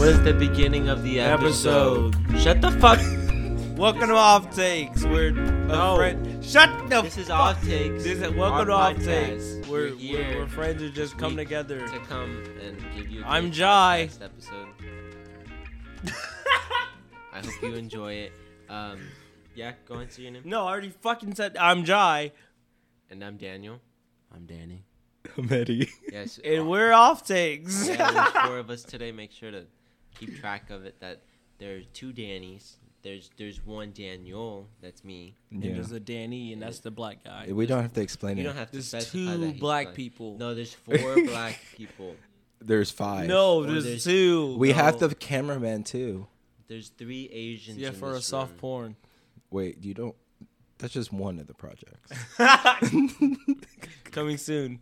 This is the beginning of the episode. Shut the fuck. Welcome to Off Takes. We're a No. friend. Shut the. This is off takes. This is our welcome to Off Takes. We're, We're here we're, we're friends who just come together. to come and give you. a I'm Jai. podcast Episode. I hope you enjoy it. Um, yeah, go ahead and say your name. No, I already fucking said I'm Jai, And I'm Daniel. I'm Danny. I'm Eddie. Yes. and we're Off Takes. Yeah, there's four of us today. Make sure to keep track of it. That there are two Dannys. There's there's one Daniel. That's me. And Yeah. there's a Danny, and that's the black guy. We don't have to explain You it. You don't have to There's specify that two black black. people. No, there's four black people. There's five. No, there's, there's- two. We have the cameraman too. There's three Asians. Yeah, in for a soft room. porn. Wait, you don't. That's just one of the projects. Coming soon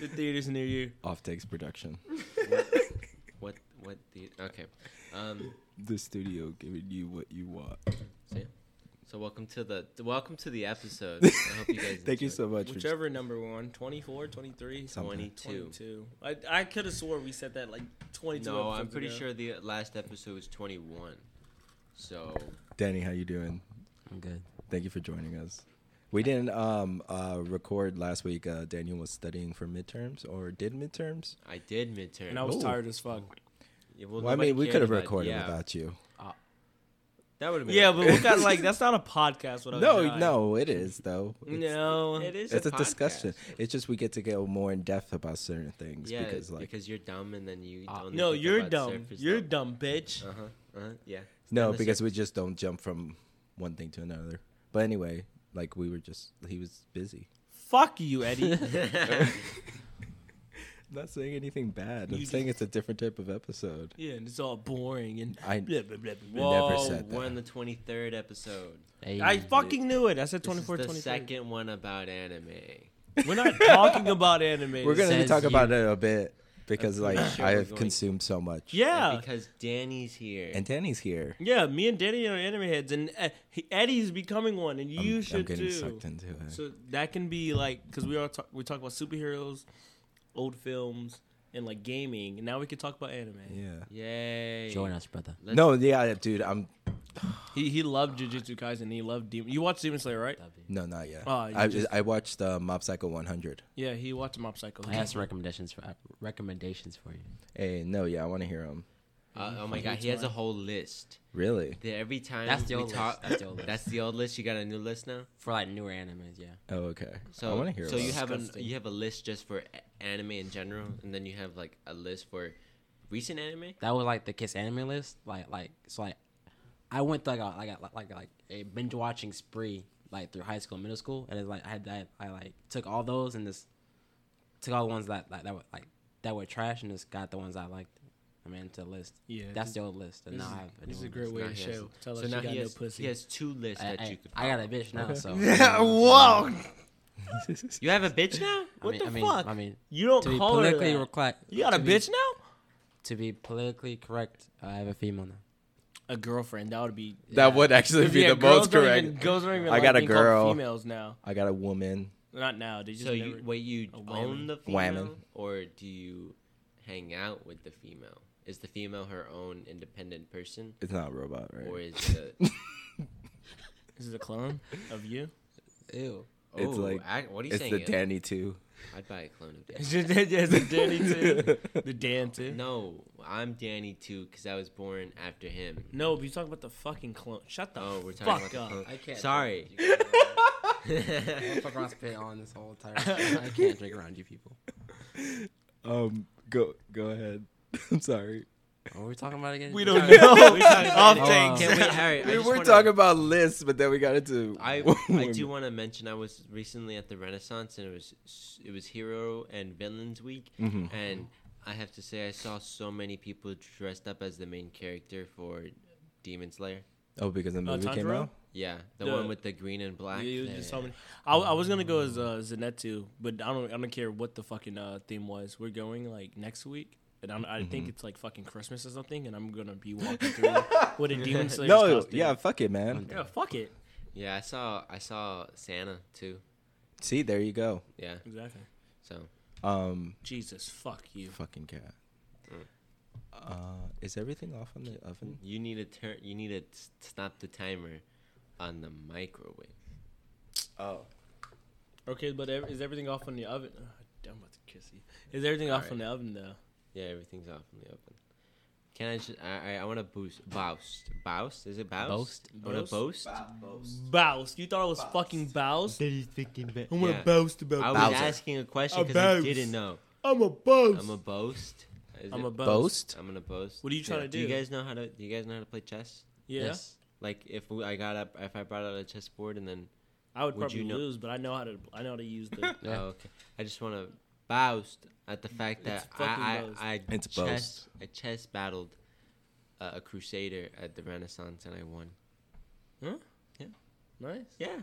to theaters near you. Off takes production. What what the okay. Um. The studio giving you what you want. So, yeah. so welcome to the welcome to the episode. I hope you guys. Thank you so much. for- Whichever number one, 24, 23, Something. 22. 22. I, I could have swore we said that like 22 No, I'm pretty ago. sure the last episode was 21. So Danny, how you doing? I'm good. Thank you for joining us. We didn't um uh record last week. Uh, Daniel was studying for midterms or did midterms. I did midterms, And I was Ooh. tired as fuck. Yeah, well, Well, I mean, we could have recorded yeah, without you. That would have been. Yeah, but we got like that's not a podcast. Without No, Jai. no, it is though. It's, no. it is. it's a, podcast. discussion. It's just we get to go more in depth about certain things Yeah, because like because you're dumb and then you Uh, don't. No, think you're about dumb. You're level. dumb, bitch. Uh huh. Uh huh. Yeah. No, Stand the because we just don't jump from one thing to another. But anyway, like we were just he was busy. Fuck you, Eddie. Not saying anything bad. You I'm saying it's a different type of episode. yeah, and it's all boring and I blah, blah, blah, blah. Whoa, never said that. We're on the 23rd episode. Hey, I fucking knew it. I said This 24, is the 23. second one about anime. We're not talking about anime. We're gonna says talk you. about it a bit because I'm pretty like sure I we're have going- consumed so much. Yeah. And because Danny's here. And Danny's here. Yeah, me and Danny are anime heads, and uh, he- Eddie's becoming one, and you I'm, should I'm getting too. sucked into it. So that can be like because we are talk, we talk about superheroes, old films, and like gaming, and now we can talk about anime. yeah. Yay. join us, brother. Let's- No, yeah, dude. I'm He he loved Jujutsu Kaisen. He loved Demon. You watched Demon Slayer, right? no, not yet. Oh, you I just- I watched uh, Mob Psycho 100. Yeah, he watched Mob Psycho. I have some recommendations for uh, recommendations for you. Hey, no, yeah, I want to hear them. Uh, oh my god, he has a whole list. Really? That every time That's the we old talk, list. That's the old list. that's the old list. You got a new list now. For like newer animes, yeah. Oh, okay. So I want to hear. So about you it. have a you have a list just for anime in general, and then you have like a list for recent anime. That was like the KissAnime list. Like like so like I went through like a, like a, like like a binge watching spree like through high school middle school, and it's like I had that I like took all those and just took all the ones that like that were like that were trash and just got the ones I liked. I mean to the list. Yeah, That's the old list, and now I have a this is new a great way to he has- show. Tell so us now you got he no has pussy. he has two lists I, that I- you could. I got a bitch now, Okay. so Whoa! You have a bitch now? I What mean, the I mean, fuck? I mean, You don't to be call her politically that. correct. You got a to be- bitch now? To be politically correct, I have a female now. A girlfriend. That would be. That would actually be Yeah, the girls most correct. Even, girls don't even I like got a being girl. Females now. I got a woman. Not now. They just So never, you wait, you own the female, Whammon. or do you hang out with the female? Is the female her own independent person, It's not a robot, right? or is the This is a clone of you. Ew. It's oh, like- I, what are you it's saying? the Ew? Danny too. I'd buy a clone of Danny. It's just the Danny too. The Dan too. No, I'm Danny too because I was born after him. No, but you talking about the fucking clone. Shut the Oh, we're talking fuck about up. the clone. I can't. Sorry. I'm fucking around spit on this whole entire. I can't drink around you people. Um, go go ahead. I'm sorry. What are we talking about again? We don't know. We're talking Off about- takes. Can we, Harry, I We just were wanna- talking about lists, but then we got into. I I do want to mention I was recently at the Renaissance and it was it was Hero and Villains Week Mhm. and I have to say I saw so many people dressed up as the main character for Demon Slayer. Oh, because the movie came Tanjiro? out. Yeah, the, The- one with the green and black. Yeah, you just told me. I, I was gonna go as uh, Zenitsu, but I don't. I don't care what the fucking uh, theme was. We're going like next week, and I'm, I think it's like fucking Christmas or something, and I'm gonna be walking through with a demon slayer. No, costume. yeah, fuck it, man. yeah, fuck it. Yeah, I saw I saw Santa too. See, there you go. Yeah, Exactly. so Um, Jesus, fuck you. fucking cat. Uh, is everything off on the oven? You need to turn. You need to stop the timer on the microwave. Oh. Okay, but ev- is everything off on the oven? Uh, I'm about to kiss you. Is everything off Alright. on the oven though? Yeah, everything's off in the oven. Can I just? I I, I want to boost. Boust. Boust. Is it boust? Boast? I want to boast. Boust. You thought it was fucking boust? That is fucking bad. I'm gonna Yeah. boast about. I was Bowser. asking a question A because I boast. didn't know. I'm a boast. I'm a boast. Is I'm it- a boast. Boast? I'm gonna boast. What are you trying to Do do? you guys know how to? Do you guys know how to play chess? yeah, Yes. Like if we, I got up, if I brought out a chessboard and then. I would, Would probably you know- lose, but I know how to. I know how to use the. Oh, yeah. Oh, okay. I just want to boast at the fact that fucking I, boast. I, I It's chess, boast. I chess battled uh, a crusader at the Renaissance and I won. Huh? Yeah. Nice. Yeah,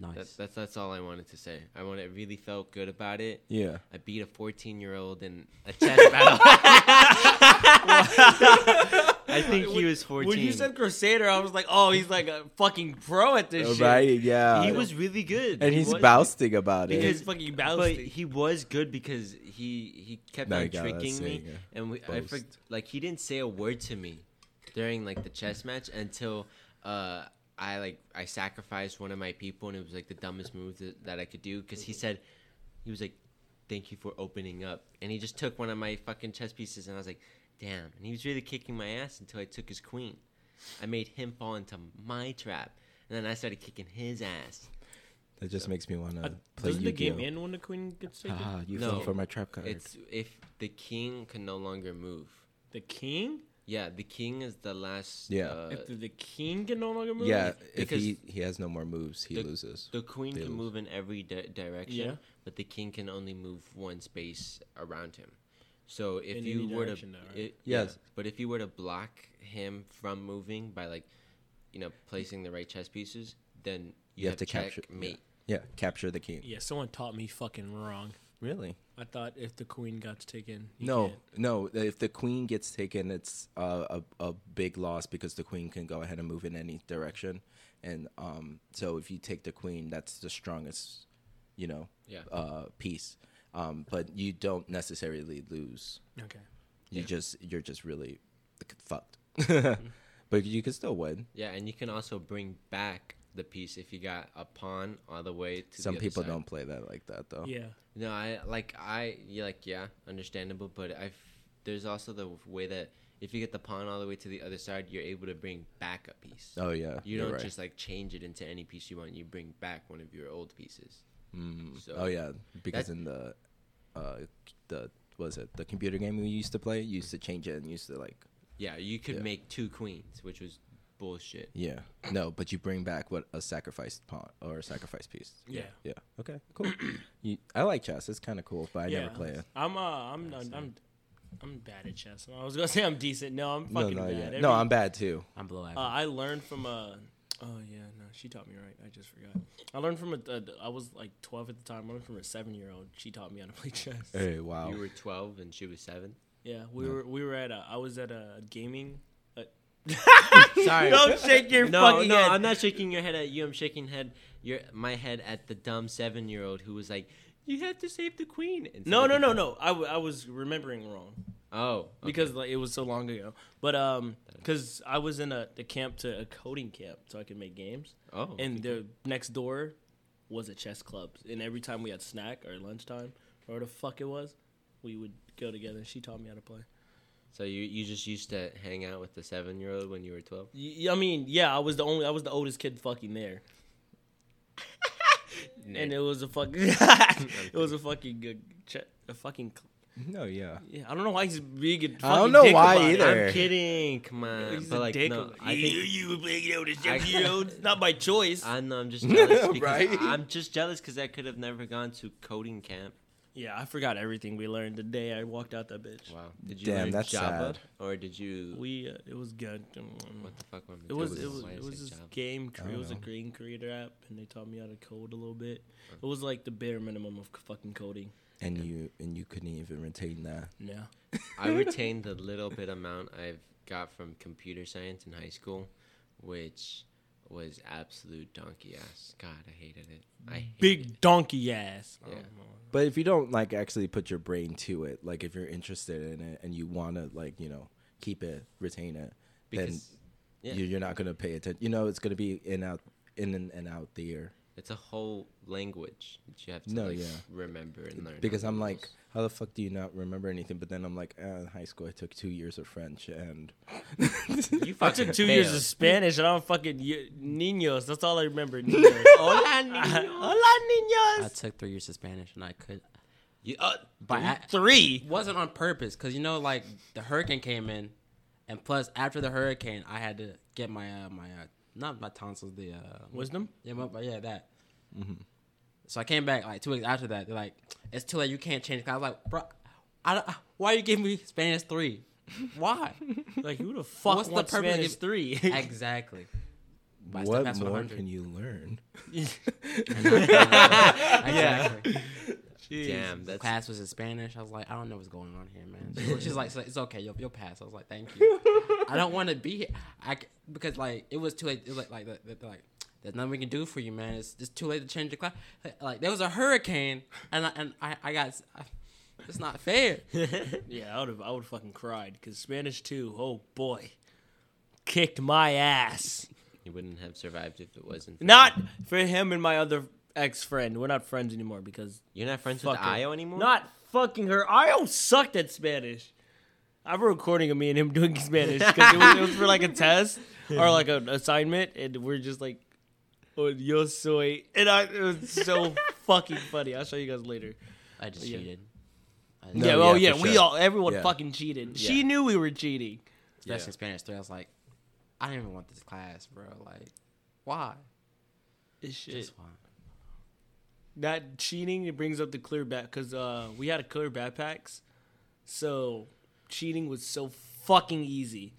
Nice. that's that's that's all I wanted to say. I want. I really felt good about it. Yeah. I beat a 14 year old in a chess battle. I think he was 14. When you said Crusader, I was like, oh, he's like a fucking pro at this shit. Right. Yeah. he was really good, and He he's was- boasting about it. Because fucking But he was good because he he kept on you gotta tricking me, and we, I for, like he didn't say a word to me during like the chess match until uh I like I sacrificed one of my people, and it was like the dumbest move that, that I could do because he said he was like, "Thank you for opening up," and he just took one of my fucking chess pieces, and I was like, "Damn!" And he was really kicking my ass until I took his queen. I made him fall into my trap, and then I started kicking his ass. that just makes me want to Uh, play doesn't the game Yu-Gi-Oh. end when the queen gets taken? Ah, you No. fell for my trap card. It's if the king can no longer move. the king? Yeah, the king is the last. Yeah. uh, if the, the king can no longer move? yeah. If because he he has no more moves, he the- loses. the queen They can lose. move in every di- direction, Yeah. but the king can only move one space around him. So if In you any were to, direction though, right? it, Yes. yes, but if you were to block him from moving by like, you know, placing the right chess pieces, then you, You have to capture- checkmate. Yeah. Capture the king. Yeah, someone taught me fucking wrong. Really? I thought if the queen got taken, No, can't. no. If the queen gets taken, it's uh, a a big loss because the queen can go ahead and move in any direction, and um, so if you take the queen, that's the strongest, you know, Yeah. uh, piece. Um, but you don't necessarily lose. Okay. You Yeah. just you're just really fucked. Mm-hmm. but you can still win. Yeah, and you can also bring back the piece if you got a pawn all the way to. Some the other people side. don't play that like that though. Yeah. No, I like I yeah, like yeah, understandable, but I there's also the way that if you get the pawn all the way to the other side, you're able to bring back a piece. Oh yeah. you don't right. just like change it into any piece you want. You bring back one of your old pieces. Mm. So- oh yeah, because in the uh the was it the computer game we used to play, you used to change it and used to like Yeah, you could Yeah. make two queens, which was bullshit. yeah no, but you bring back what a sacrificed pawn or a sacrificed piece. Yeah. Yeah. Okay. Cool. you, I like chess. It's kind of cool, but I yeah. never play it. I'm uh I'm I'm, I'm I'm bad at chess. I was gonna say I'm decent. No, I'm No, fucking no, bad. yeah. Every- No, I'm bad too. I'm below average. Uh, I learned from a. Oh yeah, no, she taught me right. I just forgot. I learned from a. a I was like 12 at the time. I learned from a seven year old. She taught me how to play chess. Hey, wow. You were 12 and she was 7. Yeah, we were we were at a. I was at a gaming. Sorry. Don't shake your no, fucking no, head. I'm not shaking your head at you. I'm shaking head your my head at the dumb 7-year-old who was like, "You have to save the queen." no, no, no, no. I, w- I was remembering wrong Oh, okay. because like it was so long ago. But um, because I was in a the camp to a coding camp, so I could make games. oh, and the next door was a chess club. And every time we had snack or lunchtime or the fuck it was, we would go together. She taught me how to play. So you you just used to hang out with the 7-year-old when you were 12? Y- I mean, yeah, I was the only, I was the oldest kid fucking there, and it was a fucking, it was a fucking, uh, ch- a fucking, No, yeah. yeah. I don't know why he's being I don't know dick why about it. either. I'm kidding. Come on. He's but a like dick. no, I you, think you were playing out as I- seven year olds, not by choice. I know I'm just jealous Right? I'm just jealous because I could have never gone to coding camp. Yeah, I forgot everything we learned the day I walked out that bitch. Wow. Did you Damn, learn that's Java sad. or did you? We, uh, it was good. Um, what the fuck? am I It was it was Why it is was this Java? game. I Cre- it don't was a know. green creator app, and they taught me how to code a little bit. It was like the bare minimum of c- fucking coding. And you and you couldn't even retain that. No. I retained the little bit amount I've got from computer science in high school, which was absolute donkey ass. God, I hated it. I hated it. Big donkey ass. Yeah. Oh, but if you don't like actually put your brain to it, like if you're interested in it and you want to like you know keep it, retain it, Because then you, you're not gonna pay attention. You know, it's gonna be in out in and, and out the ear. It's a whole language that you have to No, like, yeah. remember and learn. Because I'm like, rules. how the fuck do you not remember anything? But then I'm like, uh, in high school I took two years of French and you I took two years of Spanish and I'm fucking y- niños. That's all I remember. Niños. Hola, niño. Hola, I took three years of Spanish and I could, You, uh, but I, Three. wasn't on purpose because you know like the hurricane came in, and plus after the hurricane I had to get my uh, my uh, not my tonsils the uh, Wisdom. yeah my, but yeah that. So I came back like two weeks after that. They're like, it's too late. You can't change. I was like, bro, I don't, why are you giving me Spanish three? Why? Like who the fuck What's the wants purpose of Spanish give- three? exactly. But I still what passed with more 100. can you learn? exactly. Damn, that's class was in Spanish. I was like, I don't know what's going on here, man. She's- She's like, it's okay, you'll, you'll pass. I was like, thank you. I don't want to be here. I c- because like it was too late. It was like like the- the- like there's nothing we can do for you, man. It's just too late to change the class. Like there was a hurricane, and I, and I, I got. I, it's not fair. yeah, I would have. I would fucking cried because Spanish two. Oh boy, kicked my ass. you wouldn't have survived if it wasn't. for Not him. for him and my other ex friend. We're not friends anymore because You're not friends fuck with her. Io anymore. Not fucking her. Io sucked at Spanish. I have a recording of me and him doing Spanish because it, was- it was for like a test or like an assignment, and we're just like, "Oh, yo soy," and I it was so fucking funny. I'll show you guys later. I just Yeah. cheated. I No, yeah, oh yeah, yeah, for we sure. all everyone Yeah. fucking cheated. Yeah. She knew we were cheating. especially Yeah. in Spanish three. I was like, I don't even want this class, bro. Like, why? It's shit. Just why? That cheating it brings up the clear back because uh, we had a clear backpacks, so cheating was so fucking easy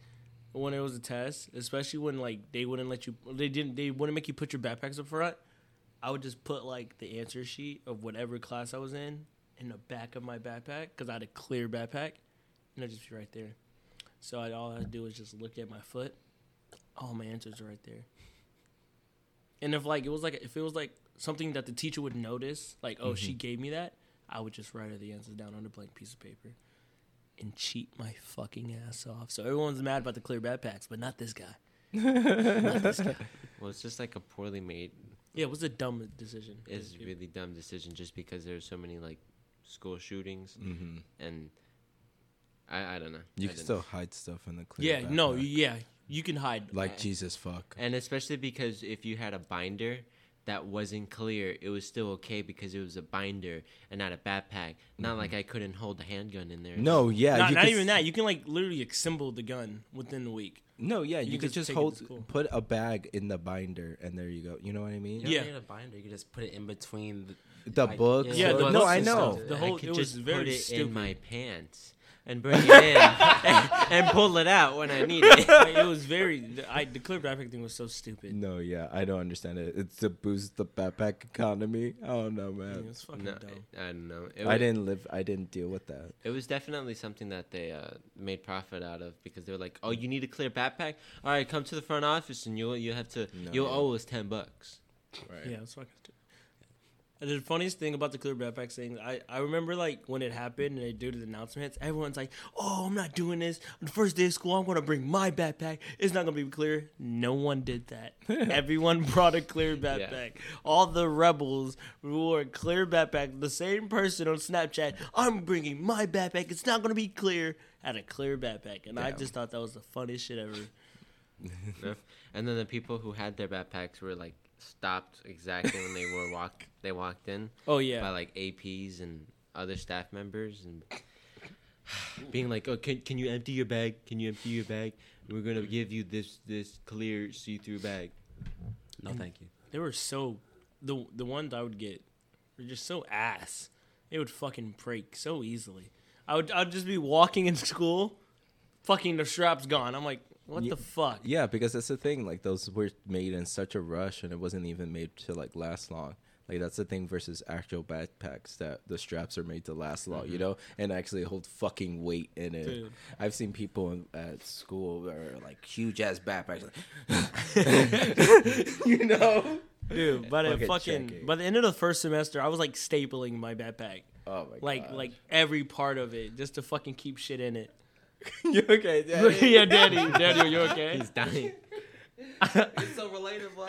when it was a test, especially when like they wouldn't let you, they didn't, they wouldn't make you put your backpacks up front. I would just put like the answer sheet of whatever class I was in in the back of my backpack because I had a clear backpack, and it'd just be right there. So I, all I had to do was just look at my foot. All my answers are right there. And if like it was like if it was like something that the teacher would notice, like oh she gave me that, I would just write her the answers down on a blank piece of paper, and cheat my fucking ass off. So everyone's mad about the clear backpacks, but not this guy. not this guy. Well, it's just like a poorly made. Yeah, it was a dumb decision. It's a really dumb decision just because there's so many like school shootings Mm-hmm. and I I don't know. You I can didn't- still hide stuff in the clear. Yeah, no, yeah, you can hide. like Jesus fuck. And especially because if you had a binder that wasn't clear, it was still okay because it was a binder and not a backpack. Not mm-hmm. like I couldn't hold a handgun in there. No, yeah, not you not could even that. You can like literally assemble the gun within the week. No, yeah, you, You could just just take it to hold, school. put a bag in the binder, and there you go. You know what I mean? You Yeah. don't need a binder. You can just put it in between the, The like, books. Yeah, the or- books no, I know. stuff. The I whole- could it was just very put it stupid. in my pants and bring it in and, and pull it out when I need it. Like, it was very. The, I, the clear backpack thing was so stupid. No, yeah, I don't understand it. It's to boost the backpack economy. I don't know, It man. was fucking No, dumb. I don't know. It I was, didn't live. I didn't deal with that. It was definitely something that they uh, made profit out of because they were like, "Oh, you need a clear backpack? All right, come to the front office and you'll you have to No, you'll yeah. owe us ten bucks." Right. Yeah, it's fucking stupid. And the funniest thing about the clear backpack thing, I, I remember like when it happened and they do the announcements, everyone's like, "Oh, I'm not doing this. On the first day of school, I'm gonna bring my backpack. It's not gonna be clear." No one did that. Everyone brought a clear backpack. All the rebels wore a clear backpack. The same person on Snapchat, "I'm bringing my backpack. It's not gonna be clear." Had a clear backpack, and I just thought that was the funniest shit ever. And then the people who had their backpacks were like stopped exactly when they were walk they walked in Oh yeah, by like APs and other staff members and being like, "Oh, can can you empty your bag? Can you empty your bag? We're gonna give you this this clear see through bag." No, thank you. They were so the the ones I would get were just so ass. They would fucking break so easily. I would I'd just be walking in school, fucking the strap's gone. I'm like, what Ye- the fuck? Yeah, because that's the thing. Like those were made in such a rush, and it wasn't even made to like last long. Like that's the thing versus actual backpacks that the straps are made to last long, you mm-hmm. know, and actually hold fucking weight in it. Dude. I've seen people in, at school that are like huge ass backpacks, like, you know. Dude, the Fucking fucking by the end of the first semester, I was like stapling my backpack, Oh my like god! like every part of it, just to fucking keep shit in it. you okay? Daddy? yeah, Daddy, Daddy, are you okay? He's dying. It's so relatable.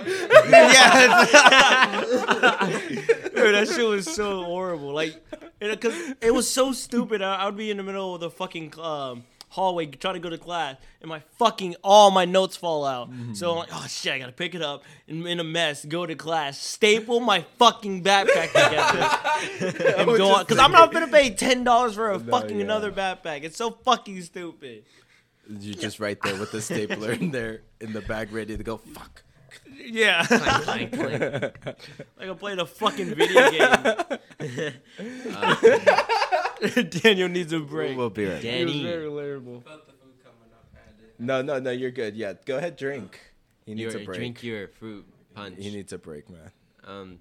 Dude, that shit was so horrible. Like, because it was so stupid. I, I would be in the middle of the fucking um, hallway trying to go to class, and my fucking all my notes fall out. Mm-hmm. So I'm like, oh shit, I gotta pick it up. And in a mess, go to class, staple my fucking backpack together, and go on. Because I'm not gonna pay ten dollars for a No, fucking yeah. another backpack. It's so fucking stupid. You're just right there with the stapler in there in the bag, ready to go. Fuck. Yeah, Clank, clank, clank. like I'm playing a fucking video game. Daniel needs a break. We'll be right. Dan- It was Danny. very relatable. No, no, no. You're good. Yeah, go ahead. Drink. He needs Your- a break. Drink your fruit punch. He needs a break, man. Um,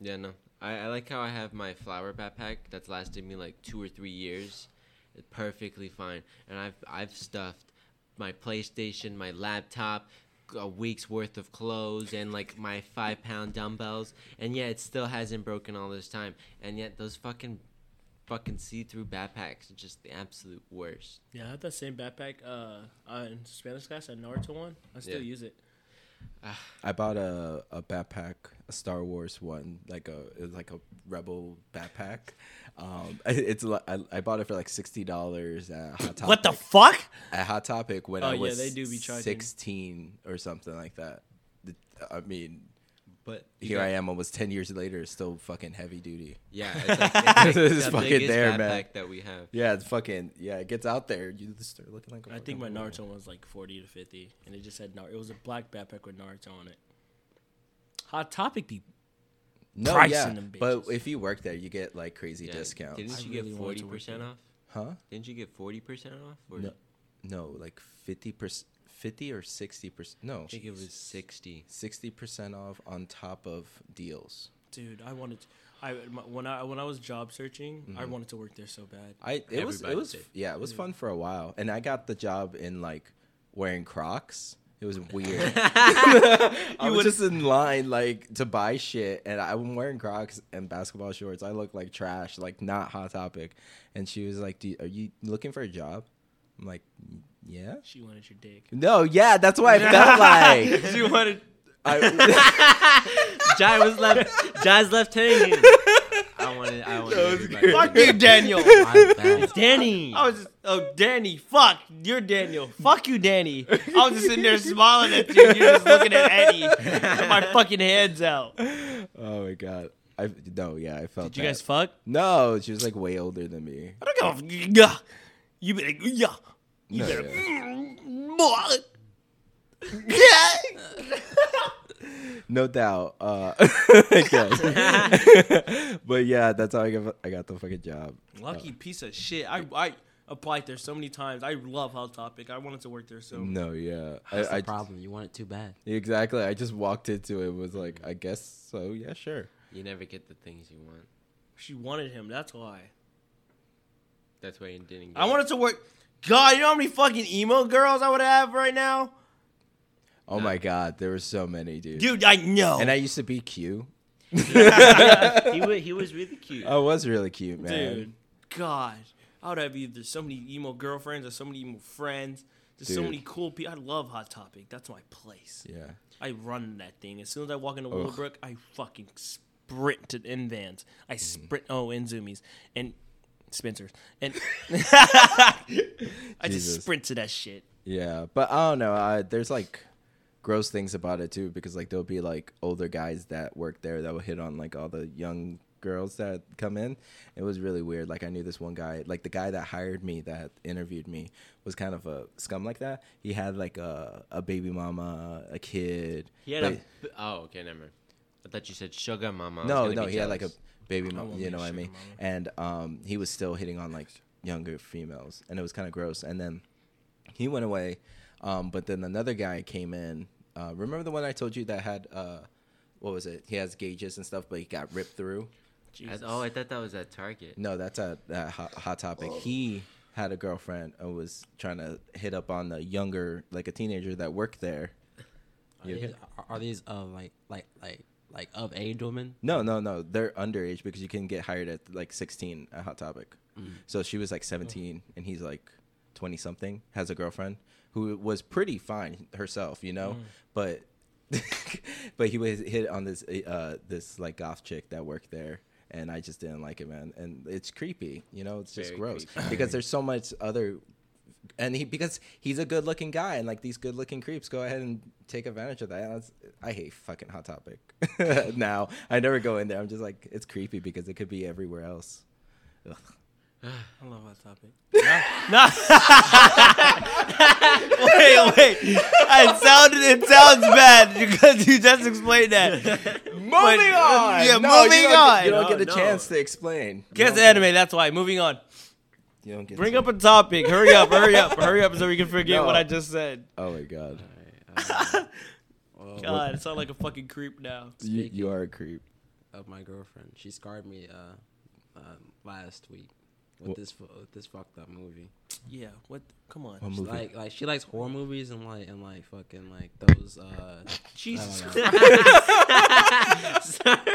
yeah, no. I, I like how I have my flower backpack that's lasted me like two or three years. It's perfectly fine, and I've I've stuffed my PlayStation, my laptop, a week's worth of clothes, and like my five pound dumbbells, and yet it still hasn't broken all this time. And yet those fucking fucking see through backpacks are just the absolute worst. Yeah, I had that same backpack uh, uh, in Spanish class at Naruto one. I still Yeah. use it. I bought a, a backpack, a Star Wars one, like a it was like a Rebel backpack. Um, it's I, I bought it for like sixty dollars at Hot Topic. What the fuck? At Hot Topic when Oh, I yeah, was they do be charging. sixteen or something like that. I mean, But here I am, almost ten years later, still fucking heavy duty. Yeah, it's like, it's like It's the fucking there, man. that we have. Yeah, it's fucking yeah. It gets out there. You just start looking like. a I think my fucking. Naruto one was like forty to fifty, and it just said Naruto. It was a black backpack with Naruto on it. Hot Topic be No, pricing yeah, them but if you work there, you get like crazy Yeah. discounts. Didn't you really get forty percent off? Huh? Didn't you get forty percent off? Or No, no, like fifty percent, fifty or sixty percent. No, I think it was sixty. sixty percent off on top of deals. dude. I wanted. To, I my, when I when I was job searching, I mm-hmm. wanted to work there so bad. I it was it was did. yeah it was fun for a while, and I got the job in like wearing Crocs. It was weird. I was just in line like to buy shit, and I'm wearing Crocs and basketball shorts. I look like trash, like not hot topic. And she was like, Do "Are you looking for a job?" I'm like, "Yeah." She wanted your dick. No, yeah, that's what I felt like. she wanted. I, Jai was left. Jai's left hanging. I wanted. I wanted. Fuck you, Daniel. My. Danny. I was just, oh, Danny, fuck, you're Daniel. Fuck you, Danny. I was just sitting there smiling at you, and you're just looking at Eddie with my fucking hands out. oh my god. I no, yeah, I felt. Did you that. guys fuck? No, she was like way older than me. I don't give a yeah. You better yeah. You No, better yeah. yeah. No doubt. Uh, okay. but yeah, that's how I got I got the fucking job. Lucky piece of shit. I I applied there so many times. I love Hot Topic. I wanted to work there so. No, yeah. That's I, the I problem. You want it too bad. exactly. I just walked into it was like, I guess so. Yeah, sure. You never get the things you want. She wanted him. That's why. That's why you didn't. Get I wanted to work. God, you know how many fucking emo girls I would have right now, Oh my god, there were so many, dude. dude. I know. And I used to be Q. he was. He was really cute. I was really cute, man. dude. God, I would have either so many emo girlfriends or so many emo friends. There's so Dude. many cool people. I love Hot Topic. That's my place. Yeah. I run that thing. As soon as I walk into Ugh. Willowbrook, I fucking sprint to in vans. I Mm-hmm. sprint. Oh, in Zumiez and Spencer's and I just Jesus. sprint to that shit. Yeah, but I don't know. I, there's like gross things about it too because like there'll be like older guys that work there that will hit on like all the young girls that come in. It was really weird. Like I knew this one guy, like the guy that hired me that interviewed me was kind of a scum like that. He had like a a baby mama, a kid. He had but- a. Oh, okay, never mind. I thought you said sugar mama. No, no, be he had like a jealous. Baby I you know what I mean? And um, he was still hitting on like younger females, and it was kind of gross. And then he went away, um, but then another guy came in. Uh, remember the one I told you that had uh, what was it? He has gauges and stuff, but he got ripped through. I, Jesus. oh, I thought that was at Target. No, that's a, a hot, hot topic. He had a girlfriend and was trying to hit up on the younger, like a teenager that worked there. Are these, are, are these uh like like like like of age women? No, no, no. They're underage because you can get hired at like 16 at Hot Topic. So she was like 17 and he's like 20 something, has a girlfriend who was pretty fine herself, you know, but but he was hit on this uh this like goth chick that worked there and I just didn't like it, man. And it's creepy, you know, it's just Very gross creepy. because there's so much other and he because he's a good looking guy and like these good looking creeps go ahead and take advantage of that. And that's- I hate fucking Hot Topic. now I never go in there. I'm just like it's creepy because it could be everywhere else. Ugh. I love that topic. no. wait, wait. It sounded. It sounds bad because you just explained that. Moving uh, on! Yeah, you moving don't get- on! You don't No, get a no. chance to explain. Guess don't- anime. That's why. Moving on. You don't get Bring to- up a topic. Hurry up. Hurry up. Hurry up so we can forget No. what I just said. Oh my god, Well, God, I sound like a fucking creep now. you, you are a creep. of my girlfriend, she scarred me uh, uh last week with Wha- this with this fucked up movie. Yeah. What? Come on. What She like like she likes horror movies and like and like fucking like those uh Jesus Christ.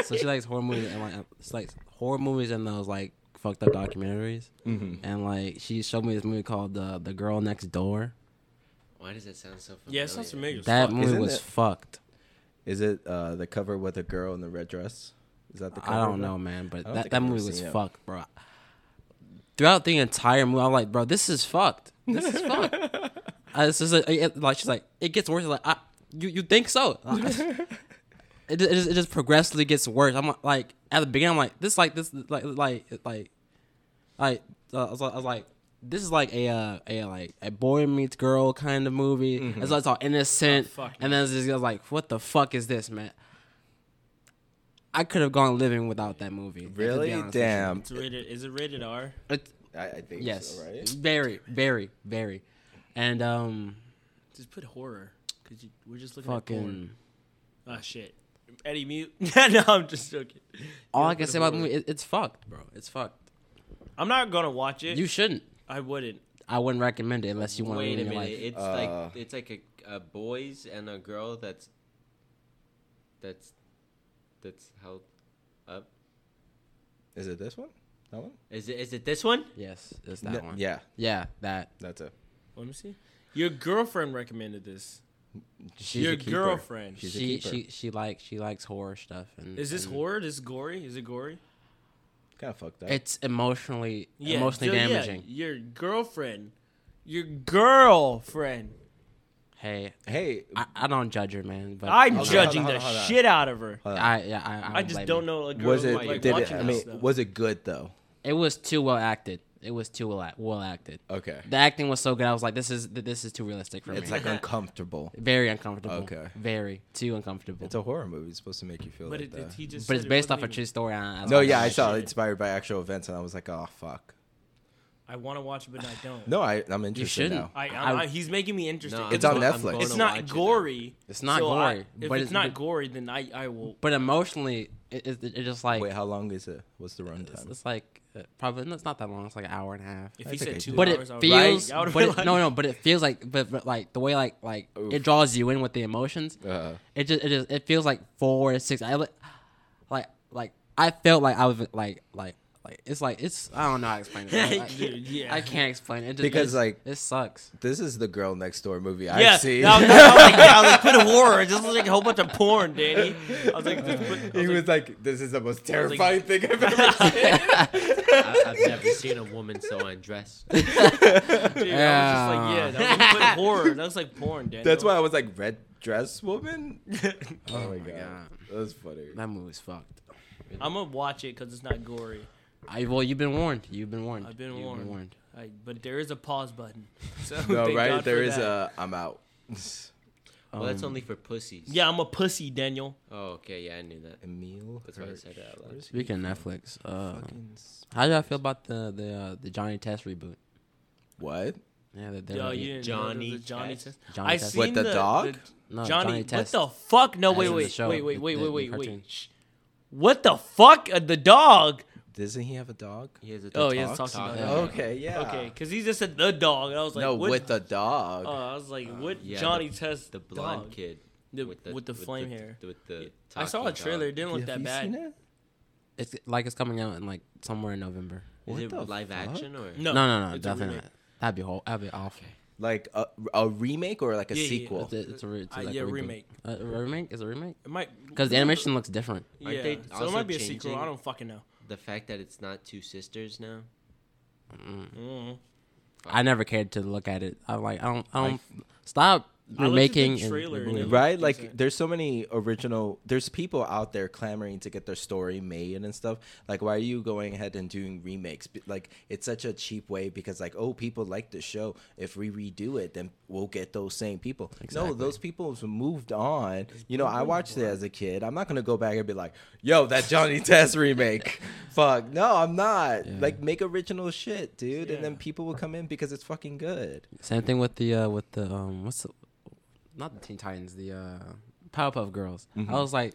so she likes horror movies and like she likes horror movies and those like fucked up documentaries Mhm. and like she showed me this movie called uh, the girl next door Why does that sound so familiar? Yeah, it sounds familiar. that fuck. movie Isn't was it- fucked Is it uh, the cover with a girl in the red dress? Is that the cover? i don't know man but that, that I've movie was it. fucked bro throughout the entire movie i'm like bro this is fucked this is fucked uh, it's just like, it- like she's like it gets worse like I, you you think so it, ju- it, just, it just progressively gets worse. I'm like at the beginning, I'm like this, like this, like like like like uh, I, was like I was like this is like a uh, a like a boy meets girl kind of movie. Mm-hmm. It's, like, it's all innocent, Oh, and then it's just I was like, what the fuck is this, man? I could have gone living without that movie. Really? honest with you. Damn. It's rated. Is it rated R? It- I, I think yes, so, right? very, very, very, and um, Just put horror. Cause we're just looking at porn. fucking. Ah shit. Eddie mute. no, I'm just joking. All I can say about the movie, it, it's fucked, bro. It's fucked. I'm not gonna watch it. You shouldn't. I wouldn't. I wouldn't recommend it unless you want to Wait a live your minute. life. It's Uh, like it's like a, a boys and a girl that's that's that's held up. Is it this one? That one? Is it is it this one? Yes, it's that No, one. Yeah, Yeah, that. that's it. Let me see. Your girlfriend recommended this. She's Your a girlfriend. She's she keeper. she she likes she likes horror stuff and Is this and horror? This gory? Is it gory? Kind of fucked up. It's emotionally Yeah. emotionally so, yeah, damaging. your girlfriend. Your girlfriend. Hey, hey, I, I don't judge her, man, but I'm Okay, judging hold on, the hold on. shit out of her. I yeah I I, I just don't know a girl was it? like, like did it? I mean, stuff. was it good though? It was too well acted. It was too well act- well acted. Okay. The acting was so good. I was like, this is this is too realistic for me. It's like uncomfortable. very uncomfortable. Okay. very too uncomfortable. It's a horror movie. It's supposed to make you feel but like it, that. it, he just. but said it's it based off wasn't a true story. I- I no, yeah, I saw it inspired by actual events, and I was like, oh fuck. I want to watch it, but I don't. No, I, I'm interested shouldn't. now. I, I, I- I, he's making me interested. No, It's on go- Netflix. It's not watch it gory. It's not So I- gory, if but it's, it's- not but- gory, then I, I will. But emotionally, it, it, it just like Wait, how long is it? What's the it's, runtime? it's like uh, probably no, it's not that long. It's like an hour and a half. If I he said two do. but hours, it feels I would but be it, like- no no but it feels like but, but like the way like like Oof. it draws you in with the emotions Uh, it just it just it feels like four six I like like I felt like I was like like like it's like it's I don't know how to explain it I, I- yeah. I can't explain it, it just, Because, it's- like- it sucks this is the girl next door movie Yeah, I've seen. I was, I was like, I was like, put a horror. It just looks like a whole bunch of porn, Danny. I was like, just put, I he was was like, like, "This is the most like- terrifying thing I've ever seen." I, I've never seen a woman so undressed. dude, I was just like, yeah, that was like, put horror. That was like porn, Danny. That's why I was like, "Red dress woman." Oh, oh my god, God. that was funny. that movie's fucked I'm gonna watch it because it's not gory. I well you've been warned you've been warned I've been You've warned. I, but there is a pause button. So No, right? God There for is that. a. I'm out. Well, that's Um, only for pussies. Yeah, I'm a pussy, Daniel. Oh, okay. Yeah, I knew that. Emil. That's why I said it out loud. Speaking of? Netflix, uh, how do y'all feel about the the uh, the Johnny Test reboot? What? Yeah, that they're Yo, like- Johnny know there was a Johnny Test? test. Johnny I Test. seen What, the dog? No, Johnny, Johnny what the fuck? No, wait, wait, wait, wait, wait, wait, wait, wait. What the fuck? Uh, the dog. Doesn't he have a dog? He has a dog. Oh, dog. he has Talks? talks about Yeah. Okay, yeah. Okay, because he just said the dog, and I was like, no, what? with the dog. Oh, I was like, what? Yeah, Johnny the- Test The blonde dog. kid The- with the flame hair. With the I saw a trailer. It didn't look Have that bad. seen it? It's like it's coming out in like somewhere in November. Is What it the live fuck? action or? No, No, no, no, it's definitely not. That'd be whole. That'd be awful. Like a, a remake or like a Yeah, yeah, sequel? It's a, it's a, it's Uh, like yeah, a reboot. remake. Uh, a remake is a remake It might because the animation looks different. Aren't Yeah, they so it might be a sequel. I don't fucking know. The fact that it's not two sisters now. Mm. Mm. I never cared to look at it. I'm like, I don't, I don't stop I looked at the remaking. and and it rebooting. looked right? like decent. there's so many original there's people out there clamoring to get their story made and stuff. Like why are you going ahead and doing remakes? Like it's such a cheap way because like oh people like the show. If we redo it then we'll get those same people. No those people have moved on. You know i watched it as a kid. I'm not gonna go back and be like yo that johnny test remake. Fuck. No i'm not. Yeah. like make original shit dude and then people will come in because it's fucking good. Same thing with the uh with the um what's the not the Teen Titans the uh Powerpuff Girls. I was like,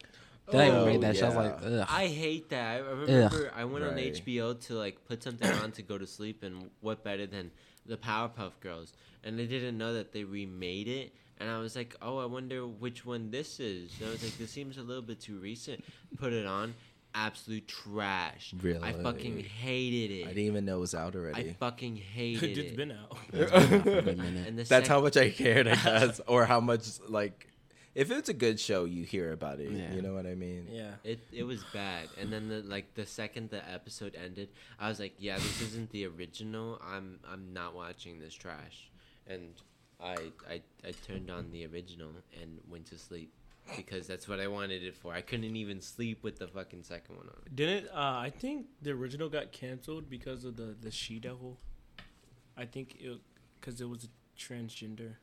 did I Oh, even read that? shit? I was like, ugh. I hate that. I I remember I went on HBO to like put something on to go to sleep, and what better than the Powerpuff Girls? And I didn't know that they remade it, and I was like, oh, I wonder which one this is. And I was like, this seems a little bit too recent. Put it on, absolute trash. Really? I fucking hated it. i didn't even know it was out already. I fucking hated It's it. been out. It's been out for a minute. and That's sec- how much I cared, I guess, or how much like if it's a good show, you hear about it. Yeah. You know what I mean? yeah. It it was bad, and then the like the second the episode ended, I was like, yeah, this isn't the original. I'm I'm not watching this trash, and I I I turned on the original and went to sleep because that's what I wanted it for. I couldn't even sleep with the fucking second one on. Didn't uh, I think the original got canceled because of the the she devil? I think it because it was a transgender.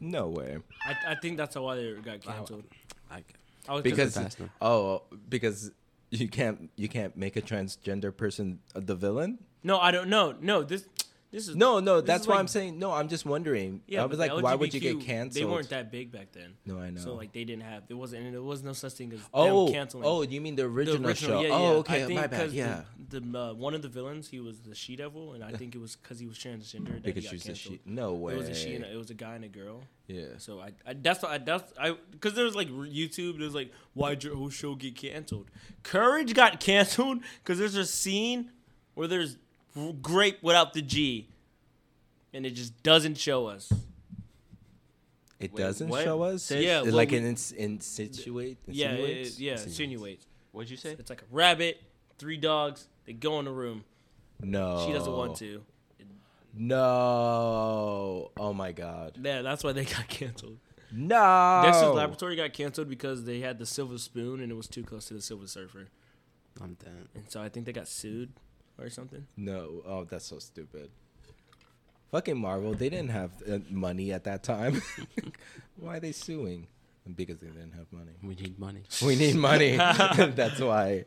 No way. I, I think that's why they got canceled. Like, I was Because oh, because you can't you can't make a transgender person the villain. no, I don't know. No, this this is No, no, that's why like- I'm saying no. I'm just wondering. yeah. I was like, why would you get canceled? They weren't that big back then. no, I know. So like they didn't have there wasn't and there was no such thing as oh, them canceling. oh, you mean the The original, show? yeah, oh, yeah. okay, I think my bad. Yeah, The, the uh, one of the villains, he was the she devil, and I think it was because he was transgender that because he got she's a canceled. she. No way. It was a she and a, it was a guy and a girl. yeah. So I, I that's what I that's I because there was like YouTube. There's like why'd your whole show get canceled? Courage got canceled because there's a scene where there's grape without the G, and it just doesn't show us. It Wait, doesn't what? show us. Say- Yeah, It's well, like we- an ins- insinuate. Yeah, it, insinuates? it- yeah, Insinuates. insinuates. What'd you say? It's like a rabbit, three dogs. They go in a room. No. She doesn't want to. No. Oh my god. Yeah, that's why they got canceled. No. Dexter's Laboratory got canceled because they had the Silver Spoon and it was too close to the Silver Surfer, I'm done. and so I think they got sued or something. No. Oh, that's so stupid. Fucking Marvel. They didn't have uh, money at that time. why are they suing? Because they didn't have money. We need money. We need money. that's why.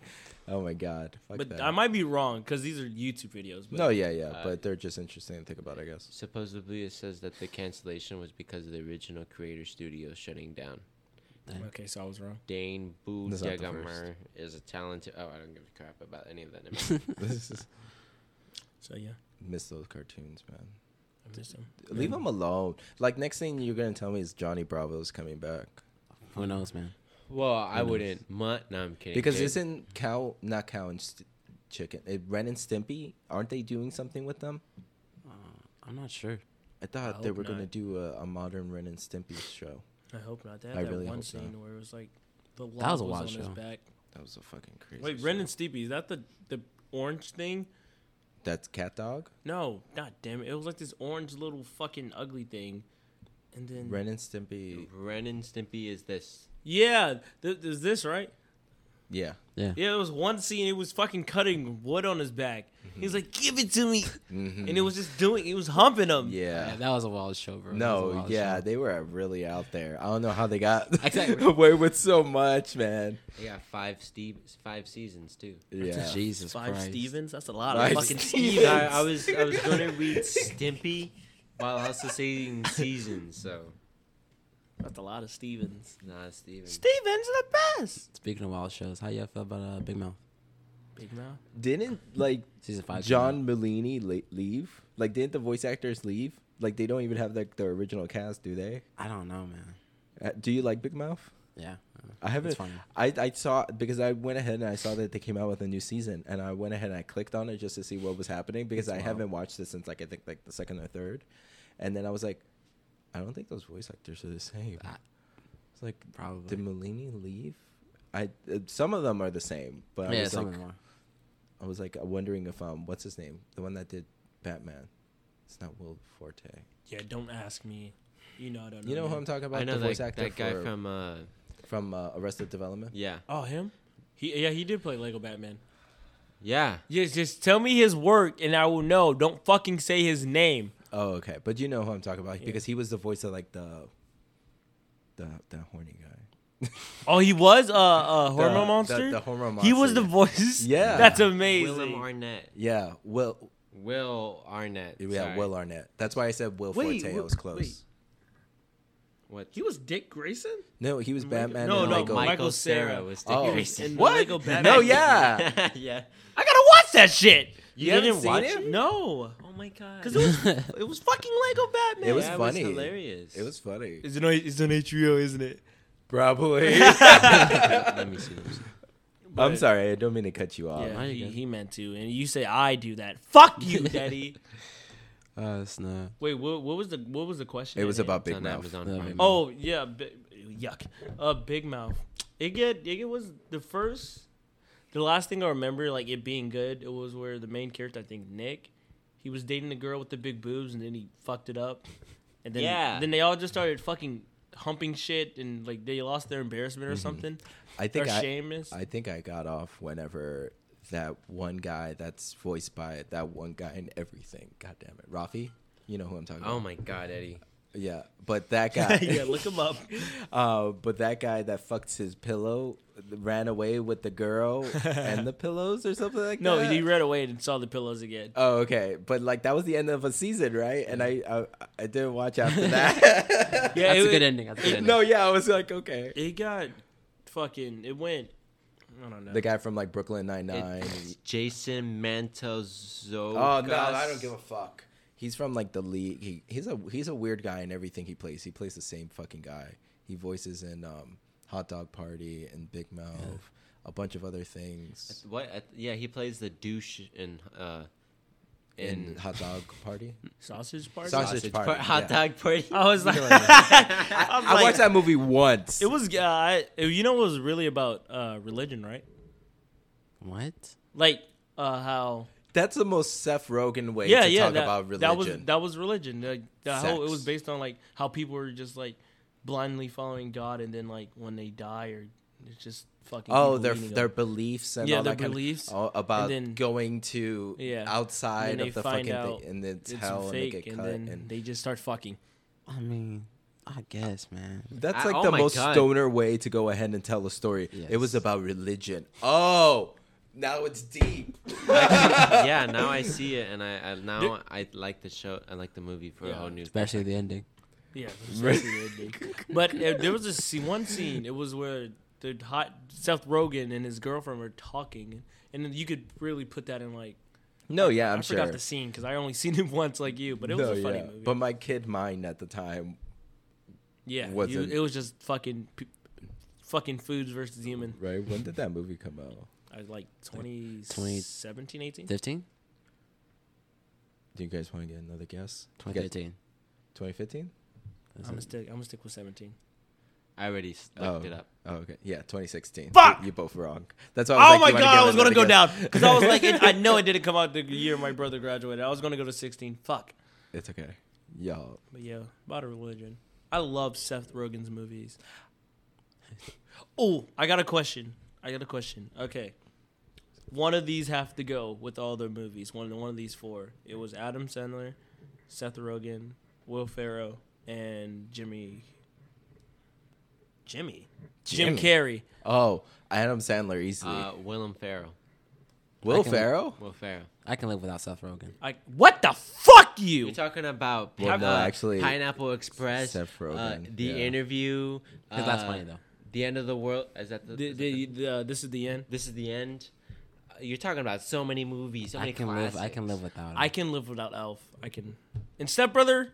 Oh my god. Fuck but that. I might be wrong because these are YouTube videos. But no, yeah, yeah, Uh, but they're just interesting to think about, I guess. Supposedly, it says that the cancellation was because of the original creator studio shutting down. Okay, so I was wrong. Dane That's not the Boedigheimer is a talented. Oh, I don't give a crap about any of that. This is So yeah, miss those cartoons, man. I missed them. Leave them alone. Like next thing you're gonna tell me is Johnny Bravo's coming back Who knows, man? well, I knows? wouldn't. Mutt? No, I'm kidding. because dude. isn't cow not cow and st- chicken? It, Ren and Stimpy aren't they doing something with them? Uh, I'm not sure. I thought I they hope were gonna do a, a modern Ren and Stimpy show. I hope not. They had I that really one hope not. scene where it was like the That was a log wild on his show. back. That was a fucking crazy. Wait, show. Ren and Stimpy is that the the orange thing? That's cat dog. No, god damn it! It was like this orange little fucking ugly thing, and then Ren and Stimpy. Ren and Stimpy is this. yeah, th- there's this right. Yeah. Yeah. Yeah, it was one scene. It was fucking cutting wood on his back. He was like, "Give it to me," Mhm. and it was just doing. It was humping him. Yeah. Yeah, that was a wild show, bro. That was a No, yeah, show. they were really out there. I don't know how they got Exactly. away with so much, man. They got five Steve, five seasons too. Yeah. Jesus Five Christ. Stevens. That's a lot Five of fucking Stevens. Stevens. I, I was I was gonna read Stimpy while also saying seasons. So That's a lot of Stevens. Nah, Steven. Stevens the best. Speaking of wild shows, how y'all feel about uh, Big Mouth Big mouth. Didn't like season five? John Mulaney la- leave? Like, didn't the voice actors leave? Like, they don't even have like the original cast, do they? I don't know, man. Uh, do you like Big Mouth? Yeah, I haven't. It's funny. I, I saw because I went ahead and I saw that they came out with a new season, and I went ahead and I clicked on it just to see what was happening because It's I wild. haven't watched it since like I think like the second or third, and then I was like, I don't think those voice actors are the same. Ah, It's like, probably. did Mulaney leave? I uh, some of them are the same, but I yeah, was some like, of them are. I was like wondering if um, what's his name, the one that did Batman. It's not Will Forte. Yeah, don't ask me. You know I don't know. You know who. I'm talking about? I know the that, voice actor that guy for- from uh from uh, Arrested Development. yeah Oh, him? He yeah, he did play Lego Batman. yeah Yes, just tell me his work and I will know. Don't fucking say his name. Oh, okay. But you know who I'm talking about Yeah. because he was the voice of like the the the horny guy. Oh, he was uh uh hormone the- monster. The, hormone monster. he was the voice. Yeah. that's Willem amazing. Arnett Yeah, Will. Will Arnett Yeah, sorry. Will Arnett. That's why I said Will Wait, Forte. I wait, was close. wait. what He was Dick Grayson. No, he was Michael- Batman. no, and no, Michael Michael Cera. Cera was Dick Oh. Grayson what? Lego Batman. No, yeah. yeah I gotta watch that shit. You haven't didn't seen watch it? it? No, my god because it was it was fucking Lego Batman. It was yeah, funny. it was hilarious It was funny. It's on it's on HBO, isn't it? Probably. let me see let me. I'm sorry. I don't mean to cut you off. Yeah, he, he meant to, and you say I do that. Fuck you, Daddy. Uh, it's not. Wait, what, what was the what was the question? It was about Big Mouth. Amazon Yeah, Prime. Big Oh yeah, bi- yuck. Uh, Big Mouth. It get it was the first, the last thing I remember like it being good. It was where the main character, I think Nick, he was dating the girl with the big boobs, and then he fucked it up, and then Yeah. then they all just started fucking humping shit, and like they lost their embarrassment or Mhm. something, I or think I, shameless. I think I got off whenever that one guy that's voiced by that one guy in everything. God damn it, Rafi. You know who I'm talking oh about. Oh my god Eddie Yeah, but that guy. yeah, look him up. Uh, but that guy that fucked his pillow ran away with the girl and the pillows or something like No, that. No, he ran away and saw the pillows again. Oh, okay. But like that was the end of a season, right? And I I, I didn't watch after that. Yeah, That's it- a good ending. That's a good ending. no, yeah, I was like, okay. It got fucking. It went. I don't know. The guy from like Brooklyn Nine Nine. Jason Mantzoukas Oh no, I don't give a fuck. He's from like the league. He, he's a he's a weird guy in everything he plays. He plays the same fucking guy. He voices in um, Hot Dog Party and Big Mouth, a bunch of other things. what uh, yeah he plays the douche in uh In in Hot Dog Party, sausage party. Sausage Party, par- hot yeah. dog party I was like, You I, I watched that movie once. It was. Uh, I- you know, it was really about uh, religion, right? What? Like uh, how. That's the most Seth Rogen way yeah, to yeah. talk that, about religion. that was that was religion. Like, the how it was based on like how people were just like blindly following God, and then like when they die, or it's just fucking. oh, their their them. beliefs and Yeah, all their that kind beliefs, of, oh, about then- going to Yeah. outside of they the find fucking out thing, and it's, it's hell, and they fake, get and cut. then and they just start fucking. I mean, I guess, man. That's I- like oh the most God. stoner way to go ahead and tell a story. It was about religion. Oh, now it's deep. yeah now I see it and I, I now I like the show I like the movie for a whole new Especially the ending. Yeah, especially the ending. But uh, there was a scene, one scene. It was where the hot Seth Rogen and his girlfriend were talking, and you could really put that in like. No, yeah, I'm sure. I sure. forgot the scene because I only seen it once, like you. But it was No, a funny yeah. movie. But my kid mind at the time, yeah, wasn't- it was just fucking, fucking foods versus human. right? When did that movie come out? I was like 2017, 18. 15? Do you guys want to get another guess? 2013. 2015? I'm gonna stick. I'm gonna stick with 17. I already s- Oh. looked it up Oh, okay. Yeah, 2016. Fuck! You, you both wrong. That's why. I was Oh like, my you wanna god, get I was gonna another go guess? down because I was like, it, I know it didn't come out the year my brother graduated. I was gonna go to 16. Fuck. It's okay. Y'all. But yeah, about a religion. I love Seth Rogen's movies. Oh, I got a question. I got a question. Okay. One of these have to go with all their movies. One one of these four. It was Adam Sandler, Seth Rogen, Will Ferrell, and Jimmy. Jimmy. Jim Jimmy. Carrey. Oh, Adam Sandler easily. uh Willem Ferrell Will can- Ferrell? Will Ferrell. I can live without Seth Rogen. I what the fuck you? You're talking about Well, uh, no, actually, Pineapple Express, Seth uh, the yeah. interview. 'Cause that's uh, funny though. The end of the world. Is that the? The, is that the, the- the, uh, this is the end. this is the end. You're talking about so many movies, so I many can classics. live. I can live without. Him. I can live without Elf. I can. And Step Brother,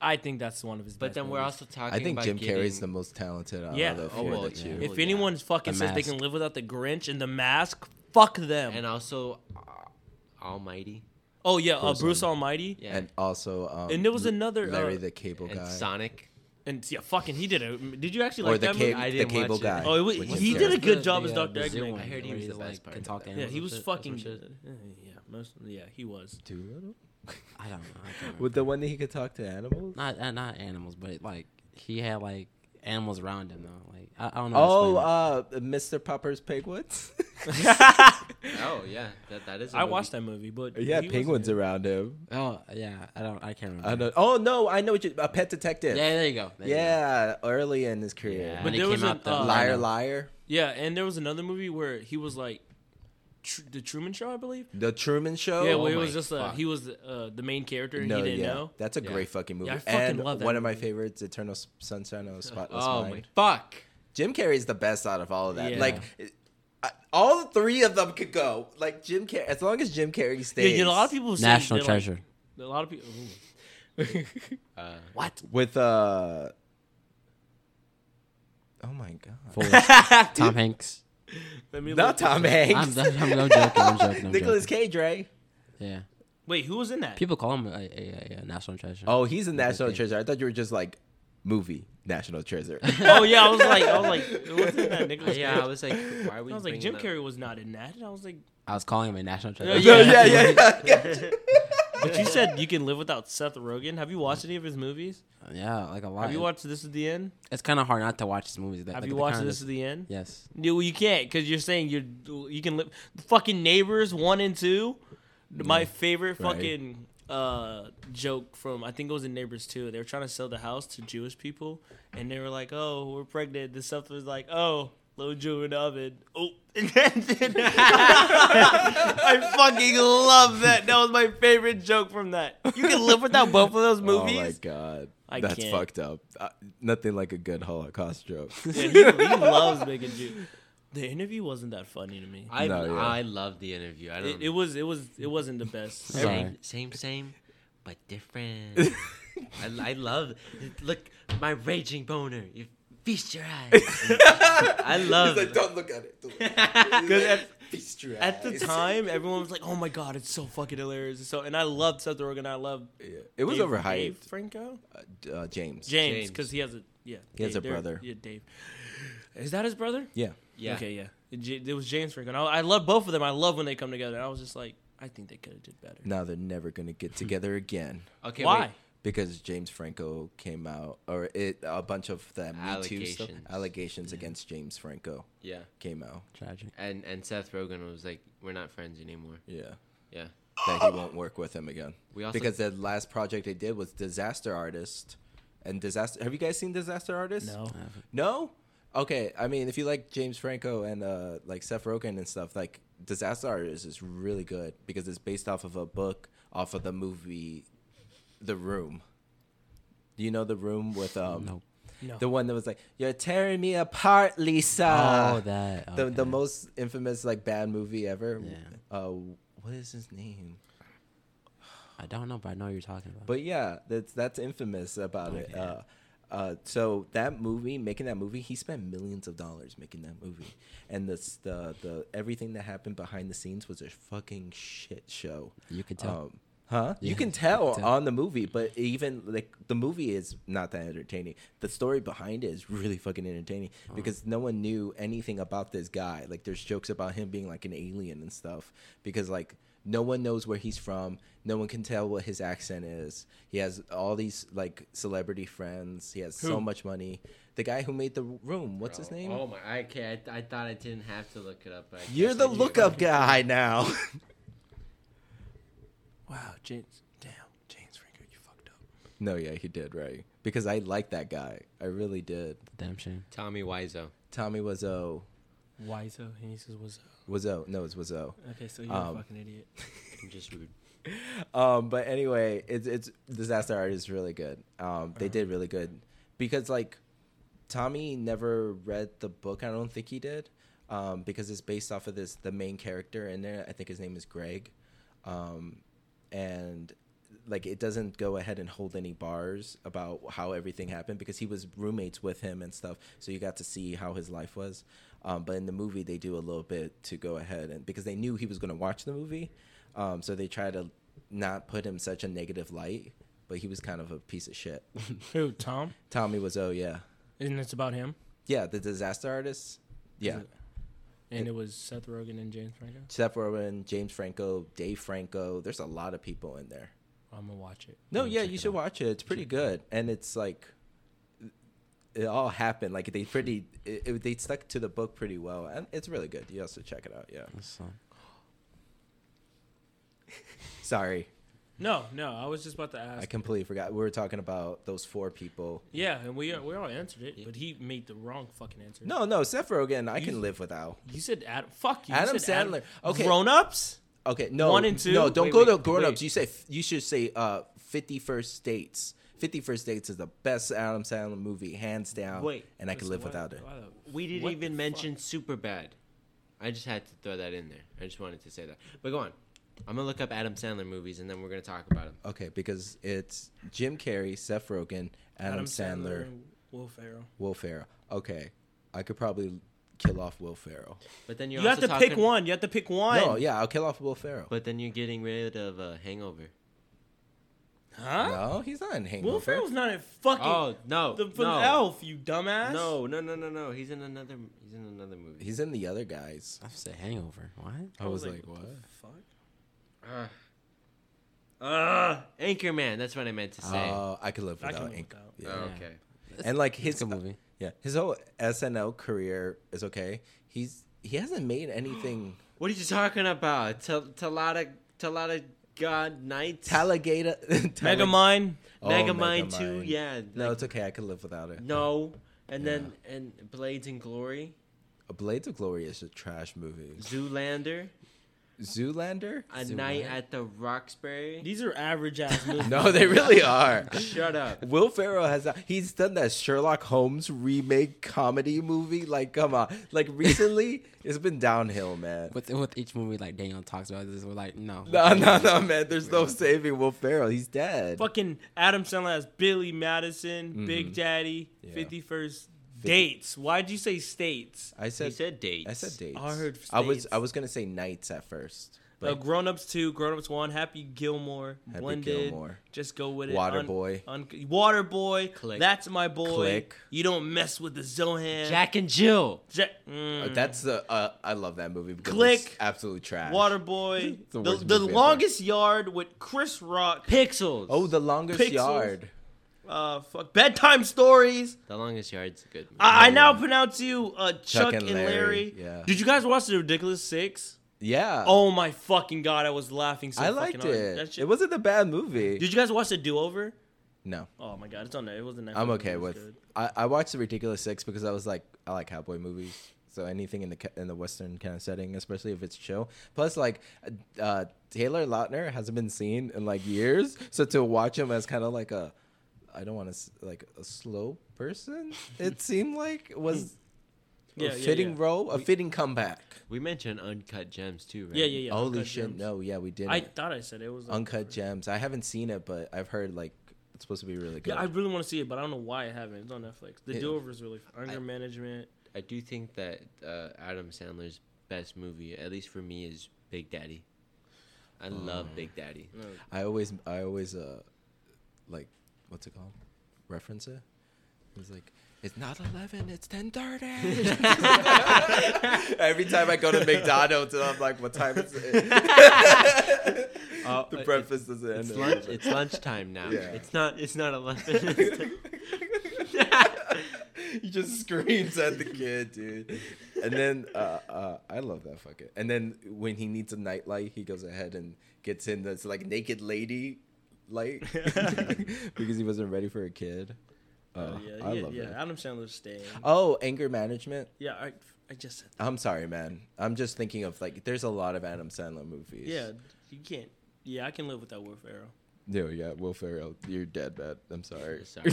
I think that's one of his. But best then we're also talking. I think about Jim getting, Carrey's the most talented out Yeah. of the Oh, four well, that yeah. you. If Well, anyone fucking The says they can live without the Grinch and the Mask, fuck them. and also uh, Almighty. oh yeah, uh, Bruce Bruce Almighty. Almighty. Yeah. And also, um, And there was another, Larry uh, the Cable and Guy, Sonic. And yeah, fucking, he did it. Did you actually or like the, that ca- movie? I the didn't Cable watch it. Guy. Oh, it was- he did a Carrey. good job as Dr. Brazil Eggman. one, I heard he where was the best part Can of talk that. to Yeah, he was animals, fucking. or some uh, yeah, most. Yeah, he was. Doolittle? I don't know. I can't. With the one that he could talk to animals. not uh, not animals, but like he had like animals around him though. Like I, I don't know. how to Oh, explain uh, Mr. Popper's Pigwoods. Oh yeah, that that is. a I movie. watched that movie, but he had penguins around him. oh yeah, I don't. I can't remember. I know. Oh no, I know what you. A pet detective. Yeah, there you go. There you go. Yeah, early in his career. Yeah. But When it there was came a, out, the uh, liar, liar. Yeah, and there was another movie where he was like, tr- the Truman Show, I believe. The Truman Show. yeah, oh where it was just uh, fuck. he was uh, the main character and no, he didn't yeah, know. that's a Yeah. great fucking movie. Yeah, I fucking and love that one of my favorites, Eternal Sunshine of a Spotless Oh my Mind. fuck. Jim Carrey's the best out of all of that. Yeah. Like, I- all three of them could go. Like Jim Carrey, as long as Jim Carrey stays. you know, a lot of people say National they're like- treasure. a lot of people. Uh, what? with uh. Oh my god. Tom Hanks. Let me Not Tom this. Hanks. I'm, I'm, I'm joking. I'm joking. I'm Nicholas joking. Cage, right? Yeah. Wait, who was in that? People call him a, a, a, a national treasure. Oh, he's a national treasure. I thought you were just like movie national treasure. oh yeah, I was like, I was like, wasn't that Nicholas yeah, I was like, why are we? I was like, Jim Carrey was not in that. And I was like, I was calling him a national treasure. Yeah, yeah, yeah, yeah. but you said you can live without Seth Rogen. Have you watched any of his movies? Yeah, like a lot. Have you watched This Is the End? It's kind of hard not to watch his movies. That, Have like, you watched kind of This Is the End? Yes. No, well, you can't because you're saying you're you can live. Fucking Neighbors one and two. My favorite Right. fucking uh joke from I think it was in Neighbors too. They were trying to sell the house to Jewish people, and they were like, "Oh, we're pregnant." The stuff was like, "Oh." Little Jew in the oven. Oh, and then, I fucking love that. That was my favorite joke from that. You can live without both of those movies. Oh my god, I that's can't. fucked up. Uh, nothing like a good Holocaust joke. Yeah, he, he loves making Jew. The interview wasn't that funny to me. I No, yeah. I love the interview. I don't. It, it was it was it wasn't the best. Sorry. same, same, same, but different. I, I love. Look, my raging boner. You feast your eyes. I love. don't look at it. Because at, Feast your at the eyes. time, everyone was like, "Oh my god, it's so fucking hilarious!" It's So, and I loved Seth Rogen. I loved Yeah, it was Dave, overhyped. Dave Franco, Uh, d- uh, James. James, James. because he has a yeah. He has a brother. Yeah, Dave. Is that his brother? Yeah. Yeah. Okay, yeah. It, J- it was James Franco. And I, I love both of them. I love when they come together. I was just like, I think they could have did better. Now they're never gonna get together again Okay. Why? Wait. because James Franco came out, or it a bunch of the Me Too stuff, Allegations. allegations against James Franco Yeah. came out. Tragic. And and Seth Rogen was like, we're not friends anymore. Yeah. Yeah. That he won't work with him again. We also because the last project they did was Disaster Artist, and Disaster. Have you guys seen Disaster Artist? No. No. Okay, I mean, if you like James Franco and uh, like Seth Rogen and stuff, like Disaster Artist is really good because it's based off of a book off of the movie The Room. Do you know The Room with um Nope. No. the one that was like "You're tearing me apart, Lisa." oh, that. the the most infamous like bad movie ever. Yeah. Uh, what is his name? I don't know, but I know what you're talking about. But yeah, that's that's infamous about it. Uh, uh, so that movie, making that movie, he spent millions of dollars making that movie, and the the the everything that happened behind the scenes was a fucking shit show. you could tell. Um, huh? you can tell can tell. on the movie, but even like the movie is not that entertaining. The story behind it is really fucking entertaining Uh-huh. because no one knew anything about this guy. Like there's jokes about him being like an alien and stuff because like no one knows where he's from. No one can tell what his accent is. He has all these like celebrity friends. He has so much money. The guy who made the room, what's his name? Oh my. Okay. I, I thought I didn't have to look it up. But You're the I do. lookup guy now. Wow, James. Damn, James Franco, you fucked up. no, yeah, he did right because I like that guy. I really did. Damn shame. Tommy Wiseau. Tommy Wiseau. Why so? And he says, "What's up?" Wizzo. No, it's Wizzo. Okay, so you're Um, a fucking idiot. I'm just rude. Um, but anyway, it's it's disaster art is really good. Um, they Uh-huh. did really good because like Tommy never read the book. I don't think he did. Um, because it's based off of this the main character in there. I think his name is Greg. Um, and like it doesn't go ahead and hold any bars about how everything happened because he was roommates with him and stuff. So you got to see how his life was. Um, but in the movie, they do a little bit to go ahead and because they knew he was going to watch the movie, um, so they try to not put him such a negative light. But he was kind of a piece of shit. Who? Tom? Tommy was oh yeah, And it's about him. yeah, the disaster artist. Yeah, it? And it was Seth Rogen and James Franco. Seth Rogen, James Franco, Dave Franco. There's a lot of people in there. I'm gonna watch it. No, yeah, you should out. watch it. It's pretty good, and it's like it all happened. Like they pretty, it, it- they stuck to the book pretty well, and it's really good. You also check it out. Yeah. So, Sorry, No, no, I was just about to ask. I completely forgot. We were talking about those four people. yeah, and we we all answered it, but he made the wrong fucking answer. No, no, Seth Rogen, I You- can live without. you said Adam. Fuck you. you Adam said Sandler. Okay. grown ups. Okay, no, One and two? No, don't Wait, go to wait, grown ups. wait. You say you should say uh, Fifty First Dates. Fifty First Dates is the best Adam Sandler movie, hands down. Wait. and I can live without it. We didn't What even mention super bad. I just had to throw that in there. I just wanted to say that. But go on. I'm gonna look up Adam Sandler movies and then we're gonna talk about them. Okay, because it's Jim Carrey, Seth Rogen, Adam, Sandler, and Will Ferrell. Will Ferrell. Okay, I could probably kill off Will Ferrell. But then You you're have to also pick one. You have to pick one. No, yeah, I'll kill off Will Ferrell. But then you're getting rid of uh, Hangover. Huh? no, he's not in Hangover. Will Ferrell's not in fucking. Oh no, the, from no, Elf, you dumbass. no, no, no, no, no. He's in another. He's in another movie. He's in the other guys. I say Hangover. What? I was like, what? the fuck? Uh, uh, Anchorman. That's what I meant to say. Oh, I could live I can without live Ink. without. Yeah. Oh, yeah. okay. And like his a good movie. yeah, his whole SNL career is okay. He's he hasn't made anything. What are you talking about? Tal- Talata, Talata God Nights. Talladega, Megamind. Oh, Megamind Megamind. two. Yeah. No, it's okay. I could live without it. No. And then and Blades and Glory, A Blades of Glory is a trash movie. Zoolander, Zoolander? A Zoolander? Night at the Roxbury. These are average ass movies. no, they really are. Shut up. Will Ferrell has a, he's done that Sherlock Holmes remake comedy movie. Like, come on. Like recently, it's been downhill, man. With with each movie, like Daniel talks about this, we're like, no, no, no, no, man. There's no saving Will Ferrell. He's dead. Fucking Adam Sandler has Billy Madison, mm-hmm. Big Daddy, yeah. 51st Dates. Why did you say states? I said. You said dates. I said dates. I heard. States. I was. I was gonna say nights at first. But uh, grown ups two, grown ups one, Happy Gilmore, Happy blended. Gilmore. Just go with it. Water un, boy, un, Water boy. Click. That's my boy. Click. You don't mess with the Zohan. Jack and Jill. Ja- uh, mm. uh, that's the. Uh, I love that movie. Click. absolute trash. Water boy. the, the, the longest yard with Chris Rock. Pixels. Oh, the longest Pixels. yard. Uh, fuck bedtime stories. The longest yard's a good. Movie. I, I now pronounce you uh, Chuck, and, and Larry. Larry, yeah. Did you guys watch the Ridiculous Six? Yeah. Oh my fucking god! I was laughing so I fucking liked hard. it. Shit- It wasn't a bad movie. Did you guys watch the Do Over? no, Oh my god, it's on there. It wasn't. I'm okay with. I, I watched the Ridiculous Six because I was like, I like cowboy movies. So anything in the in the western kind of setting, especially if it's chill. Plus, like uh, Taylor Lautner hasn't been seen in like years, so to watch him as kind of like a, I don't want to like a slow person. It seemed like was Yeah, a yeah, fitting yeah. role, a fitting comeback. We mentioned uncut gems too, right? Yeah, yeah, yeah. Holy Uncut shit! Gems. No, yeah, we didn't. I thought I said it was Uncut Gems. I haven't seen it, but I've heard like it's supposed to be really good. Yeah, I really want to see it, but I don't know why I haven't. It's on Netflix. The Yeah. Do Over is really fun. Anger I- Management. I do think that uh, Adam Sandler's best movie, at least for me, is Big Daddy. I love Big Daddy. I always, I always, uh, like, what's it called? Reference it. It's like, it's not eleven, it's ten thirty. Every time I go to McDonald's, and I'm like, what time is it? Uh, the breakfast doesn't end. It's at lunch. 11. It's lunchtime now. Yeah. It's not. It's not eleven. he just screams at the kid, dude. And then uh, uh, I love that fucking. And then when he needs a nightlight, he goes ahead and gets in this like naked lady light because he wasn't ready for a kid. Uh, Oh, yeah, I yeah, love yeah. that. Adam Sandler's staying. Oh, anger management. Yeah, I, I just said. I'm sorry, man. I'm just thinking of like, there's a lot of Adam Sandler movies. Yeah, you can't. Yeah, I can live without Will Ferrell. No, yeah, Will Ferrell, you're dead, man. I'm sorry. Sorry.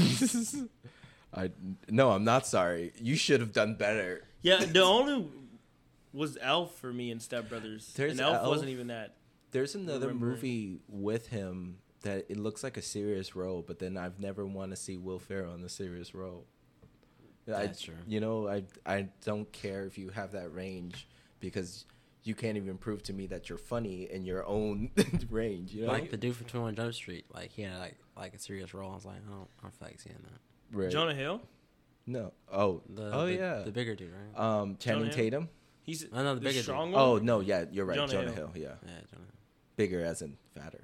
I no, I'm not sorry. You should have done better. Yeah, the only was Elf for me and Step Brothers. There's and Elf, Elf. wasn't even that. There's another movie with him that it looks like a serious role, but then I've never want to see Will Ferrell in a serious role. I- That's true. You know, I I don't care if you have that range because you can't even prove to me that you're funny in your own range. You know, Like the dude from Twenty One Jump Street, like he had like like a serious role. I was like, I don't, I don't feel like seeing that. right. Jonah Hill. No. Oh. The, oh the, yeah. the bigger dude, right? um, Channing Jonah Tatum. He's No, no, the the bigger dude. one. Oh no, yeah, you're right. Jonah Jonah, Hill. Hill. Yeah, yeah, Jonah. bigger as in fatter.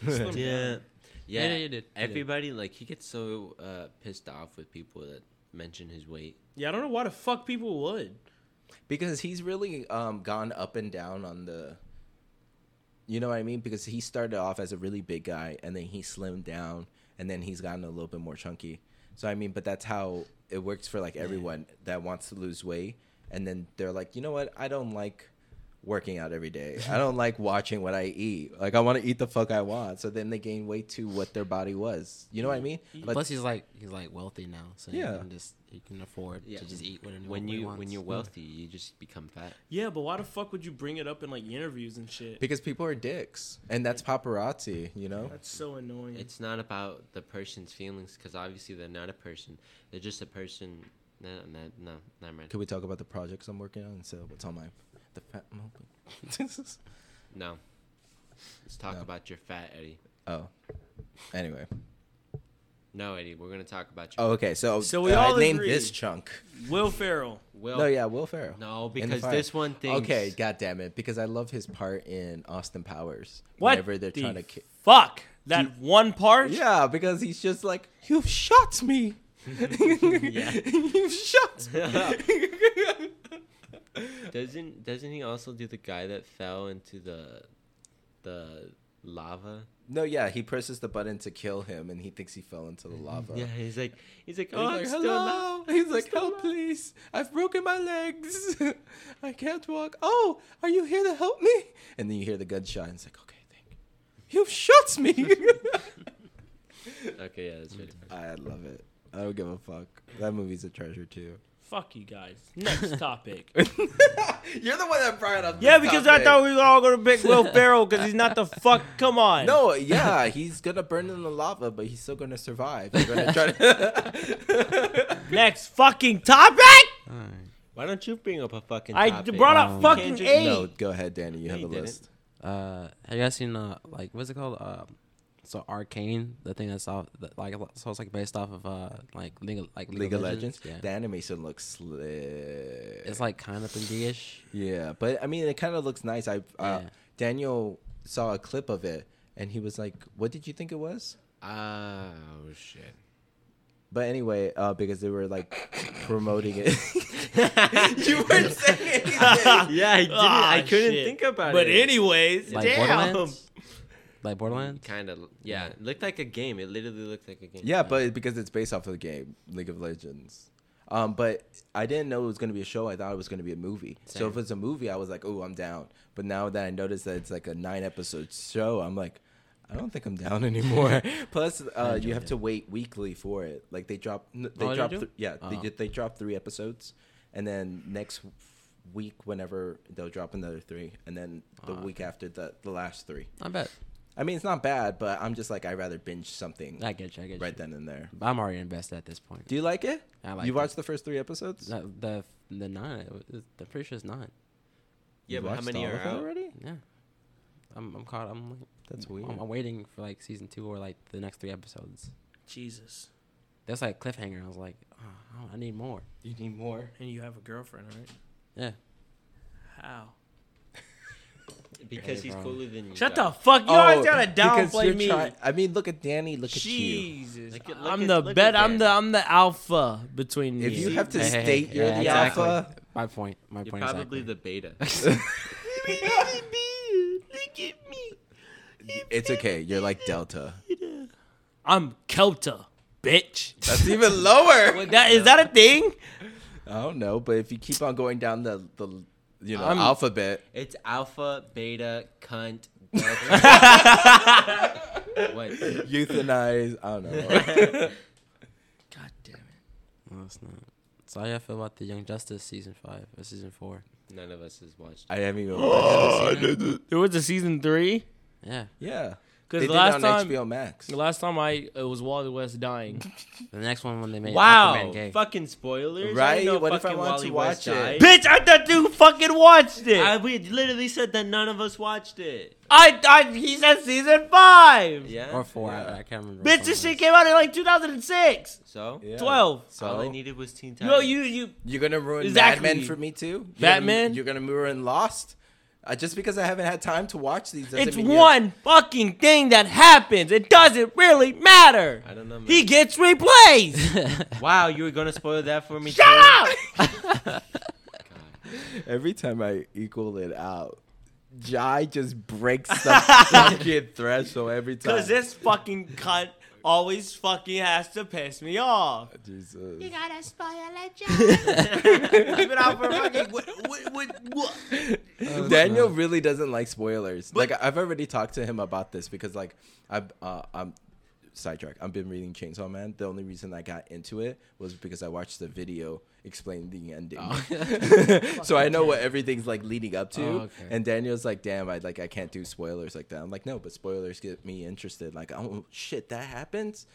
Slim Yeah. Yeah, Yeah, you did. You did. everybody like he gets so uh, pissed off with people that mention his weight. Yeah, I don't know why the fuck people would. because he's really um, gone up and down on the you know what i mean because he started off as a really big guy and then he slimmed down and then he's gotten a little bit more chunky so i mean but that's how it works for like everyone that wants to lose weight and then they're like you know what i don't like working out every day i don't like watching what i eat like i want to eat the fuck i want so then they gain weight to what their body was you know what i mean but Plus, he's like he's like wealthy now, so Yeah. he can just he can afford Yeah. to just eat whatever When he you wants. when you're wealthy, you just become fat. Yeah, but why the fuck would you bring it up in like interviews and shit? because people are dicks and that's paparazzi you know That's so annoying. It's not about the person's feelings because obviously they're not a person. They're just a person. No, no, no, never mind. Can we talk about the projects I'm working on instead of what's on my the fat moment? No. Let's talk No. about your fat Eddie. oh. Anyway. No, Eddie, we're gonna talk about your. Oh, okay. So, So we uh, all I named agree. this chunk. Will Ferrell. Will. no, yeah, Will Ferrell. No, In the because this one thing. Okay, god damn it. Because I love his part in Austin Powers. What? Whenever they're the trying to ki- fuck that one part. Yeah, because he's just like, You've shot me. You've shot me. Doesn't doesn't he also do the guy that fell into the the lava? no, yeah, he presses the button to kill him and he thinks he fell into the mm-hmm. lava. Yeah, he's like he's like oh, he's like, hello. He's like, help, please. I've broken my legs. I can't walk. Oh, are you here to help me? And then you hear the gunshot, and it's like, okay, thank you. You shot me. Okay, yeah, that's right. Mm, I love it. I don't give a fuck. That movie's a treasure too. Fuck you guys. Next topic. You're the one that brought up. yeah, this because I thought we were all gonna pick Will Ferrell because he's not the fuck. Come on. No, yeah, he's gonna burn in the lava, but he's still gonna survive. He's gonna try to. Next fucking topic. Alright. Why don't you bring up a fucking? I topic? brought up Um, fucking Can't just- eight. no, go ahead, Danny. You No, have you a didn't. list. Uh, i've you guys seen uh like what's it called? Uh, so Arcane, the thing that's off that, like so it's like based off of uh like League of, like League of Legends. Yeah, The animation looks slick. it's like kind of 3D-ish. yeah, but I mean, it kind of looks nice. I uh, Yeah. Daniel saw a clip of it, and he was like, "What did you think it was?" Oh shit. But anyway, uh, because they were like promoting it. you weren't saying anything. yeah, I didn't. Ah, I couldn't shit. think about But it. But anyways, Like damn. Borderlands. Like Borderlands. kind of. Yeah, it looked like a game. It literally looked like a game. Yeah, but because it's based off of the game League of Legends. Um, but I didn't know it was going to be a show. I thought it was going to be a movie. So if it's a movie, I was like, "Oh, I'm down." But now that I noticed that it's like a nine episode show, I'm like, I don't think I'm down anymore. Plus, uh, you have it. to wait weekly for it. Like they drop, they Oh, drop, do? th- yeah, they Oh. they, they drop three episodes, and then next week, whenever they'll drop another three, and then the Ah. week after the the last three. I bet. I mean, it's not bad, but I'm just like I'd rather binge something I get you. I get right you. then and there. I'm already invested at this point. Do you like it? I like it. you it. watched the first three episodes? The the, the nine. It was, I'm pretty sure it's nine. Yeah, You but how many are of out? already? Yeah. I'm I'm caught. I'm like That's I'm, weird. I'm waiting for like season two or like the next three episodes. Jesus. That's like cliffhanger. I was like, oh, I need more. You need more. And you have a girlfriend, right? Yeah. How? Because Hey, he's bro. cooler than you. Shut guys. the fuck. You always oh, gotta Oh, because downplay you're me. try- I mean, look at Danny. Look at you. Jesus. Look at- look I'm at- the look bet. I'm the I'm the alpha between you. If me. you have to Hey, hey, state hey, you're yeah, the exactly. alpha, My point. My You're point. probably exactly. the beta. it's okay. You're like Delta. I'm Kelta, bitch. That's even lower. What, that is that a thing? I don't know, but if you keep on going down the the you know I'm- alphabet, It's alpha, beta, cunt, what? euthanize. I don't know. God damn it. No, it's not. So how y'all feel about the Young Justice season five or season four? None of us has watched. I haven't even. watched it. There was a season three. Yeah. yeah, Because the did last it on time, HBO Max. the last time I it was Wally West dying. The next one when they made Wow, Aquaman gay. fucking spoilers. Right? I What if I want Wally to West watch died. it? Bitch, I thought you fucking watched it. I, I, we literally said that none of us watched it. I, he said season five. Yeah. or four. Yeah. I, I can't remember. Bitch, which this shit came out in like 2006. So Yeah. 12. So all I needed was Teen Titans. No, you, you. You're gonna ruin Exactly. Mad for me too. You're Batman? Gonna, you're gonna ruin Lost. Uh, just because I haven't had time to watch these, doesn't It's mean you- one fucking thing that happens. It doesn't really matter. I don't know. Man. He gets replaced. wow, you were gonna spoil that for me. Shut too? up. Every time I equal it out, Jai just breaks the fucking threshold every time. Because this fucking cunt always fucking has to piss me off. Jesus. gotta spoil it, It's been out for fucking. What, what, what, what? Daniel really doesn't like spoilers. like I've already talked to him about this because like I've uh, I'm sidetrack. I've been reading Chainsaw Man. The only reason I got into it was because I watched the video explain the ending. Oh. so I know what everything's like leading up to. Oh, okay. And Daniel's like, "Damn, I like I can't do spoilers like that." I'm like, "No, but spoilers get me interested." Like, "Oh shit, that happens."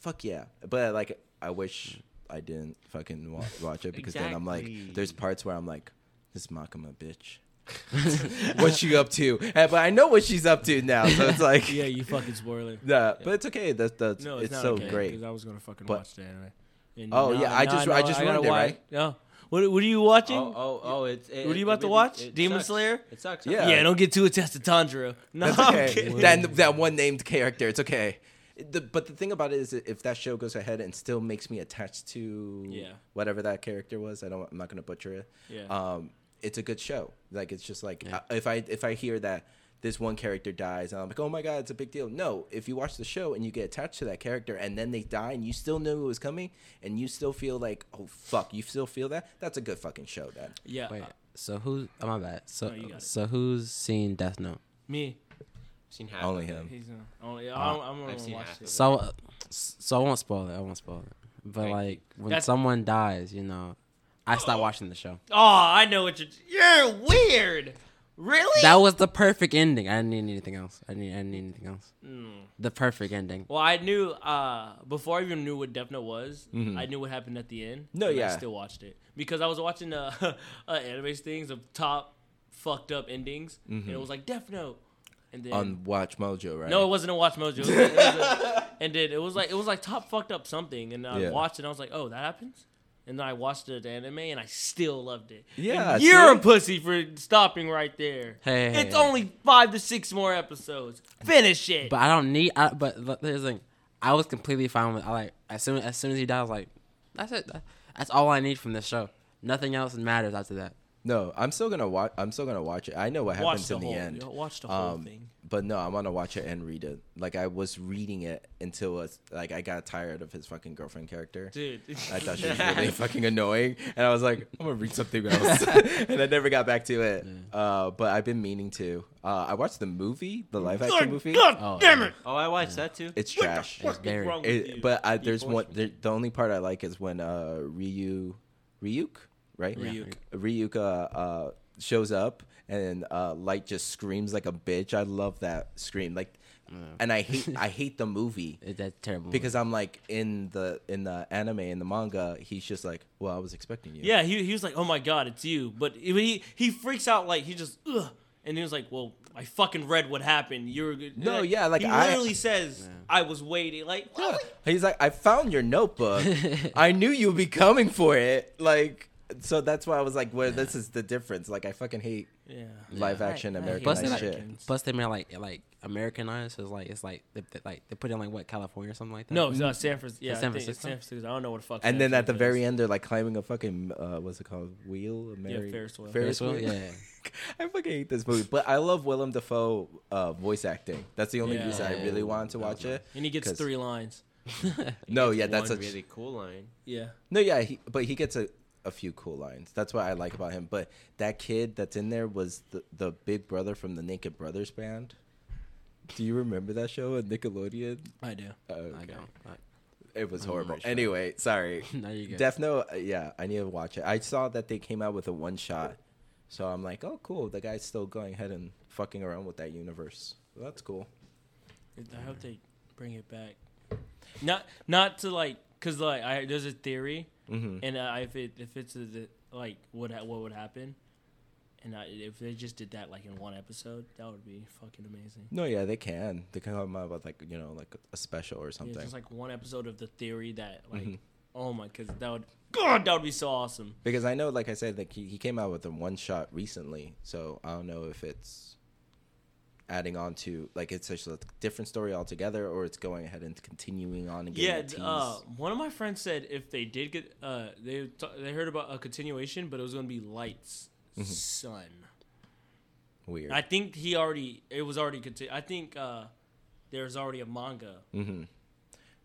Fuck yeah. But like I wish I didn't fucking wa- watch it because then I'm like there's parts where I'm like this Makima bitch. What's she up to? Eh, but I know what she's up to now, so it's like, Yeah, you fucking spoiler. yeah. But it's okay. That's that's No, it's, it's, so okay, great. Because I was gonna fucking But- watch the anime. And Oh, now- yeah, I just- know I just ruined it, right? Yeah. What What are you watching? Oh, oh, oh! It's. It, What are you it about to watch? it Demon sucks. Slayer? It sucks. Yeah. yeah. don't get too attached to Tundra. No, That's okay. that that one named character, it's okay. The, but the thing about it is, if that show goes ahead and still makes me attached to Yeah. whatever that character was, I don't. I'm not gonna butcher it. Yeah. Um, it's a good show. Like it's just like Yeah. uh, if I if I hear that this one character dies, and I'm like, oh my god, it's a big deal. No, if you watch the show and you get attached to that character, and then they die, and you still knew it was coming, and you still feel like, oh fuck, you still feel that. That's a good fucking show. Then yeah. Wait. So who? Oh my bad. So No, you got it. so who's seen Death Note? Me. Seen half Only of him. He's uh, only. I'm, I'm gonna I've seen watch half of it. it. So uh, so I won't spoil it. I won't spoil it. But Right. like when That's- someone dies, you know, I stopped watching the show. Oh, I know what you're. You're weird. Really? That was the perfect ending. I didn't need anything else. I didn't, I didn't need anything else. Mm. The perfect ending. Well, I knew uh, before I even knew what Death Note was. Mhm. I knew what happened at the end. No, and yeah. I still watched it because I was watching uh, uh anime things of top fucked up endings, and it was like Death Note, and then on WatchMojo, right? no, it wasn't a WatchMojo, it was, it was a- and then it was like it was like top fucked up something, and I Yeah. watched it, and I was like, oh, that happens. And then I watched the anime, and I still loved it. Yeah, And you're see? a pussy for stopping right there. Hey, it's hey. only five to six more episodes. Finish it. But I don't need. I, but but there's like, I was completely fine with. I like as soon as soon as he died, I was like, that's it. That's all I need from this show. Nothing else matters after that. No, I'm still gonna watch. I'm still gonna watch it. I know what watch happens the in the whole. end. Watch the whole Um, thing. But no, I'm gonna watch it and read it. Like I was reading it until it's, like I got tired of his fucking girlfriend character. Dude. I thought she was really fucking annoying, and I was like, I'm gonna read something else, and I never got back to it. Uh, but I've been meaning to. Uh, I watched the movie, the live action God, movie. God Oh, damn it! Oh, I watched that too. It's trash. What the trash. fuck is wrong with It, you? but I, there's one. me. The, the only part I like is when uh, Ryu, Ryuk, right? Yeah. Ryuk. Ryuk uh, uh, shows up and uh, Light just screams like a bitch. I love that scream. Like, and I hate I hate the movie that's terrible. because I'm like in the in the anime in the manga. He's just like, well, I was expecting you. Yeah, he, he was like, "Oh my god, it's you!" But he he freaks out like he just ugh, and he was like, "Well, I fucking read what happened. You're good." No, yeah, like, he I- literally says, "I was waiting." Like, Yeah. He's like, I found your notebook. I knew you'd be coming for it. Like, so that's why I was like, well, this is the difference. Like, I fucking hate yeah, live I- action I American plus like, shit. Americans. plus they made like like Americanized. So it's like it's like they, they, like they put it in like what California or something like that. No, it's not San Francisco. Yeah, San I think it's Francisco? San Francisco. I don't know what the fuck. And then at the very is. end, they're like climbing a fucking uh, what's it called? Wheel? Ameri- Ferris wheel. Ferris Ferris wheel? wheel. Yeah. I fucking hate this movie, but I love Willem Dafoe uh, voice acting. That's the only Yeah. reason I really wanted to watch was it. and he gets 'Cause- three lines. No, It's yeah, that's a really cool line. Yeah, no, yeah, he, but he gets a a few cool lines. That's what I like about him. But that kid that's in there was the the big brother from the Naked Brothers band. Do you remember that show on Nickelodeon? I do. Oh, I don't. I- It was horrible. sure. Anyway, sorry. no, you good. Death Note, uh, yeah, I need to watch it. I saw that they came out with a one shot, so I'm like, oh, cool. The guy's still going ahead and fucking around with that universe. So that's cool. I hope they bring it back. Not not to like, cause like I there's a theory, hmm and uh, if it if it's a, like what what would happen, and I, if they just did that like in one episode, that would be fucking amazing. No, yeah, they can. They can come out with like you know like a special or Yeah, something. just like one episode of the theory that like, Mhm. oh my, cause that would God that would be so awesome. because I know, like I said, like he, he came out with a one shot recently, so I don't know if it's adding on to like it's such a different story altogether, or it's going ahead and continuing on and getting Yeah, a d- tease. uh, one of my friends said if they did get, uh, they t- they heard about a continuation, but it was gonna be Lights Mhm. Son. Weird. I think he already, it was already conti- I think uh, there's already a manga hmm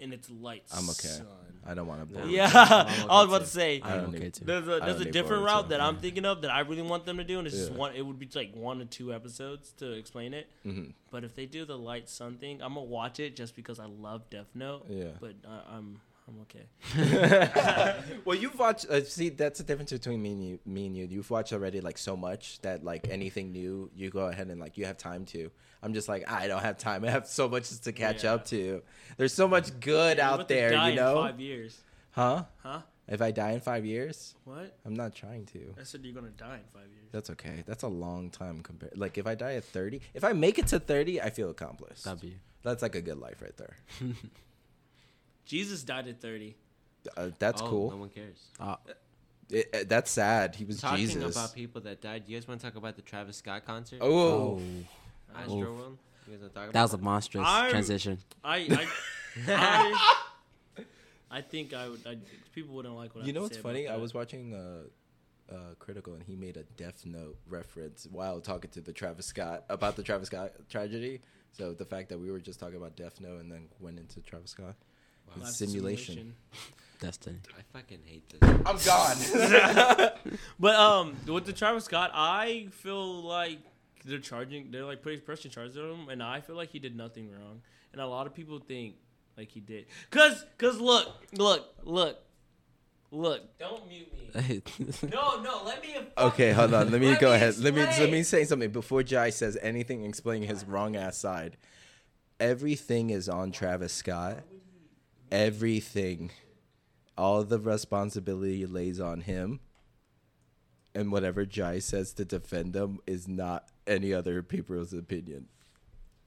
and it's light. I'm okay. Son. I don't want to. Yeah. Yeah, I'm I was about too. to say. I I'm don't okay need- too. There's a there's a different route that I'm thinking of that I really want them to do, and it's just one. It would be like one or two episodes to explain it. hmm But if they do the Light Sun thing, I'm gonna watch it just because I love Death Note. Yeah. But I, I'm I'm okay. well, you've watched. Uh, see, that's the difference between me and you. Me and you. You've watched already like so much that like anything new, you go ahead and like you have time to. I'm just like I don't have time. I have so much to catch Yeah. up to. There's so much good You're out there, die you in know? five years, Huh? huh? If I die in five years, What? I'm not trying to. I said you're gonna die in five years. That's okay. That's a long time compared. Like if I die at 30, if I make it to 30, I feel accomplished. That'd be. That's like a good life right there. Jesus died at 30. Uh, that's Oh, cool. No one cares. Uh, It, uh, that's sad. He was Talking Jesus. about people that died. You guys want to talk about the Travis Scott concert? oh. oh, Astro Oof. World? You guys want to talk about that was a monstrous I'm- transition. I I, I, I think I would. I, people wouldn't like what I You know have what's say funny? I was watching uh, uh, Critical, and he made a Death Note reference while talking to the Travis Scott about the Travis Scott tragedy. So the fact that we were just talking about Death Note and then went into Travis Scott, Wow. it's simulation. Destiny. I fucking hate this. I'm gone. But um, with the Travis Scott, I feel like they're charging. They're like putting pressure charges on him, and I feel like he did nothing wrong. And a lot of people think like he did. Cause, cause look, look, look, look. Don't mute me. No, no. Let me. okay, hold on. Let me Let go me ahead. Let me let me say something before Jai says anything explaining his wrong ass side. Everything is on Travis Scott. Everything. All the responsibility lays on him. And whatever Jai says to defend him is not any other people's opinion.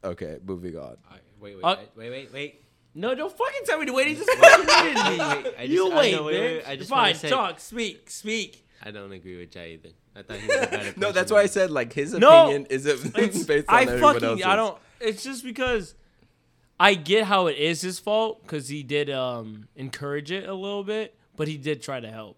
Okay, moving on. All right, wait, wait, Uh, wait, wait, wait. No, don't fucking tell me to wait. He just fucking muted me. wait, I just- you I wait, know, wait, wait. I just Fine, wanna say- talk, speak, speak. I don't agree with Jai either. I thought he was a better No, that's why I said like his No, opinion isn't It's, based on I everyone fucking else's. I don't. It's just because I get how it is his fault because he did um encourage it a little bit, but he did try to help.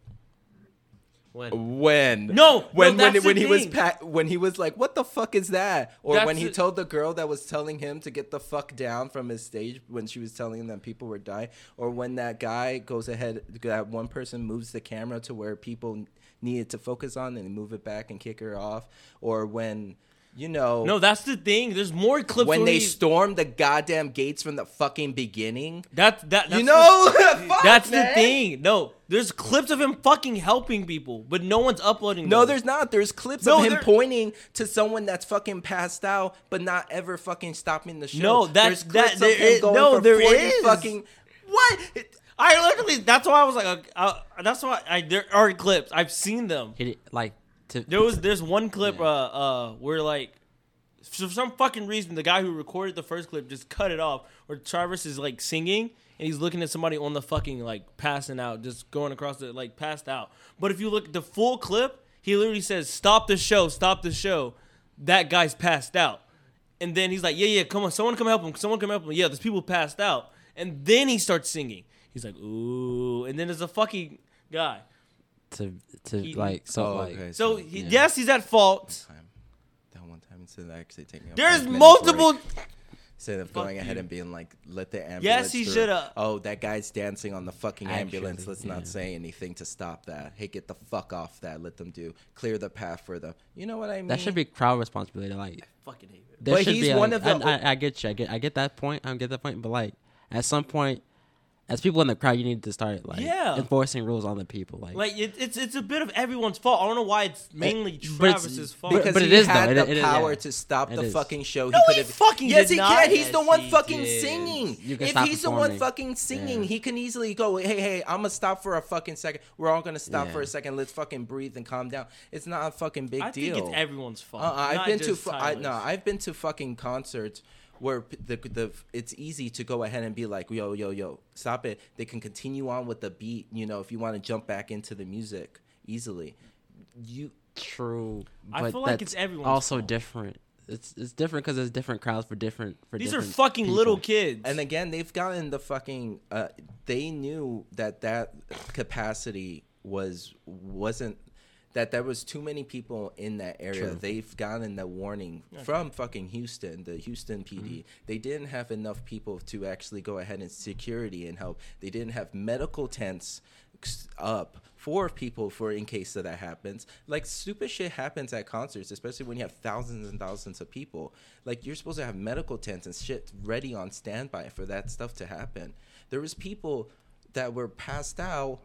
When? When No, when no, when that's when the he was thing. pa- when he was like, "What the fuck is that?" Or That's when he the- told the girl that was telling him to get the fuck down from his stage when she was telling him that people were dying, or when that guy goes ahead, that one person moves the camera to where people needed to focus on and move it back and kick her off, or when you know No, that's the thing. There's more clips when they he- stormed the goddamn gates from the fucking beginning. That that that's you know, the, Fuck, that's the thing. No, there's clips of him fucking helping people, but no one's uploading. No, them. there's not. There's clips No, of him there- pointing to someone that's fucking passed out, but not ever fucking stopping the show. No, that's- There's clips that- of there him is- going no, for there 40 is. fucking what? It- I literally. That's why I was like, uh, uh, that's why I there are clips. I've seen them. He did, like to There was there's one clip Yeah. uh uh where like for some fucking reason the guy who recorded the first clip just cut it off where Travis is like singing and he's looking at somebody on the fucking like passing out just going across the like passed out. But if you look at the full clip, he literally says stop the show, stop the show. That guy's passed out. And then he's like, "Yeah, yeah, come on, someone come help him. Someone come help him." Yeah, there's people passed out. And then he starts singing. He's like, "Ooh." And then there's a fucking guy. To to He- like so Oh, like okay. So So- he, Yeah. yes, he's at fault. Time. That one time instead of actually taking. A There's five-minute multiple. break. instead of Fuck going ahead you. and being like, "Let the ambulance." Yes, he through." shoulda. Oh, that guy's dancing on the fucking ambulance. Actually, Let's not say anything to stop that. Hey, get the fuck off that. Let them do clear the path for them. You know what I mean? That should be crowd responsibility. Like, Fucking hate it. there But should he's be, one like- of the- I, I, I get you. I get. I get that point. I get that point. But like, at some point, as people in the crowd, you need to start like Yeah. enforcing rules on the people. Like, Like it, it's it's a bit of everyone's fault. I don't know why it's mainly but it's- Travis's fault. but- because but he it is, though. had It- the it is, power yeah. to stop It the is. fucking show. No, he could've- fucking yes, did he not. can. He's the one he fucking did. singing. You can if stop he's the one fucking singing, Yeah. he can easily go, "Hey, hey, I'm gonna stop for a fucking second. We're all gonna stop Yeah. for a second. Let's fucking breathe and calm down." It's not a fucking big I deal. think it's everyone's fault. Uh, I've been to just fu- I, no, I've been to fucking concerts where the the it's easy to go ahead and be like, yo, yo, yo, stop it. They can continue on with the beat. You know, if you want to jump back into the music easily, you true. I but feel like it's everyone also fault. different. It's it's different because there's different crowds for different for These are fucking people. little kids. and again they've gotten the fucking. Uh, they knew that that capacity was wasn't. That there was too many people in that area. True. They've gotten the warning from fucking Houston, the Houston PD. Mm-hmm. They didn't have enough people to actually go ahead and security and help. They didn't have medical tents up for people for in case that that happens. Like stupid shit happens at concerts, especially when you have thousands and thousands of people. Like you're supposed to have medical tents and shit ready on standby for that stuff to happen. There was people that were passed out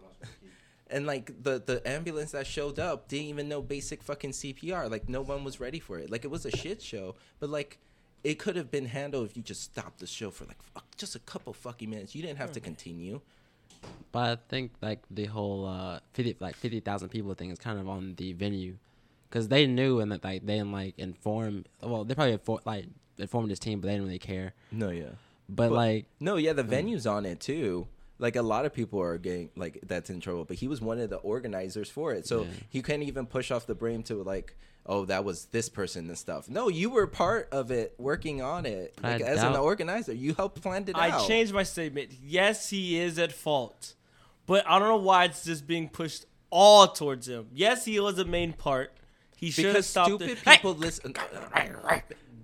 and like the the ambulance that showed up didn't even know basic fucking CPR. Like no one was ready for it. Like it was a shit show, but like it could have been handled if you just stopped the show for like fuck, just a couple fucking minutes. You didn't have to continue. But I think like the whole uh fifty like fifty thousand people thing is kind of on the venue, because they knew and that like they didn't like inform. Well, they probably infor- like informed his team, but they didn't really care. No, yeah. But, But- like No, yeah, the venue's on it too. Like a lot of people are getting like that's in trouble, but he was one of the organizers for it, so Yeah. he can't even push off the blame to like, oh, that was this person and stuff. No, you were part of it, working on it, like as an organizer. You helped plan it I out. changed my statement. Yes, he is at fault, but I don't know why it's just being pushed all towards him. Yes, he was a main part. He should have stopped stupid it. people listen.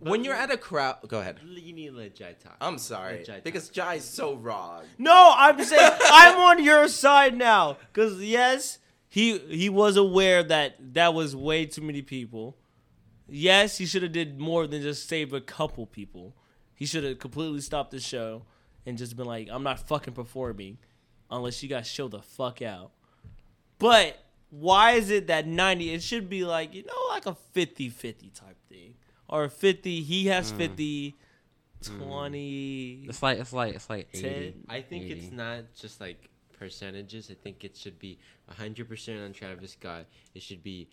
When you're at a crowd, go ahead. You need to let Jai talk. I'm sorry Jai because Jai's so wrong. No, I'm saying I'm on your side now. Cause yes, he he was aware that that was way too many people. Yes, he should have did more than just save a couple people. He should have completely stopped the show and just been like, I'm not fucking performing unless you guys show the fuck out. But why is it that 90 it should be like, you know, like a 50-50 type thing. Or 50 he has mm. 50 mm. 20 it's like it's like it's like Ten. eighty. I think it's not just like percentages. I think it should be 100% on Travis Scott. It should be.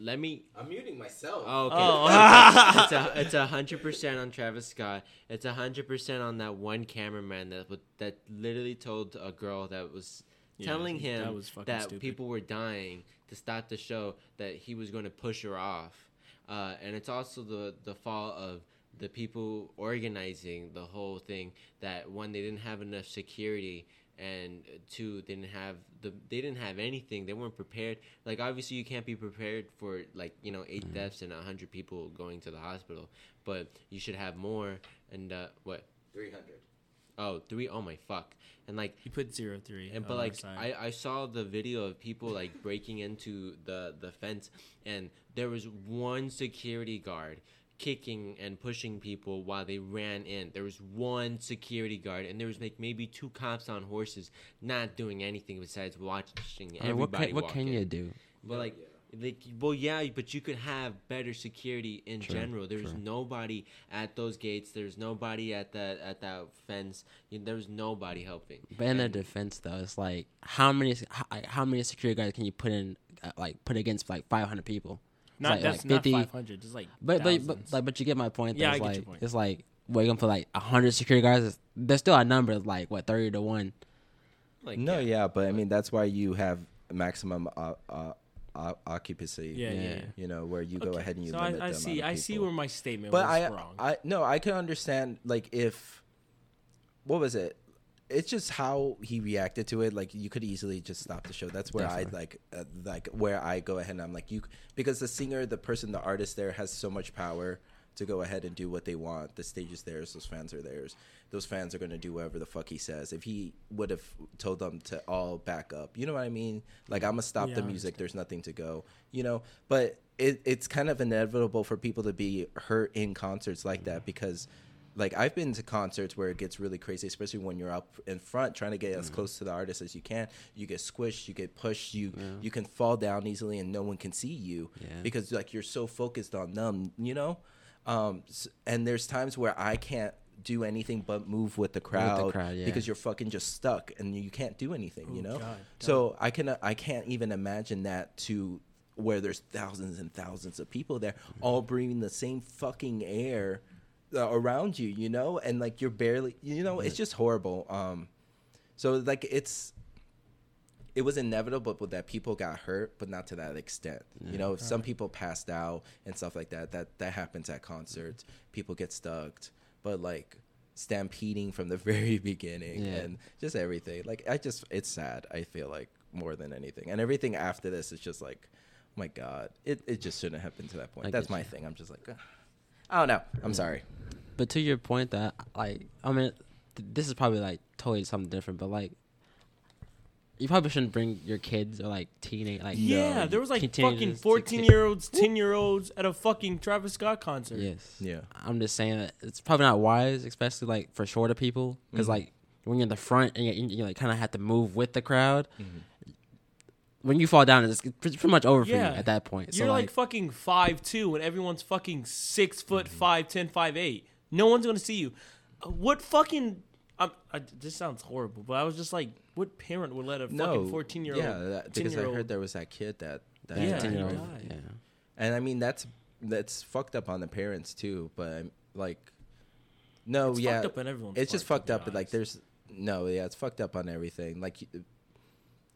Let me. I'm muting myself. Oh, okay. Oh. it's a it's a hundred percent on Travis Scott. It's a hundred percent on that one cameraman that that literally told a girl that was Yeah, telling that him was that people were dying to stop the show that he was going to push her off. Uh, and it's also the the fault of the people organizing the whole thing that one they didn't have enough security and two they didn't have the they didn't have anything. They weren't prepared. Like obviously you can't be prepared for like you know 8 deaths and 100 people going to the hospital but you should have more and uh what? 300. Oh three oh my fuck and like He put zero three. and but like. I, I saw the video of people like breaking into the the fence and there was one security guard kicking and pushing people while they ran in there was one security guard and there was like maybe two cops on horses not doing anything besides watching I mean, what can, what walk can in. you do? But like, like, well, yeah, but you could have better security in True, general. There's true. nobody at those gates. There's nobody at that at that fence. You, there's nobody helping. But in their And- defense, though, it's like how many how, how many security guards can you put in uh, like put against like five hundred people? It's not like, that's like not 50 five hundred. It's like But but, but like but you get my point. Though. Yeah, it's I get like your point. it's like we're gonna put like hundred security guards. There's still a number of like what thirty to one. like, No, yeah, but I mean that's why you have maximum uh, uh, uh, occupancy. yeah, yeah. yeah. yeah. You know where you go ahead and you so limit I, I the see. I see where my statement but was I, wrong. I no, I can understand like if what was it? It's just how he reacted to it. Like you could easily just stop the show. That's where Definitely. I like, uh, like where I go ahead and I'm like you because the singer, the person, the artist there has so much power to go ahead and do what they want. The stage is theirs. Those fans are theirs. Those fans are gonna do whatever the fuck he says. If he would have told them to all back up, you know what I mean? Like I'm gonna stop Yeah, the music. There's nothing to go. You know, but it, it's kind of inevitable for people to be hurt in concerts like that because like I've been to concerts where it gets really crazy, especially when you're up in front trying to get as close to the artist as you can. You get squished, you get pushed, you you can fall down easily, and no one can see you Yeah. because like you're so focused on them, you know. Um, and there's times where I can't do anything but move with the crowd, crowd, yeah. because you're fucking just stuck and you can't do anything, you Oh, know. God, so I can I can't even imagine that to where there's thousands and thousands of people there all breathing the same fucking air uh, around you, you know, and like you're barely, you know, it's just horrible. Um, so like it's it was inevitable but that people got hurt, but not to that extent. You know, if some people passed out and stuff like that, that that happens at concerts. People get stuck, but like stampeding from the very beginning Yeah. and just everything. Like I just it's sad. I feel like more than anything, and everything after this is just like, oh my god, it it just shouldn't have been to that point. I That's my you. thing. I'm just like, ugh. I don't know. I'm sorry. But to your point that like I mean, th- this is probably like totally something different, but like. You probably shouldn't bring your kids or like teenage like Yeah, there was like fucking fourteen year olds, ten year olds at a fucking Travis Scott concert. Yes. Yeah. I'm just saying that it's probably not wise, especially like for shorter people, because Mhm. like when you're in the front and you, you, you like kind of have to move with the crowd. Mhm. When you fall down, it's pretty pretty much over for you at that point. You're like, like, fucking five two, and everyone's fucking six foot Mm-hmm. five ten five eight. No one's gonna see you. Uh, What fucking? I'm, I, this sounds horrible, but I was just like, what parent would let a No, fucking fourteen year old? yeah, that, because I heard there was that kid that that Yeah, died. 10-year-old, died. yeah. And I mean that's that's fucked up on the parents too, but I'm, like no, It's yeah. fucked up on everyone's it's just fucked up, but like there's no, yeah, it's fucked up on everything. Like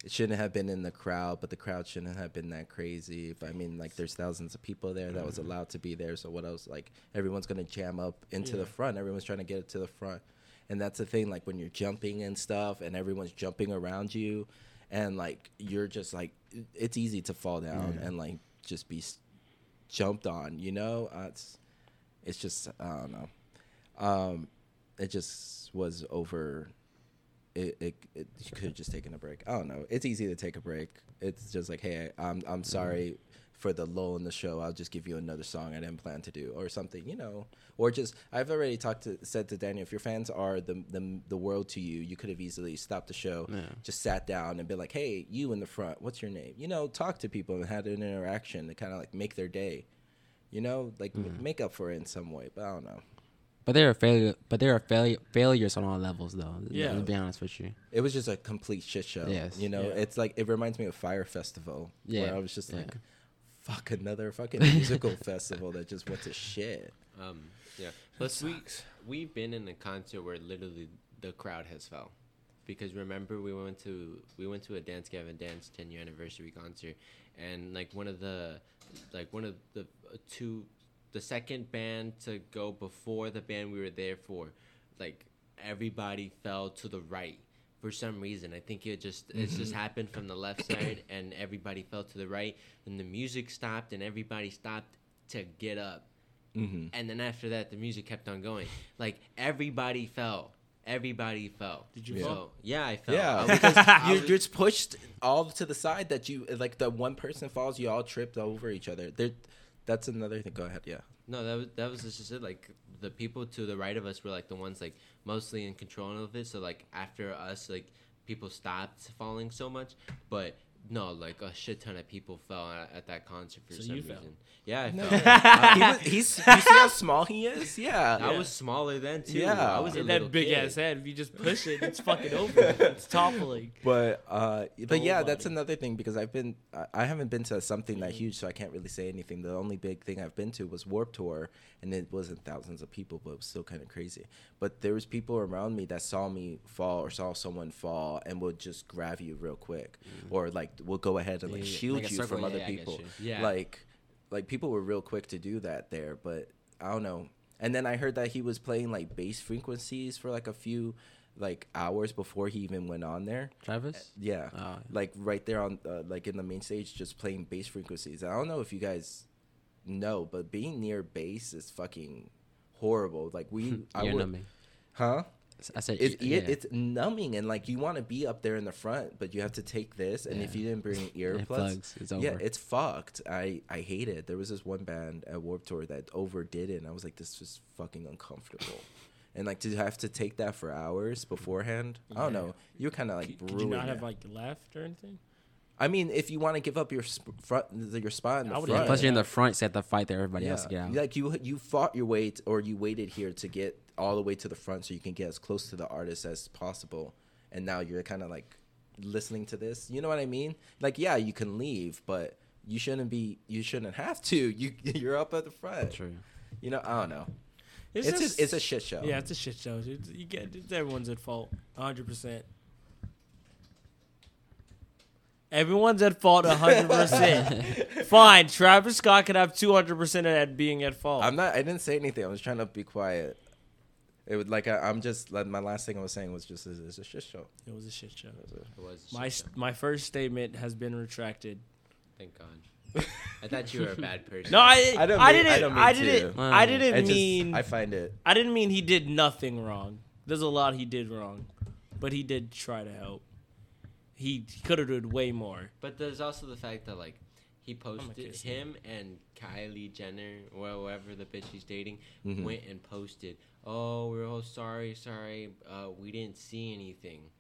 it shouldn't have been in the crowd, but the crowd shouldn't have been that crazy. But I mean, like there's thousands of people there that was Mm-hmm. allowed to be there. So what else? Like everyone's gonna jam up into the front. Everyone's trying to get it to the front, and that's the thing. Like when you're jumping and stuff, and everyone's jumping around you, and like you're just like it's easy to fall down and like just be jumped on. You know, uh, it's it's just I don't know. Um, it just was over. It, it, it you could have just taken a break. I don't know. It's easy to take a break. It's just like, hey, I'm I'm sorry for the lull in the show. I'll just give you another song I didn't plan to do, or something, you know. Or just I've already talked to said to Daniel, if your fans are the the, the world to you, you could have easily stopped the show, Yeah. just sat down and be like, hey, you in the front, what's your name? You know, talk to people and had an interaction to kind of like make their day. You know, like m- mm. make up for it in some way. But I don't know. But there are a failure. But there are failure failures on all levels, though. Yeah. To be honest with you. It was just a complete shit show. Yes. You know, Yeah. it's like it reminds me of Fyre Festival. Where Yeah, I was just yeah. like, fuck another fucking musical festival that just went to shit. Um, yeah. Plus, we we've been in a concert where literally the crowd has fell, because remember we went to we went to a Dance Gavin Dance 10 year anniversary concert, and like one of the like one of the uh, two the second band to go before the band we were there for, like everybody fell to the right for some reason. I think it just it just happened from the left side and everybody fell to the right and the music stopped and everybody stopped to get up. Mm-hmm. And then after that the music kept on going. Like everybody fell. Everybody fell. Did you Yeah. fall? So, yeah, I fell. Yeah, I was- because I you're just pushed all to the side that you like. The one person falls, you all tripped over each other. There, that's another thing. Go ahead. Yeah. No, that was that was just it. Like the people to the right of us were like the ones like mostly in control of it. So like after us, like people stopped falling so much. But no, like a shit ton of people fell at, at that concert for So some you reason. fell. Yeah, I No. fell. Uh, he was, he's. You see how small he is? Yeah. I was smaller then too. Yeah. I was a that big kid. ass head, if you just push it, it's fucking over. It's toppling. But uh, but yeah, whole that's another thing because I've been I- I haven't been to something that huge, so I can't really say anything. The only big thing I've been to was Warped Tour, and it wasn't thousands of people, but it was still kind of crazy. But there was people around me that saw me fall or saw someone fall and would just grab you real quick, or like will go ahead and like shield like you circle, from other people. you. Yeah. like like people were real quick to do that there, but I don't know. And then I heard that he was playing like bass frequencies for like a few like hours before he even went on there. Travis. Yeah, Oh. like right there on uh, like in the main stage, just playing bass frequencies. I don't know if you guys know, but being near bass is fucking horrible. Like we, I would, huh? I said It's yeah. it, it's numbing and like you want to be up there in the front, but you have to take this, and if you didn't bring earplugs, Earplugs, it's yeah, it's fucked. I I hate it. There was this one band at Warped Tour that overdid it, and I was like, this is fucking uncomfortable. And like to have to take that for hours beforehand, I don't know. You're kind of like Could, could you not have it. like left or anything? I mean, if you want to give up your sp- front, your spot in the front, Yeah, plus you're in the front, so you have to fight there. Everybody else to get out. Like you, you fought your way, t- or you waited here to get all the way to the front, so you can get as close to the artist as possible. And now you're kind of like listening to this. You know what I mean? Like, yeah, you can leave, but you shouldn't be. You shouldn't have to. You, you're up at the front. True. You know, I don't know. It's just, it's a shit show. Yeah, it's a shit show. It's, you get it's, everyone's at fault, hundred percent. Everyone's at fault, hundred percent. Fine, Travis Scott could have two hundred percent of that being at fault. I'm not. I didn't say anything. I was trying to be quiet. It would like I, I'm just. Like, my last thing I was saying was just it's, it's a shit show. it was a shit show. It was a- It was a My show. my first statement has been retracted. Thank God. I thought you were a bad person. No, I I don't I mean- didn't I I, don't mean didn't to. I didn't I just- mean I find it. I didn't mean he did nothing wrong. There's a lot he did wrong, but he did try to help. He, he could have done way more. But there's also the fact that like he posted him and Kylie Jenner, or whoever the bitch he's dating, Mhm. went and posted, "Oh, we're all sorry, sorry, uh, we didn't see anything,"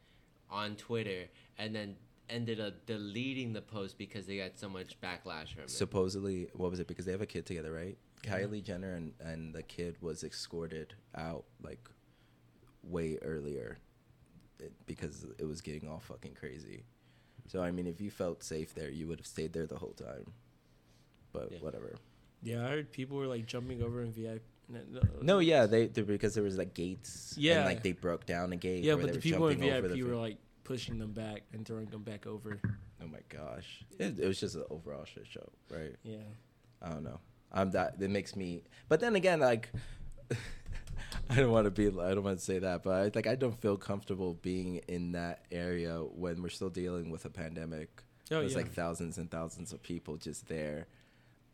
on Twitter, and then ended up deleting the post because they got so much backlash from it. supposedly what was it? Because they have a kid together right? Kylie jenner and, and the kid was escorted out like way earlier because it was getting all fucking crazy so i mean if you felt safe there you would have stayed there the whole time but Yeah. whatever Yeah, I heard people were like jumping over in VIP. no yeah they, they because there was like gates Yeah. and like they broke down a gate Yeah, where but they the were people in jumping over VIP the were like pushing them back and throwing them back over. oh my gosh it, it was just an overall shit show right Yeah. I don't know. I'm that. It makes me. But then again, like, I don't want to be. I don't want to say that, but I, like, I don't feel comfortable being in that area when we're still dealing with a pandemic. Oh, There's yeah. like thousands and thousands of people just there,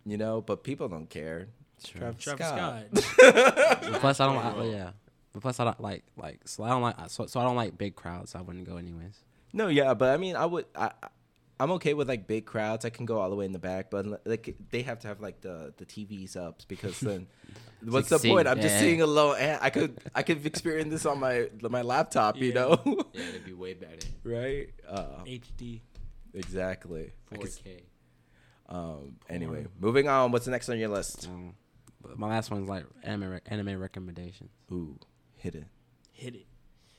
you know. But people don't care. It's True. Travis, Travis Scott. Scott. plus, I don't like. Oh, yeah. But plus, I don't like like. So I don't like. So, so I don't like big crowds. So I wouldn't go anyways. No, yeah, but I mean, I would. I, I- I'm okay with like big crowds. I can go all the way in the back, but like they have to have like the the TVs up because then what's like the point? I'm just seeing a low. And I could I could experience this on my my laptop, you know, yeah, it'd be way better. right? Uh, HD. exactly. I 4K. um. Anyway, moving on. What's the next on your list? Um, but my last one's like anime re- anime recommendations. Ooh, hit it. Hit it.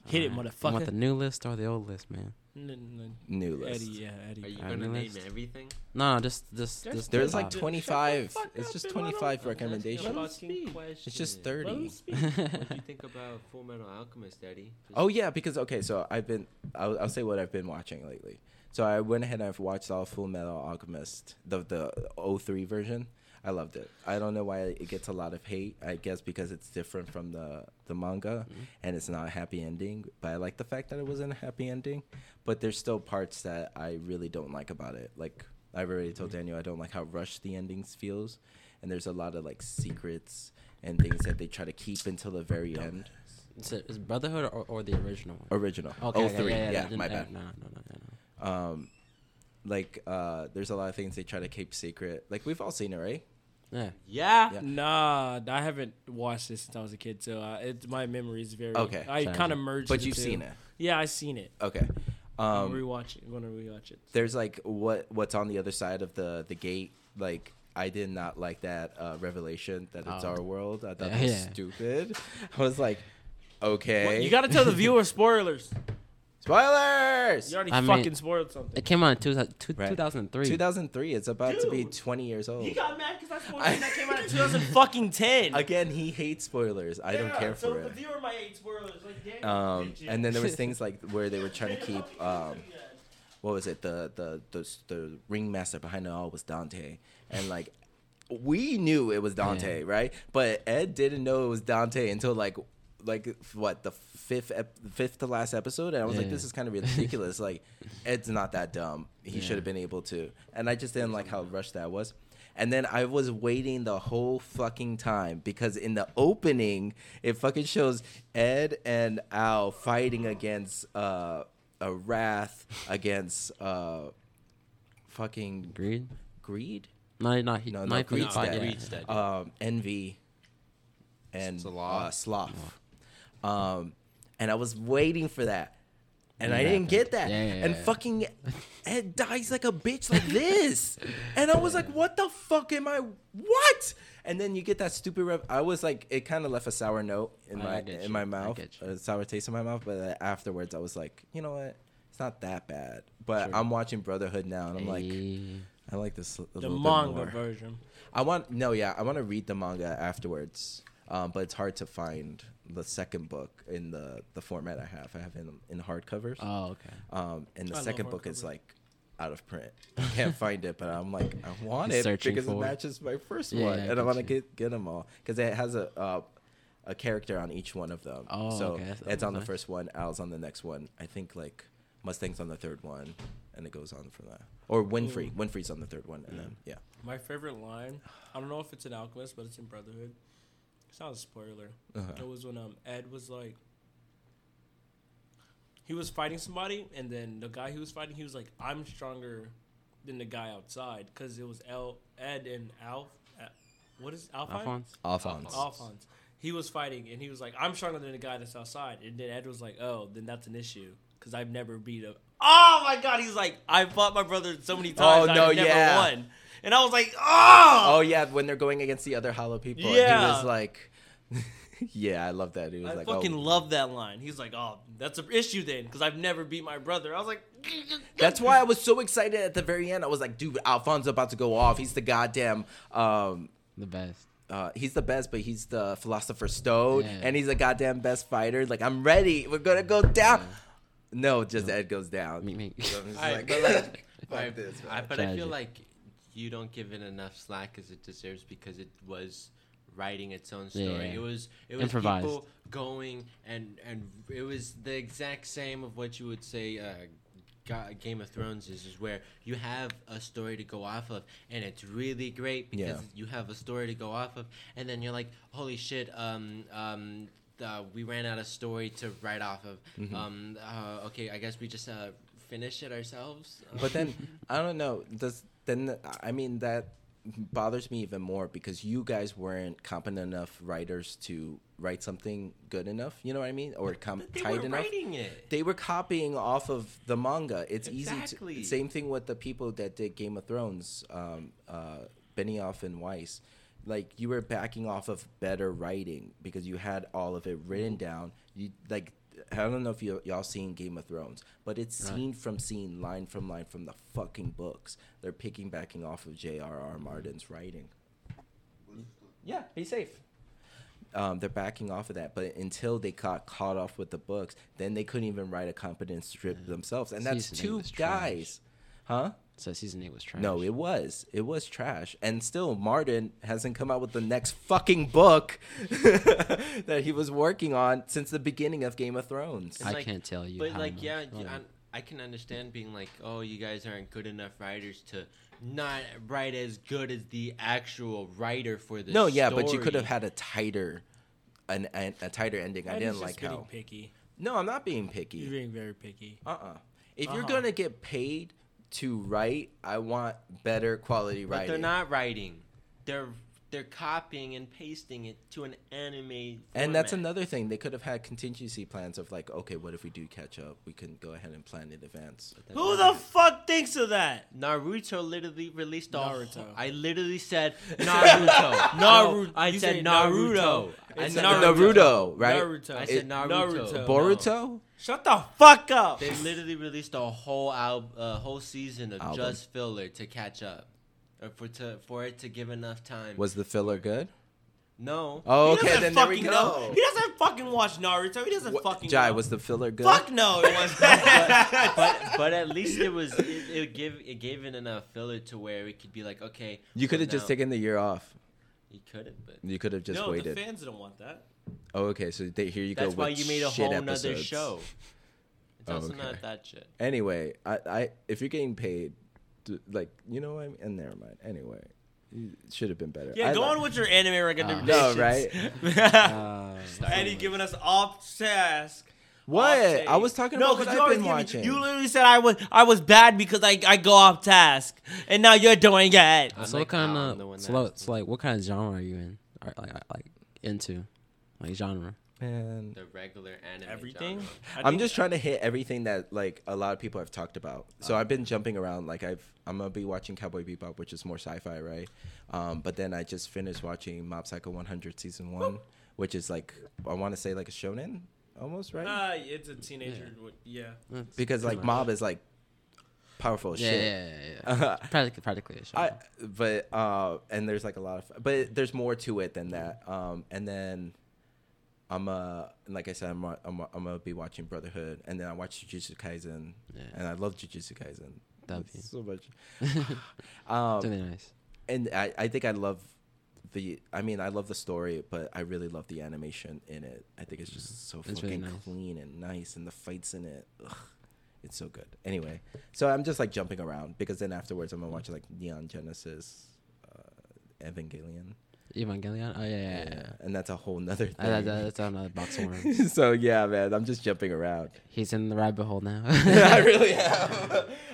Hit it, Alright. motherfucker. You want the new list or the old list, man? N- n- New list. Eddie, yeah, Eddie. Are you Alright, gonna name list. everything? No, no, just just There's- just There's like top. 25. fuck It's up, just man. Why don't- 25 I'm recommendations. a Fucking fucking. It's just Let 30. him. What do you think about Fullmetal Alchemist, Eddie? Just- Oh yeah, because okay, so I've been I'll, I'll say what I've been watching lately. So I went ahead and I've watched all Fullmetal Alchemist, the the 03 version. I loved it. I don't know why it gets a lot of hate. I guess because it's different from the the manga and it's not a happy ending. But I like the fact that it wasn't a happy ending. But there's still parts that I really don't like about it. Like I've already told Daniel, I don't like how rushed the endings feels, and there's a lot of like secrets and things that they try to keep until the very end. Is it is Brotherhood or, or the original one? Original. Okay, okay, 03. yeah, Yeah, yeah, my bad. No, no, no, no, no. um like uh there's a lot of things they try to keep secret like we've all seen it right Yeah. Yeah. Yeah. Nah, I haven't watched this since I was a kid, so uh, it's my memory is very. Okay. I kind of merged. but you've two. seen it Yeah, I seen it. okay I'm um rewatching. I'm gonna rewatch it. there's like what what's on the other side of the the gate like I did not like that uh, revelation that it's Oh. our world. I thought Yeah, that was yeah. stupid. I was like, okay. What- you got to tell the viewer spoilers. Spoilers. You already I mean- fucking spoiled something. It came out in two, two, Right. 2003. 2003. It's about to be 20 years old. He got mad because I spoiled something that came out in 2010. Again, he hates spoilers. I don't care so for the it. viewer might hate spoilers. Like, damn, Um, and then there was things like where they were trying to keep um, what was it the the the the ringmaster behind it all was Dante and like we knew it was Dante right but Ed didn't know it was Dante until like like what the fifth ep- fifth to last episode and I was like this is kind of ridiculous like Ed's not that dumb he Yeah. should have been able to and I just didn't like how rushed that was And then I was waiting the whole fucking time because in the opening, it fucking shows Ed and Al fighting against uh, a Wrath against uh, fucking Greed? Greed? No, no, he, No, no, no, he Greed's fought- dead. yeah. Greed's dead. um, Envy, and Sloth. uh, Sloth. Um, and I was waiting for that, and I didn't get that. Yeah, yeah, and yeah. fucking Ed dies like a bitch like this, and I was like, "What the fuck am I? What?" And then you get that stupid. Rev- I was like, it kind of left a sour note in I my in you. my mouth, a sour taste in my mouth. But uh, afterwards, I was like, you know what? It's not that bad. But Sure. I'm watching Brotherhood now, and I'm like, Hey. I like this a The little bit manga more. version. I want no, yeah, I want to read the manga afterwards, um, but it's hard to find the second book in the the format I have. I have in in hardcovers, Oh, okay. um, and the I second book is like out of print. I can't find it, but I'm like, I want He's it because it matches my first Yeah, one, I and I get want to get get them all because it has a. Uh, a character on each one of them. Oh, so okay, that's- Ed's on the first one, Al's on the next one. I think like Mustang's on the third one, and it goes on from that. Or Winfrey. Winfrey's on the third one, and then yeah. My favorite line. I don't know if it's in Alchemist, but it's in Brotherhood. It's not a spoiler. Uh-huh. It was when um Ed was like. He was fighting somebody, and then the guy he was fighting, he was like, "I'm stronger than the guy outside," because it was El Ed and Alf. uh, What is Alphine? Alphonse? Alphonse. Alphonse. He was fighting, and he was like, "I'm stronger than the guy that's outside." And then Ed was like, "Oh, then that's an issue because I've never beat him." Oh my god, he's like, "I fought my brother so many times, Oh, no, I've never yeah. won." And I was like, "Oh, Oh yeah, when they're going against the other hollow people. and he was like Yeah, I love that. He was I like fucking oh. love that line." He's like, "Oh, that's an issue then because I've never beat my brother." I was like, That's why I was so excited at the very end. I was like, dude, Alfonso about to go off. He's the goddamn um The best. uh, he's the best, but he's the philosopher stone, Yeah. and he's the goddamn best fighter. Like, I'm ready. We're gonna go down. No, just Ed goes down. Me, me. So I'm just I- like, but like, I, this, I, man. but I feel like you don't give it enough slack as it deserves because it was writing its own story. Yeah. It was it was Improvised. people going and and it was the exact same of what you would say. Uh, Ga- Game of Thrones is, is where you have a story to go off of, and it's really great because Yeah. you have a story to go off of, and then you're like, holy shit, um, um, uh, we ran out of story to write off of. Mm-hmm. Um, uh, okay, I guess we just uh, finish it ourselves. But then I don't know. Does then I mean that bothers me even more because you guys weren't competent enough writers to write something good enough. You know what I mean? Or com- they tight were enough. writing it. They were copying off of the manga. It's easy Exactly. to same thing with the people that did Game of Thrones, um, uh, Benioff and Weiss. Like you were backing off of better writing because you had all of it written down. You like I don't know if you, y'all seen Game of Thrones, but it's Right. scene from scene, line from line from the fucking books. They're picking backing off of J.R.R. Martin's writing. Yeah, be safe. Um, they're backing off of that, but until they got caught off with the books, then they couldn't even write a competent script themselves, and that's Season eight two trash. guys, huh? So season eight was trash. No, it was. It was trash. And still, Martin hasn't come out with the next fucking book that he was working on since the beginning of Game of Thrones. It's I like- can't tell you. But how like, much. yeah, Oh, I, I can understand being like, oh, you guys aren't good enough writers to not write as good as the actual writer for the. no, yeah, but you could have had a tighter, an, an, a tighter ending. I didn't just like how. picky. No, I'm not being picky. You're being very picky. Uh uh If you're Uh-huh. gonna get paid to write, I want better quality writing. But writing. they're not writing. They're they're copying and pasting it to an anime. And that's another thing. They could have had contingency plans of like, okay, what if we do catch up? We can go ahead and plan in advance. Who the fuck thinks of that? Naruto literally released a Naruto. whole- I literally said Naruto. Naruto. I said Naruto. Naruto. I It's said Naruto, Naruto. right? Naruto. I said Naruto. Naruto. Boruto? Shut the fuck up. They literally released a whole al- uh, whole season of Album. just filler to catch up, or for to for it to give enough time. Was the filler good? no. Oh, He okay, doesn't then there we fucking go. know. He doesn't fucking watch Naruto. He doesn't What- fucking Jai, know. was the filler good? Fuck no, it wasn't. but but at least it was it, it give it gave it enough filler to where it could be like okay. You could have just now- taken the year off. You couldn't, but You could have just no, waited. the fans didn't want that. Oh, okay. So they, here you that's go. why you made a shit whole nother episodes. show. It's Oh, also okay. not that shit. Anyway, I, I if you're getting paid, to, like you know, what I mean? and never mind. Anyway, Should have been better. Yeah, I go li- on with your anime Uh, recommendations. No, right? Uh, Eddie giving us off task. What? Off. I was talking no, about what 'cause you I've been give me- you literally said I was I was bad because I, I go off task, and now you're doing it. I'm so like, what kind I'm the one of that- so, like- so like what kind of genre are you in? Or like like into, like genre? Man, the regular anime. Everything. genre. I I'm just trying to hit everything that like a lot of people have talked about. So I've been jumping around. Like I've I'm gonna be watching Cowboy Bebop, which is more sci-fi, right? Um, but then I just finished watching Mob Psycho 100 season one, which is like I want to say like a shonen almost, right? Uh, it's a teenager. Yeah. That's because like much. Mob is like powerful as Yeah, shit. yeah, yeah, yeah. practically, practically a show. I but uh and there's like a lot of but there's more to it than that. Um and then I'm uh like I said I'm I'm, I'm gonna be watching Brotherhood and then I watch Jujutsu Kaisen Yeah. and I love Jujutsu Kaisen so much. um really nice. and I I think I love the I mean I love the story but I really love the animation in it. I think it's just so It's fucking really nice. clean and nice and the fights in it. Ugh, it's so good. Anyway, so I'm just like jumping around because then afterwards I'm gonna watch like Neon Genesis, uh, Evangelion. Evangelion. Oh yeah, yeah, yeah. and that's a whole nother thing. Uh, that- that- that's another box of worms. so yeah, man, I'm just jumping around. He's in the rabbit hole now. I really am.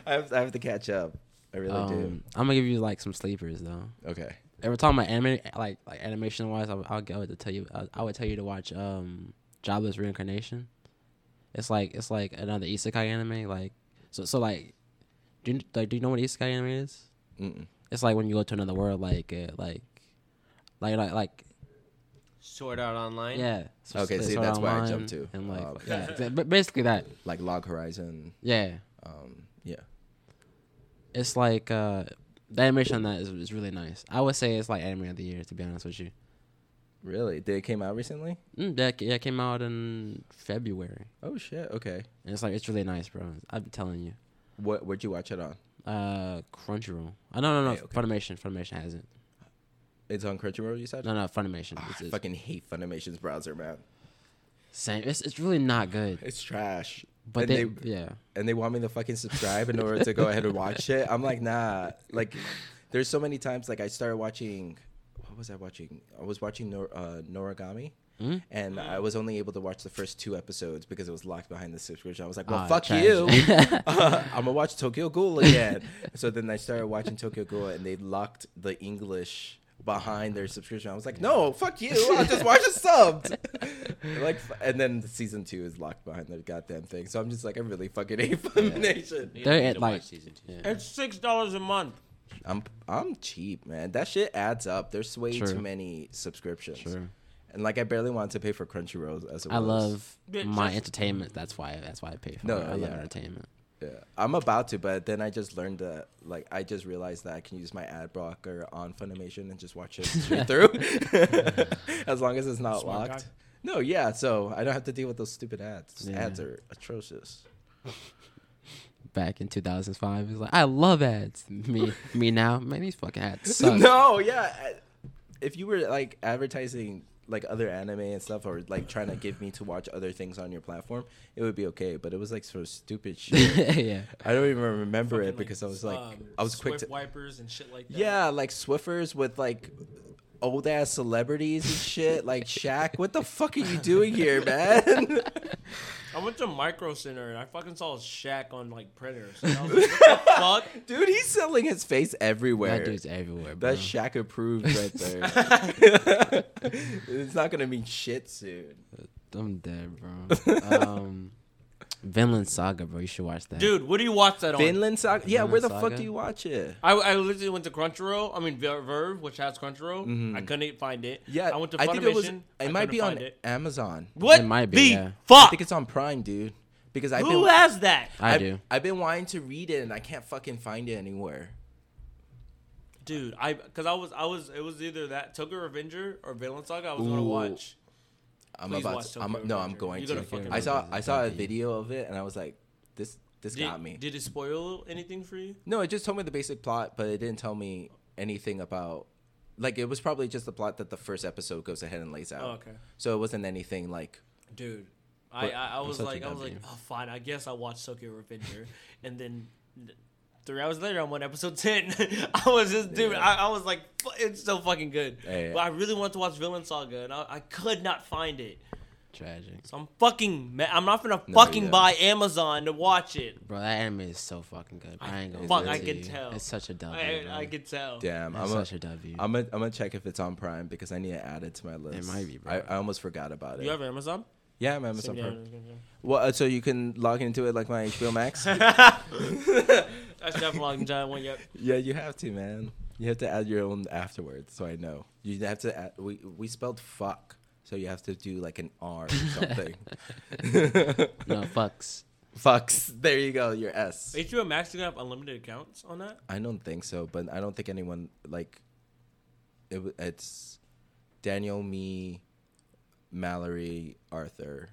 I have, I have to catch up. I really um, I'm gonna give you like some sleepers though. do. Okay. Every time my anime, like like animation wise, I'll, I'll go to tell you. I, I would tell you to watch um Jobless Reincarnation. It's like it's like another isekai anime. Like so so like, do you, like do you know what isekai anime is? Mm-mm. It's like when you go to another world, like uh, like like like like Sword Art Online. yeah. So- Okay, so see, that's Art where I Online jumped to. And like Um, yeah, exa- but basically that. Like Log Horizon. Yeah, Um, yeah. it's like uh the animation on that is, is really nice. I would say it's like anime of the year to be honest with you. Really? Did it came out recently? Mm, that yeah came out in February. Oh shit. Okay. And it's like it's really nice, bro. I'm telling you. What? Where'd you watch it on? Uh, Crunchyroll. Oh, no, no, no. Okay, okay. Funimation. Funimation has it. It's on Crunchyroll. You said. No, no. Funimation. It's, I fucking hate Funimation's browser, man. same. It's it's really not good. It's trash. But and they, yeah. and they want me to fucking subscribe in order to go ahead and watch it. I'm like, nah. Like, there's so many times like I started watching. What was I watching? I was watching Nor- uh, Noragami. Mhm. And I was only able to watch the first two episodes because it was locked behind the subscription. I was like, "Well, Ah, fuck you! Uh, I'm gonna watch Tokyo Ghoul again." so then I started watching Tokyo Ghoul, and they locked the English behind their subscription. I was like, "No, fuck you! I'll just watch it subbed." like, and then season two is locked behind the goddamn thing. So I'm just like, I really fucking hate Funimation. You They're at, like- season two. yeah. It's six dollars a month. I'm I'm cheap, man. That shit adds up. There's way True. too many subscriptions. Sure. And like, I barely wanted to pay for Crunchyroll as it I was. love my entertainment. That's why. That's why I pay for No, it. I love yeah. entertainment. Yeah, I'm about to, but then I just learned that, like, I just realized that I can use my ad blocker on Funimation and just watch it straight through, as long as it's not Smart locked. guy. No, yeah, so I don't have to deal with those stupid ads. Those Yeah. Ads are atrocious. Back in 2005, it was like I love ads. Me, me now, man, these fucking ads suck. no, yeah, if you were like advertising like other anime and stuff, or like trying to get me to watch other things on your platform, it would be okay. But it was like so stupid shit. yeah. I don't even remember Fucking, it because I was like, um, I was quick Swift to. wipers and shit like that. Yeah, like Swiffers with like old ass celebrities and shit, like Shaq. What the fuck are you doing here, man? I went to Micro Center and I fucking saw Shaq on like printers. And I was like, what the fuck? Dude, he's selling his face everywhere. That dude's everywhere, bro. That's Shaq approved right there. it's not gonna mean shit soon. I'm dead, bro. um, Vinland Saga, bro. You should watch that. Dude, what do you watch that on? Finland Saga? Yeah, Vinland where the Saga? fuck do you watch it? I, I literally went to Crunchyroll. I mean Ver- VRV, which has Crunchyroll. Mhm. I couldn't find it. Yeah, I went to I Funimation. think it was. I It might couldn't be on find it. Amazon. What It might be, the yeah. I fuck? think it's on Prime, dude. Because I've Who been, has that, I I've, do. I've been wanting to read it and I can't fucking find it anywhere. dude? I because I was I was it was either that Tokyo Revenger or Vinland Saga. I was gonna Ooh. watch. I'm Please about watch to. I'm, no, I'm going gotta I saw. I saw a video of it and I was like, this. This Did, got me. did it spoil anything for you? No, it just told me the basic plot, but it didn't tell me anything about. Like it was probably just the plot that the first episode goes ahead and lays out. Oh, okay. So it wasn't anything like. Dude, I, I, I was like I was like oh fine I guess I watched Tokyo Revenger and then Three hours later, I'm on episode ten. I was just, dude. Yeah. I, I was like, it's so fucking good. Hey. But I really want to watch Vinland Saga, and I, I could not find it. Tragic, So I'm fucking. Ma- I'm not gonna No, fucking yeah. buy Amazon to watch it. bro. That anime is so fucking good. I, I- ain't gonna. fuck, I can you. tell. It's such a W. I, bro. I could tell. Damn, It's I'm a, such a W. I'm gonna I'm gonna check if it's on Prime because I need to add it to my list. It might be, bro. I, I almost forgot about it. You have Amazon? yeah, I'm Amazon Same Prime. here. Well, uh, so you can log into it like my HBO Max. That's definitely a giant one. Yep. yeah, you have to, man. You have to add your own afterwards, so I know. You have to. Add, we we spelled fuck, so you have to do like an R or something. no fucks. Fucks. There you go. Your S. HBO Max do you have unlimited accounts on that? I don't think so, but I don't think anyone like. It, w- it's Daniel, me, Mallory, Arthur,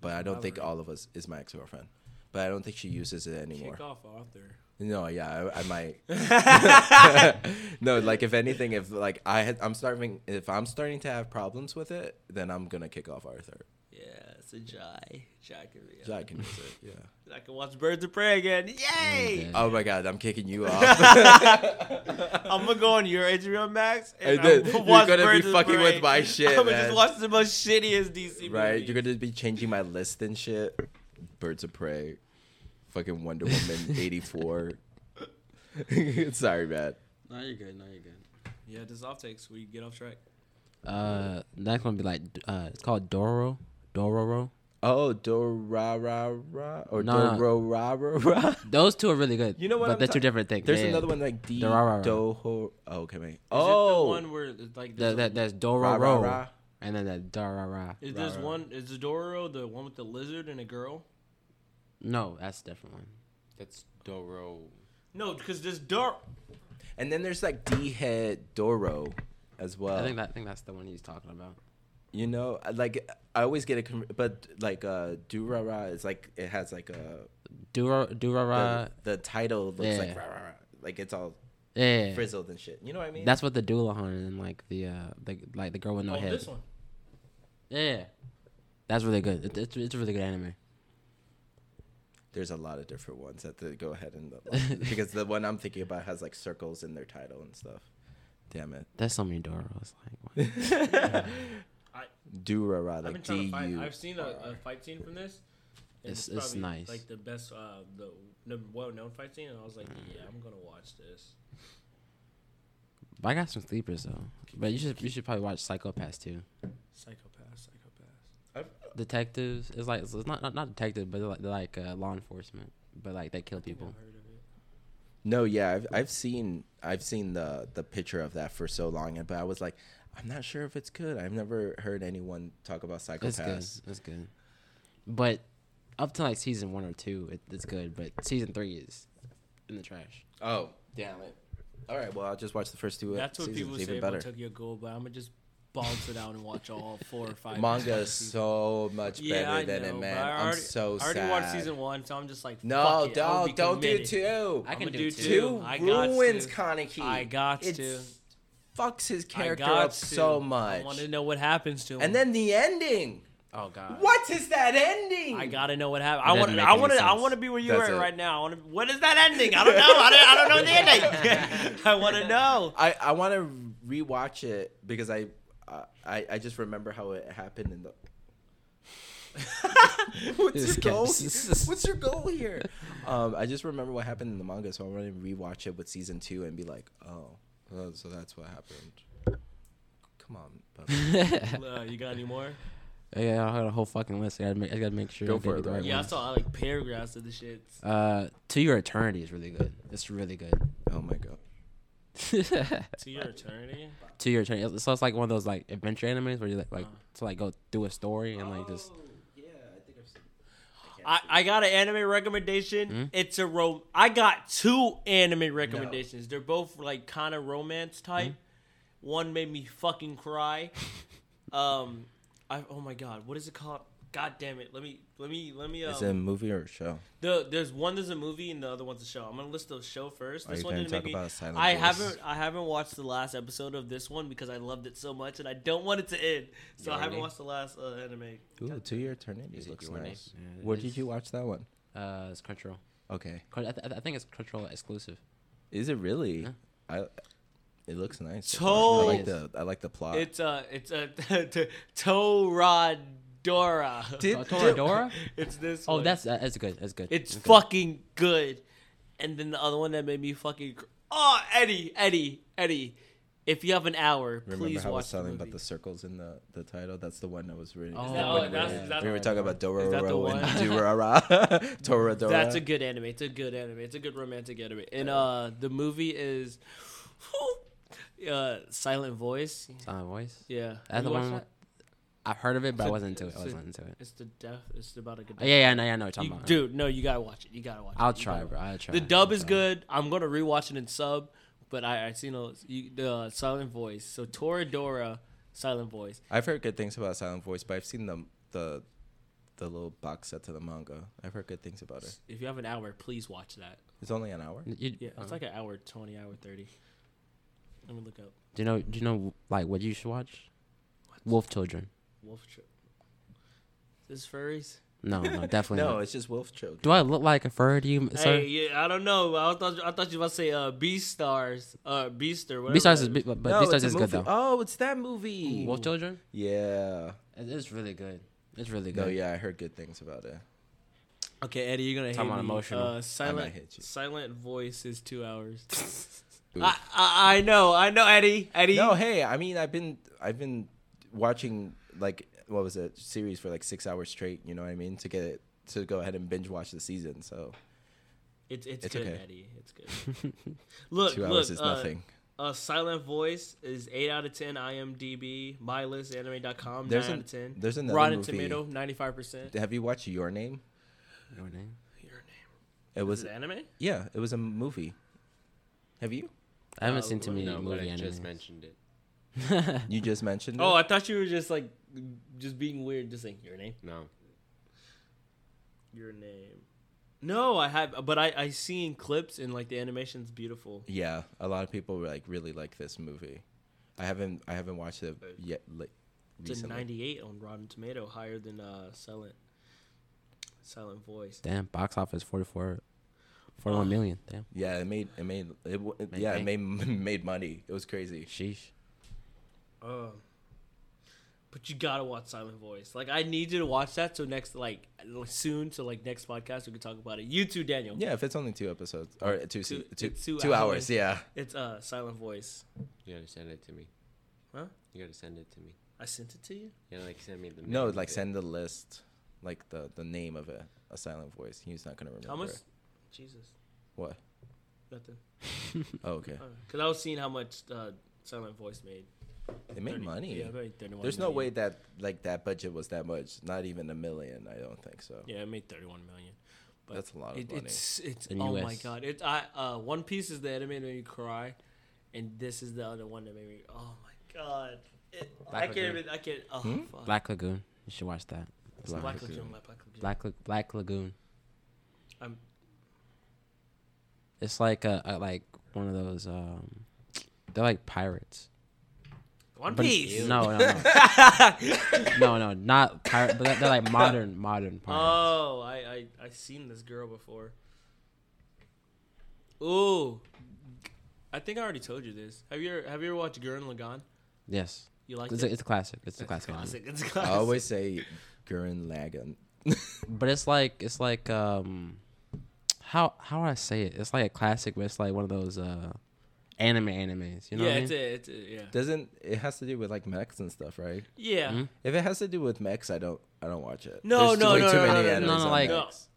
but I don't think Mallory. all of us is my ex girlfriend. But I don't think she uses it anymore. Kick off Arthur. No, yeah, I, I might. no, like if anything, if like I had, I'm starting. If I'm starting to have problems with it, then I'm gonna kick off Arthur. Yeah, it's a Jai. Jai can be. Jai can use it. Yeah. I can watch Birds of Prey again. Yay! Okay. Oh my god, I'm kicking you off. I'm gonna go on your HBO Max and, And then I'm you're gonna be Birds of fucking Prey. with my shit, I'm gonna man. just watch the most shittiest DC right? movies. You're gonna be changing my list and shit. Birds of Prey, fucking Wonder Woman '84. Sorry, man. No, you're good. No, you're good. Yeah, this off takes. We get off track. Uh, next one be like uh, it's called Doro, Dororo. Oh, Dora ra ra or No, no. Doro ra ra ra. Those two are really good. You know what But I'm they're ta- two different things. There's Yeah, another yeah. one like D Dorara. Doho. Oh, okay, wait. Is Oh, it the one where like The, there's, that, a, there's ra, ra, Dororo, and then the Dorara. is there's Ra, ra. one is Doro the one with the lizard and a girl? No, that's a different one. That's Doro. No, because there's Dor. And then there's like D head Doro as well. I think that I think that's the one he's talking about. you know, like I always get it, com- but like uh, Durara is like it has like a Duro the, Durara. the title looks yeah. like rah, rah, rah, like it's all Yeah, frizzled and shit. You know what I mean? that's what the Dullahan and like the uh the like the girl with no oh, head. this one. Yeah, that's really good. It, it's it's a really good anime. There's a lot of different ones that they go ahead and like, because the one I'm thinking about has like circles in their title and stuff. Damn it, That's so many Doros. Like, what? Durara I've been like trying D to find. U. I've seen a, a fight scene from this. and It's- it's nice. Like the best, uh, the the well-known fight scene, and I was like, yeah, I'm gonna watch this. but I got some sleepers though. But you should you should probably watch Psycho-Pass too. Psychopath, psychopath. Detectives. It's like it's not not, not detectives, but they're like, they're like uh, law enforcement. But like they kill people. I've heard of it. No, yeah, I've I've seen I've seen the the picture of that for so long, and but I was like, I'm not sure if it's good. I've never heard anyone talk about It's Psycho-Pass. good. It's good. But up to like season one or two, it, it's good. But season three is in the trash. Oh, damn it! All right, well, I'll just watch the first two. That's what seasons, people even say better. about Tokyo Ghoul, but I'm gonna just bounce it out and watch all four or five. Manga is so much better I than know, it, man. I I'm already, so I already sad. watched season one, so I'm just like, No, fuck it, don't don't do committed. I two. can I'ma do do two. two. Two I got ruins. Kaneki. I got It to. Fucks his character up to. so much. I much. want to know what happens to him. And then the ending. Oh god. What is that ending? I gotta know what happened. I want. make I want to. I want to be where you That's are it. right now. I want to. What is that ending? I don't know. I don't, I don't know the ending. I want to know. I, I want to rewatch it because I, I I just remember how it happened in the. What's your goal? What's your goal here? Um, I just remember what happened in the manga, so I'm gonna rewatch it with season two and be like, oh, oh, so that's what happened. Come on, Uh, you got any more? Yeah, I got a whole fucking list. I gotta make, I gotta make sure. Go I for get it, the right Yeah, I saw like paragraphs of the shits. Uh, To Your Eternity is really good. It's really good. oh my god. To your eternity. to Your Eternity. So it's like one of those like adventure animes where you like, like Uh. to like go through a story and like just. yeah, I think I've seen. I, I got an anime recommendation. Hmm? It's a rom. I got two anime recommendations. They're both like kind of romance type. Hmm? One made me fucking cry. um, I oh my god, what is it called? God damn it! Let me let me let me. Um, Is it a movie or a show? the there's one there's a movie and the other one's a show. I'm gonna list the show first. Are This you one gonna didn't make talk me. about Silent I Voice? haven't I haven't watched the last episode of this one because I loved it so much and I don't want it to end. So I haven't watched the last uh, anime. Ooh, To Your Eternity Is it looks nice. Yeah, Where did you watch that one? Uh, it's Crunchyroll. Okay. I, th- I think it's Crunchyroll exclusive. Is it really? Yeah. I. It looks nice. So- I like the I like the plot. It's a it's a Toradora. Did- Oh, Toradora? It's this. Oh, one. that's uh, that's good. That's good. It's That's good. fucking good. And then the other one that made me fucking. Cr- oh, Eddie, Eddie, Eddie. If you have an hour, Remember please how I was telling the about the circles in the, the title? That's the one that was really. Oh, Is that- oh, when that's- we, is we were talking about Is that the Dororo and Durara. Toradora. That's a good anime. It's a good anime. It's a good romantic anime. And uh, the movie is uh, Silent Voice. Silent Voice. Yeah, That's the one that? I've heard of it, but I wasn't into it. I wasn't into it. It's the death. It's about a good. Oh, yeah, yeah, I know, yeah, I know what you're You- talking about. dude, no, you gotta watch it. You gotta watch it. I'll You try, gotta bro. I'll it. try. The dub I'll is try. good. I'm gonna rewatch it in sub, but I I seen a you, the silent voice. So Toradora, silent voice. I've heard good things about Silent Voice, but I've seen the the the little box set to the manga. I've heard good things about it. If you have an hour, please watch that. It's only an hour. You, Yeah, it's like an hour twenty, hour thirty. Let me look up do you know? Do you know like what you should watch? Wolf Children. Wolf Trip. This furries. No, no, definitely not. No, not. it's just Wolf Children. Do I look like a fur to you, sir? Hey, yeah, I don't know. I thought I thought you were about to say uh Beast Stars, uh Beast or whatever. Beastars is, be- but no, Beastars it's a is good though. Oh, it's that movie. Wolf Children. Yeah. It is really good. It's really good. No, yeah, I heard good things about it. Okay, Eddie, you're gonna Talking hate about me. emotional. Uh, silent, hit you. silent voice is two hours. I, I I know, I know, Eddie, Eddie. No, hey, I mean, I've been I've been watching like what was it series for like six hours straight. You know what I mean? To get it to go ahead and binge watch the season. So it's it's, It's good, okay. Eddie. It's good. look, two look. hours is uh, nothing. Uh, silent voice is eight out of ten. IMDb, MyListAnime.com, There's nine an- out of ten. There's another Rotten movie. Tomato, ninety five percent. Have you watched Your Name? Your name? Your name. It Was was it anime? yeah, it was a movie. Have you? I haven't Uh, seen too well, many No, movie I just mentioned it. You just mentioned. Oh. I thought you were just like, just being weird, just saying your name. No. Your name. No, I have, but I I seen clips and like the animation's beautiful. yeah, a lot of people like really like this movie. I haven't I haven't watched it yet. Like, It's a 98 on Rotten Tomato, higher than uh Silent Silent Voice. Damn, box office 44, 41 Oh. million. Damn, Yeah, it made it made it, it Made yeah it made made money. It was crazy. sheesh. Uh, but you gotta watch Silent Voice. Like I need you to watch that so next like soon, so like next podcast we can talk about it. You too, Daniel. Yeah, if it's only two episodes or two se- Two- two, it's two two hours. hours. Yeah, It's uh Silent Voice. You gotta send it to me. Huh? You gotta send it to me. I sent it to you. You gotta like send me the. no, like send the list, like the the name of it, a silent voice. He's not gonna remember. How much? it. Jesus, What? nothing. Oh, okay. Because I was seeing how much uh, Silent Voice made. It made 30 money. Yeah, made 31 There's no million. way that like that budget was that much. Not even a million. I don't think so. Yeah, it made 31 million. But That's a lot of it, money. It's it's In oh my god! It I uh One Piece is the anime that made me cry, and this is the other one that made me. Oh my god! It, I Black can't Lagoon. even. I can't. Oh Hmm? fuck. Black Lagoon. You should watch that. Black, Black Lagoon. Lagoon. Black Lagoon. Black La- Black Lagoon. I'm- It's like a, a like one of those. um They're like pirates. One But- Piece. No, no, no, no, no, not pirate. But they're, they're like modern, modern pirates. Oh, I I I seen this girl before. Ooh, I think I already told you this. Have you ever, have you ever watched Gurren Lagann? yes, You like it's it? a, it's a classic. It's a classic. classic. It's a I classic. I always say Gurren Lagann. But it's like it's like um, how how would I say it? It's like a classic, but it's like one of those uh, anime animes. You know yeah, what I it's mean? a, it's a, yeah. Doesn't it has to do with like mechs and stuff, right? Yeah. Mhm. If it has to do with mechs, I don't I don't watch it. No, There's no, way no, too no, many no, no, no, no, like- mechs.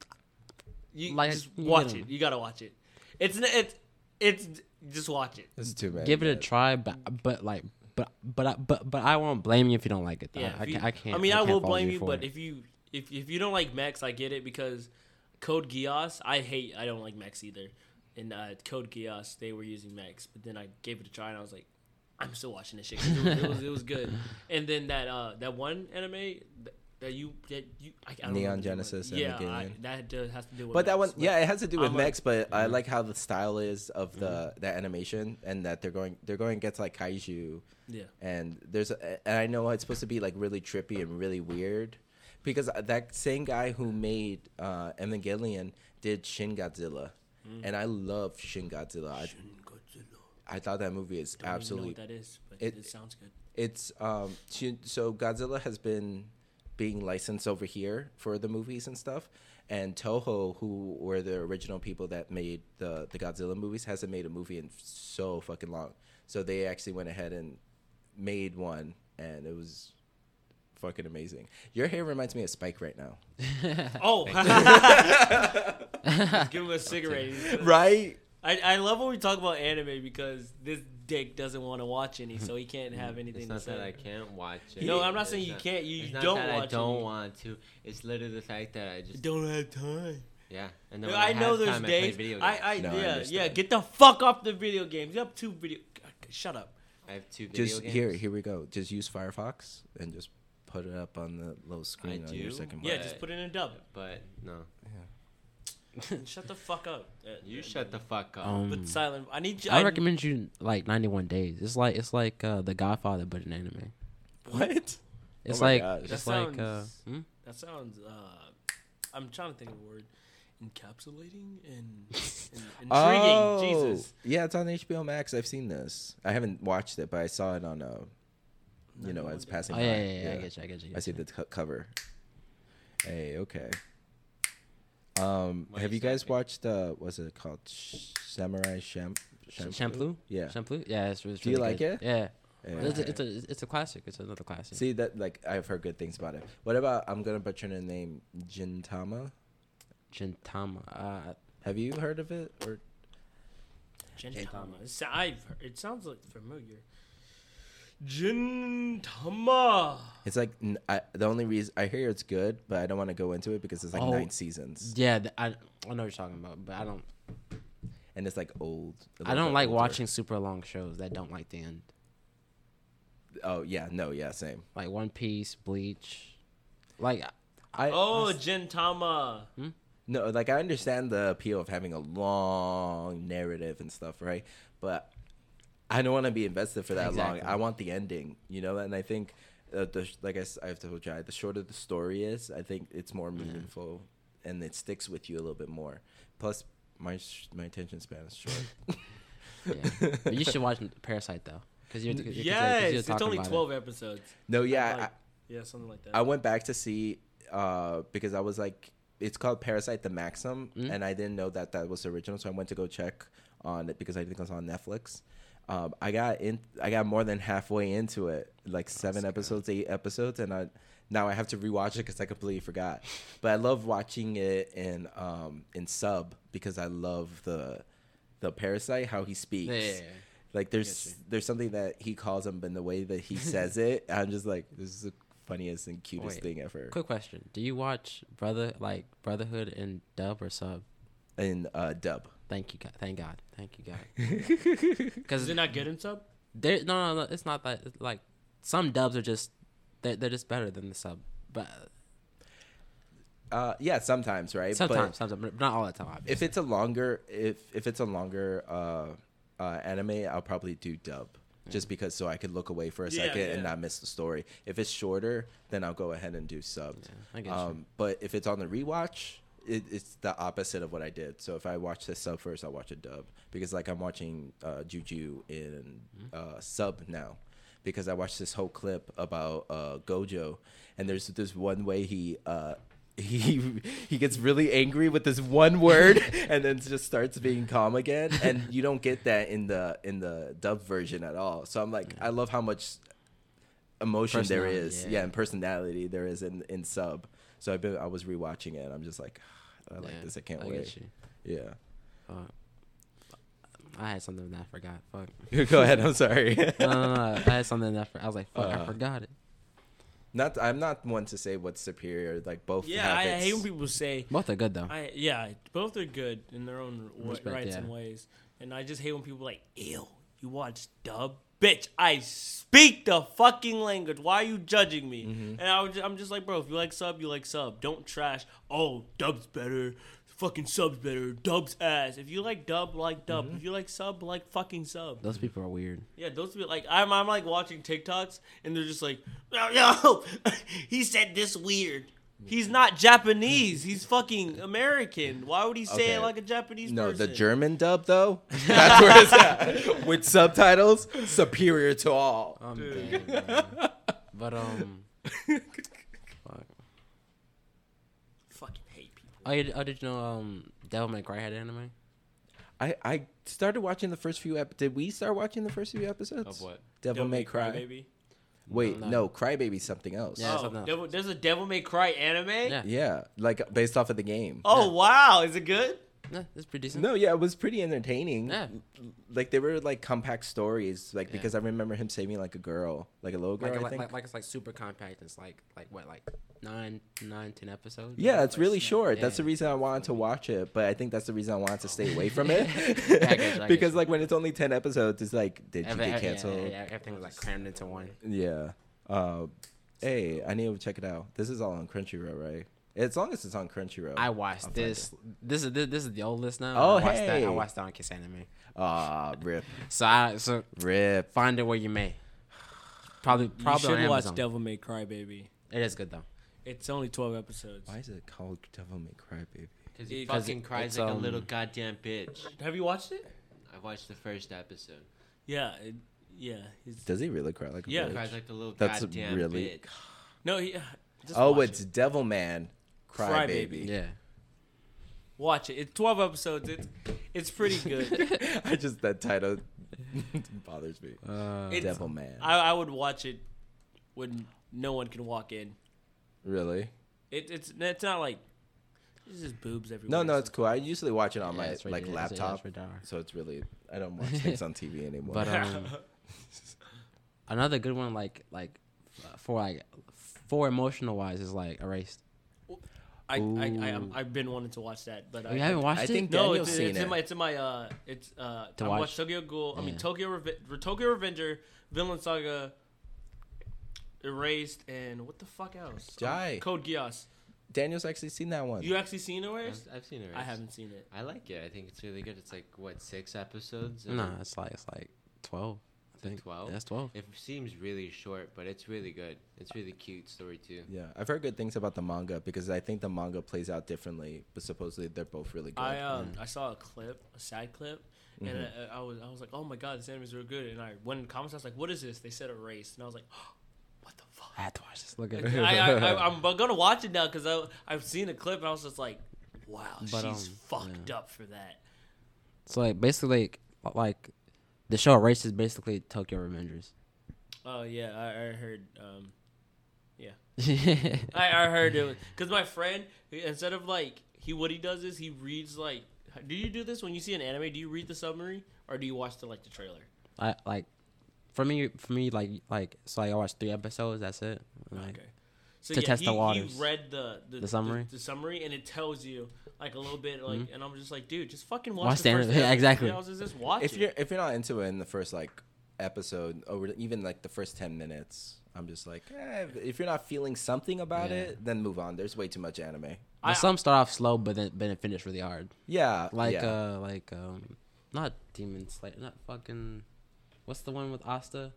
You Like, just watch gotta- it. You gotta watch it. It's it's it's just watch it. This is too bad. Give it a try, but but like but but I, but but I won't blame you if you don't like it. Though. Yeah, I, you- can't, I can't. I mean, I, can't will blame you, for but it. if you if if you don't like mechs, I get it because Code Geass, I hate. I don't like mechs either. In uh, Code Geass, they were using mechs, but then I gave it a try and I was like, I'm still watching this shit. 'cause It was, it was it was good. And then that uh that one anime that, that you that you I, I don't Neon remember the name of it. Genesis and yeah, I, that does, has to do with. But that one, mechs, yeah, it has to do with I'm like- mechs. But I Mhm. like how the style is of the the animation, and that they're going they're going against like kaiju, yeah. and there's a, and I know it's supposed to be like really trippy and really weird, because that same guy who made uh, Evangelion did Shin Godzilla, Mm. and I love Shin Godzilla. I, I thought that movie is Don't absolutely even know what that is, but it- it, sounds good. It's um Shin- so Godzilla has been being licensed over here for the movies and stuff, and Toho, who were the original people that made the the Godzilla movies, hasn't made a movie in so fucking long. So they actually went ahead and made one, and it was fucking amazing. Your hair reminds me of Spike right now, Oh, Just give him a cigarette. right? I, I love when we talk about anime because this dick doesn't want to watch any, so he can't have anything It's to not say. that I can't watch it. No, I'm not It's saying you can't. You it's not don't that watch I don't it. want to. It's literally the fact that I just don't have time. yeah. And then Yeah, when I know have there's time, I play days. video I, games. I, No, I yeah, yeah. understand. Get the fuck off the video games. You have two video. Shut up. I have two video Just games. here, here we go. Just use Firefox and just put it up on the little screen on your do, second. Yeah, But- just put it in a dub. But no, Shut the fuck up. Uh, you uh, shut the fuck up. Um, But silent. I need you. I recommend you like 91 Days. It's like it's like uh, The Godfather, but an anime. What? It's Oh like gosh. it's That like uh, sounds- hmm? That sounds. uh I'm trying to think of a word. Encapsulating and, and intriguing. Oh, Jesus. Yeah, it's on HBO Max. I've seen this. I haven't watched it, but I saw it on uh you know, as passing Oh by. yeah, yeah, yeah, I get you, I get you. I see the t- cover. Hey, okay. Um, have you you guys watched uh what's it called? Sh- Samurai Sham Sh- Shampoo. Yeah. Shampoo. Yeah, it's, it's Do you like good. it? Yeah. Yeah, It's, a, okay. it's a it's a classic. It's another classic. See that like I've heard good things about it. What about I'm gonna butcher the name Jintama? Gintama. Uh, Have you heard of it or Gintama. I've heard, it sounds like familiar. Gintama. it's like I the only reason I hear it's good, but I don't want to go into it because it's like Oh. nine seasons yeah, th- I I know what you're talking about, but I don't and it's like old. a I little don't bit like older. watching super long shows that don't like the end. Oh yeah, no, yeah, same. Like One Piece, Bleach. Like I Oh, Gintama. Hmm? no, like I understand the appeal of having a long narrative and stuff, right? But I don't want to be invested for that long. I want the ending, you know. And I think uh, the like I, I have told you, the shorter the story is, I think it's more meaningful and it sticks with you a little bit more. Plus, my sh- my attention span is short. yeah. but you should watch Parasite though, because you're, you're- 'cause Yes, you're it's only about it. 12 episodes. no, yeah, Like, I, yeah, something like that. I went back to see uh, because I was like, it's called Parasite the Maxim, Mm. and I didn't know that that was the original, so I went to go check on it because I think it was on Netflix. Um, I got in, I got more than halfway into it, like seven episodes, eight episodes, and I now I have to rewatch it because I completely forgot. But I love watching it in um, in sub because I love the the Parasite how he speaks. Yeah, yeah, yeah. Like there's there's something that he calls him, but in the way that he says it, I'm just like, this is the funniest and cutest Wait, thing ever. Quick question: Do you watch Brother like Brotherhood in dub or sub? In uh, dub. Thank you, God. Thank God. Thank you, God. Because Is it not good in sub? there, no, no, no, it's not that. It's like some dubs are just they're, they're just better than the sub, but Uh, yeah, sometimes, right? sometimes, But sometimes, but not all the time. Obviously. if it's a longer, if if it's a longer uh, uh, anime, I'll probably do dub, just because so I could look away for a Yeah, second and not miss the story. If it's shorter, then I'll go ahead and do sub. Yeah, I get. Um, but if it's on the rewatch, it, it's the opposite of what I did. So if I watch the sub first, I'll watch a dub because like I'm watching uh, Juju in uh, sub now because I watched this whole clip about uh, Gojo, and there's this one way he. Uh, he he gets really angry with this one word and then just starts being calm again and you don't get that in the in the dub version at all so i'm like i love how much emotion there is yeah. yeah and personality there is in in sub so i've been i was rewatching it and i'm just like i like Yeah, this i can't I wait get you. yeah Fuck. I had something that I forgot. Fuck. go ahead i'm sorry no, no, no. I had something that I, for, I was like, fuck, I Uh, forgot it. not i'm not one to say what's superior like both Yeah, have I hate when people say Both are good though. I yeah, both are good in their own Respect, rights yeah. and ways. And I just hate when people are like, "Ew, you watch dub, bitch." I speak the fucking language. Why are you judging me? Mm-hmm. And I was, I'm just like, bro, if you like sub, you like sub. Don't trash. Oh, dub's better. Fucking sub's better. Dub's ass. If you like dub, like dub. Mm-hmm. If you like sub, like fucking sub. Those people are weird. Yeah, those people like I'm I'm like watching TikToks and they're just like, yo, yo he said this weird. He's not Japanese. He's fucking American. Why would he say Okay. it like a Japanese No, person? the German dub though. That's where it's at. With subtitles, superior to all. I'm Dude. dead, man. But um, fuck. Fucking hate people. Oh, you, oh, did you know um, Devil May Cry had anime? I I started watching the first few. Ep- Did we start watching the first few episodes? Of what? Devil, May Cry. baby. Wait, No. no, Crybaby's something else. Yeah, oh, something else. Devil, there's a Devil May Cry anime. Yeah. Yeah, like based off of the game. Oh wow, is it good? Yeah, it's pretty decent. No, yeah, it was pretty entertaining. Yeah. Like they were like compact stories, like Yeah. because I remember him saving like a girl, like a little girl. like, I like, think. like, like it's like super compact. It's like like what like nine nine ten episodes. yeah, it's like really snap. short. That's the reason I wanted to watch it, but I think that's the reason I wanted to stay away from it. I get you, I because you. like when it's only ten episodes, it's like, did you get every- yeah, canceled? yeah, yeah, everything was like crammed into one. Yeah. Uh, hey, I need to check it out. This is all on Crunchyroll, right? As long as it's on Crunchyroll. I watched I'll find this. This is this, this is the old list now. Oh, I watched that. hey. I watched that on KissAnime. Ah, rip, So I so rip. find it where you may. Probably You probably on should watch Amazon. Devil May Cry baby. It is good though. It's only 12 episodes. Why is it called Devil May Cry, baby? Because he 'cause fucking it- cries it's, like a um, little goddamn bitch. Have you watched it? I watched the first episode. Yeah, it, yeah. He's, Does he really cry like a Yeah. He bitch? cries like a little That's goddamn really- bitch. no, he. Just Oh, it's it. Devil Man, Cry, Cry Baby. Baby. Yeah. watch it. It's 12 episodes. It's it's pretty good. I just that title bothers me. Uh, It's- Devil Man. I I would watch it when no one can walk in. really? It, it's it's not like it's just boobs everywhere. No, no, it's cool. I usually watch it on yeah, my it's like rated- it's- yeah, laptop, it's rated R. so it's really I don't watch things on TV anymore. But um, another good one, like like f- for like for emotional wise, is like Erased. I, I, I Ooh. I've been wanting to watch that, but Oh, I you haven't watched I it? think No, Daniel's it's, seen it's it. in my it's in my uh it's uh To I watch? watched Tokyo Ghoul. I mean Yeah. Tokyo Reve- Tokyo Revenger, Vinland Saga, Erased, and what the fuck else? Jai. Code Geass. Daniel's actually seen that one. You actually seen I've, Erased? I've seen it. I haven't seen it. I like it. I think it's really good. It's like what six episodes? No, it's like it's like twelve. I think 12? Yeah, it's twelve. It seems really short, but it's really good. It's really cute story too. Yeah, I've heard good things about the manga because I think the manga plays out differently, but supposedly they're both really good. I um I saw a clip, a side clip, and Mhm. I, I was I was like, oh my god, this anime is real good. And I went in the comments, I was like, what is this? They said a race, and I was like, what the fuck? I had to watch this. Look at I, it. I, I, I'm gonna watch it now because I I've seen a clip and I was just like, wow, But, she's um, fucked yeah. up for that. So like basically like, like the show Erased is basically Tokyo Revengers. Oh yeah, I, I heard. Um, yeah. I, I heard it because my friend instead of like he what he does is he reads like. Do you do this when you see an anime? Do you read the summary or do you watch the like the trailer? I like for me for me like like so like, I watch three episodes. That's it. Like, Okay. So To yeah, test he, the waters. he read the the, The summary? the, summary, and it tells you like a little bit, like, Mhm. and I'm just like, dude, just fucking watch, Watch the the first anime. episode. Exactly. Yeah, I just, just watch if it. you're if you're not into it in the first like episode or even like the first ten minutes, I'm just like, eh, if you're not feeling something about Yeah. it, then move on. There's way too much anime. But I- some start off slow, but then but then finish really hard. Yeah, Like yeah. uh like um not Demon Slayer, not fucking what's the one with Asta?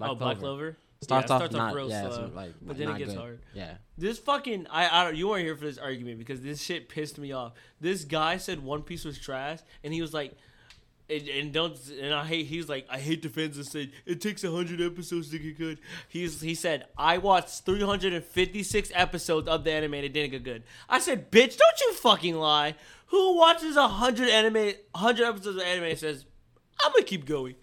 oh, Black Clover. Starts Yeah, off starts off not real yeah, slow, like but then it gets good. hard. Yeah. This fucking I, I you weren't here for this argument because this shit pissed me off. This guy said One Piece was trash, and he was like, and, and don't and I hate. He's like I hate the fans that say it takes hundred episodes to get good. He's he said I watched three hundred and fifty six episodes of the anime and it didn't get good. I said, bitch, don't you fucking lie. Who watches a hundred anime, hundred episodes of anime and says I'm gonna keep going?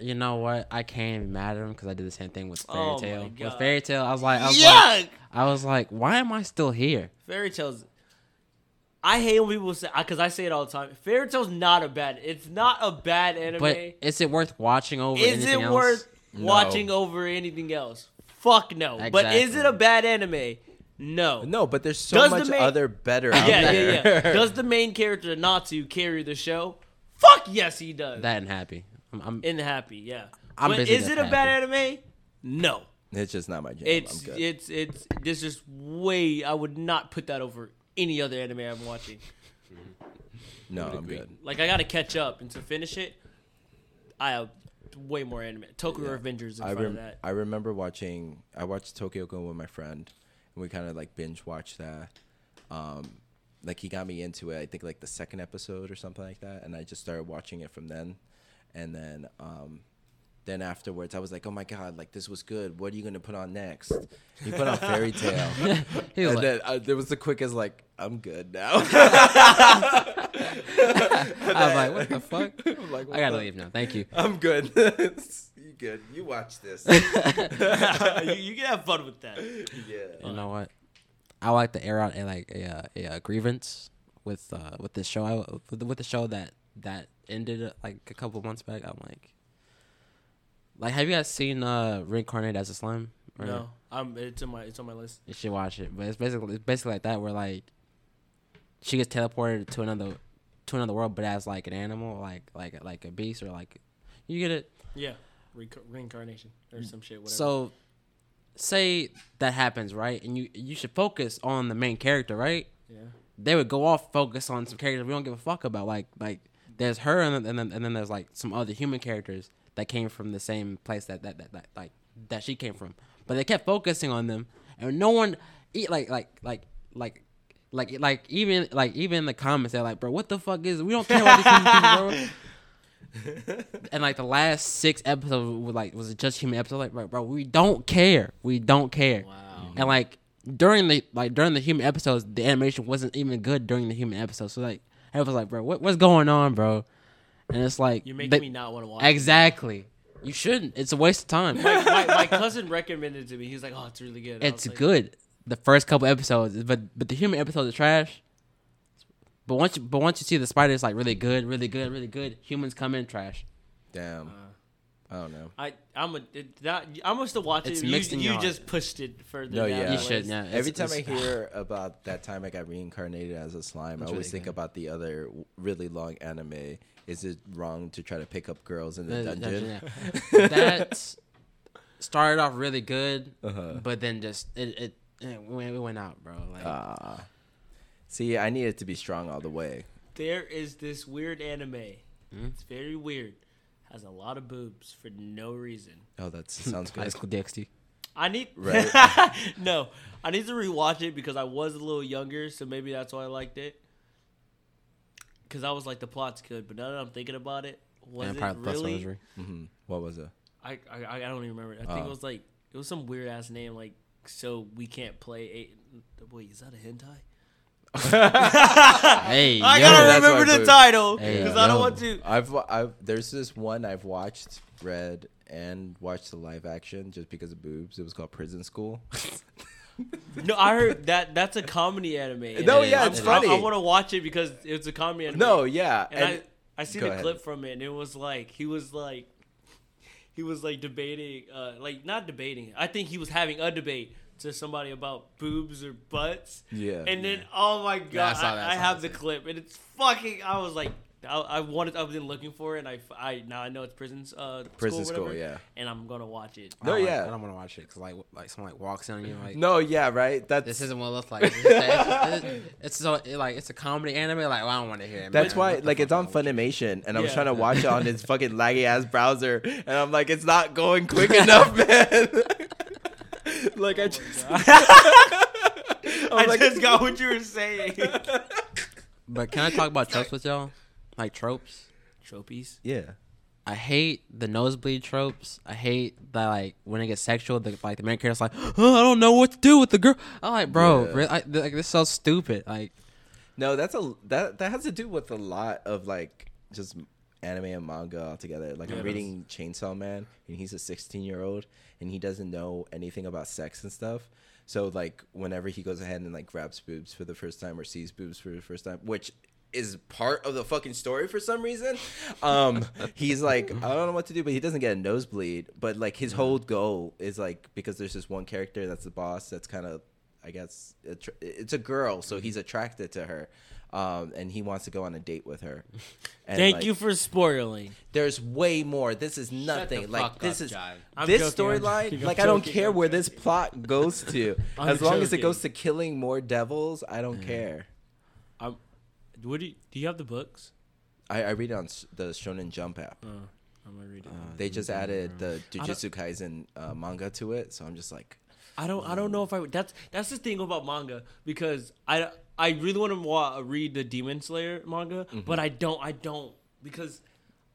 You know what? I can't even mad at him because I did the same thing with Fairy Oh my With Fairy Tail, I was like, I was Yuck. like, I was like, why am I still here? Fairy tales. I hate when people say because I say it all the time. Fairy Tail's not a bad. It's not a bad anime. But is it worth watching over? is it else? worth No. watching over anything else? Fuck no. But is it a bad anime? No. no, but there's so Does the much main- other better out Yeah, there. yeah, yeah. Does the main character Natsu carry the show? Fuck yes, he does. That and happy. I'm, I'm In happy, yeah. I'm but busy is it a bad anime? No. it's just not my jam. It's I'm good. it's it's this is way. I would not put that over any other anime I'm watching. no, I'm agree. good. Like I gotta catch up, and to finish it, I have way more anime. Tokyo Yeah. Revengers in I, front rem- of that. I remember watching. I watched Tokyo Ghoul with my friend, and we kind of like binge watched that. Um, like he got me into it. I think like the second episode or something like that, and I just started watching it from then. And then, um, then afterwards, I was like, "Oh my god, like this was good. What are you gonna put on next?" He put on Fairy Tail, He was and like, then uh, there was the quickest like, "I'm good now." I was like, what the fuck? I'm like, I gotta "What leave now. Thank you. I'm good. you good? You watch this. you, you can have fun with that. yeah. You know what? I like to air out a like a, uh, a, uh grievance with uh with the show. I, with the show that that ended uh, like a couple months back. I'm like, like, have you guys seen uh reincarnated as a slime? Or- No, I'm. It's on my. It's on my list. You should watch it. But it's basically it's basically like that where like she gets teleported to another to another world, but as like an animal, like like like a beast or like you get it. Yeah, Reinc- reincarnation or some shit. Whatever. So say that happens, right? And you you should focus on the main character, right? yeah, They would go off focus on some characters we don't give a fuck about. Like like there's her and then and then, there's like some other human characters that came from the same place that that, that, that like that she came from. But they kept focusing on them and no one eat like like like like like like even like even in the comments they're like, bro, what the fuck is we don't care about these people, bro. and like the last six episodes was like was it just human episode like bro, bro we don't care we don't care wow. and like during the like during the human episodes the animation wasn't even good during the human episodes so like I was like bro what, what's going on bro and it's like You're making they- me not want to watch. exactly you shouldn't it's a waste of time my, my, my cousin recommended it to me. He's like, "Oh, it's really good." And it's like, good the first couple episodes but but the human episodes are trash but once you, but once you see the spiders like really good really good really good humans come in trash Damn. Uh, I don't know. I I'm a it, that I'm supposed to watch It's it. You, mixed in you your just pushed it further. No, down yeah. the you should list. yeah Every time I hear about that time I got reincarnated as a slime, I It's always really think good. about the other w- really long anime. Is it wrong to try to pick up girls in the The dungeon? yeah. that started off really good, Uh-huh. but then just it it, it, went, it went out, bro. Like Ah. See, I need it to be strong all the way. There is this weird anime. Hmm? It's very weird. Has a lot of boobs for no reason. Oh, that sounds High good. School DxD. I need Right. no. I need to rewatch it because I was a little younger, so maybe that's why I liked it. Because I was like, the plot's good, but now that I'm thinking about it, was Vampire it really? Surgery. hmm What was it? I, I I don't even remember. I think Oh. it was like it was some weird ass name like so we can't play eight. Wait, is that a hentai? Hey, I yo. gotta remember the boo- title Hey, because I don't want to. I've, I've there's this one I've watched, read, and watched the live action just because of boobs. It was called Prison School. No, I heard that that's a comedy anime. No, And yeah, I'm- it's I- funny. I, want to watch it because it's a comedy anime. no, yeah, and, and I I seen Go a ahead. clip from it, and it was like he was like he was like debating, uh, like not debating. I think he was having a debate to somebody about boobs or butts. yeah, And then, oh my god, Yeah, I saw that, I I saw have that the too. clip, and it's fucking. I was like, I, I wanted, I've been looking for it, and I, I now I know it's prisons, uh, Prison school, school, whatever, yeah. and I'm gonna watch it. I don't No, like- yeah. I don't want to watch it because like like someone like walks in on you like. No, yeah, right. That's This isn't what it looks like. It's, it's, it's, it's so it, like it's a comedy anime. Like well, I don't want to hear it. That's man. why, like, it's on am I? Funimation, and I was Yeah. trying to watch it on this fucking laggy ass browser, and I'm like, it's not going quick enough, man. Like, I oh just, I like, just got what you were saying. But can I talk about tropes with y'all? Like tropes. Tropies. yeah, I hate the nosebleed tropes. I hate that like when it gets sexual, the like the main character's like, oh, I don't know what to do with the girl. I'm like, bro, Yeah. really? I, like this is so stupid. Like, no, that's a that that has to do with a lot of like just anime and manga altogether. Like, Yeah, I'm reading Chainsaw Man, and he's a 16 year old, and he doesn't know anything about sex and stuff. So like whenever he goes ahead and like grabs boobs for the first time or sees boobs for the first time, which is part of the fucking story for some reason, um, he's like, I don't know what to do, but he doesn't get a nosebleed. But like his whole goal is like because there's this one character that's the boss that's kind of, I guess, it's a girl, so he's attracted to her. Um, and he wants to go on a date with her. And, Thank like, you for spoiling. There's way more. This is nothing. the like fuck this up, is Jive. This storyline. Like I'm I don't care I'm where this plot goes to. As long as it goes to killing more devils, I don't care. I'm. What do you, do you have the books? I, I read it on the Shonen Jump app. Uh, I'm gonna read it. Uh, They just added the don't- Jujutsu Kaisen uh, manga to it, so I'm just like, I don't. I don't know if I. That's that's the thing about manga because I I really want to wa- read the Demon Slayer manga, Mm-hmm. but I don't. I don't because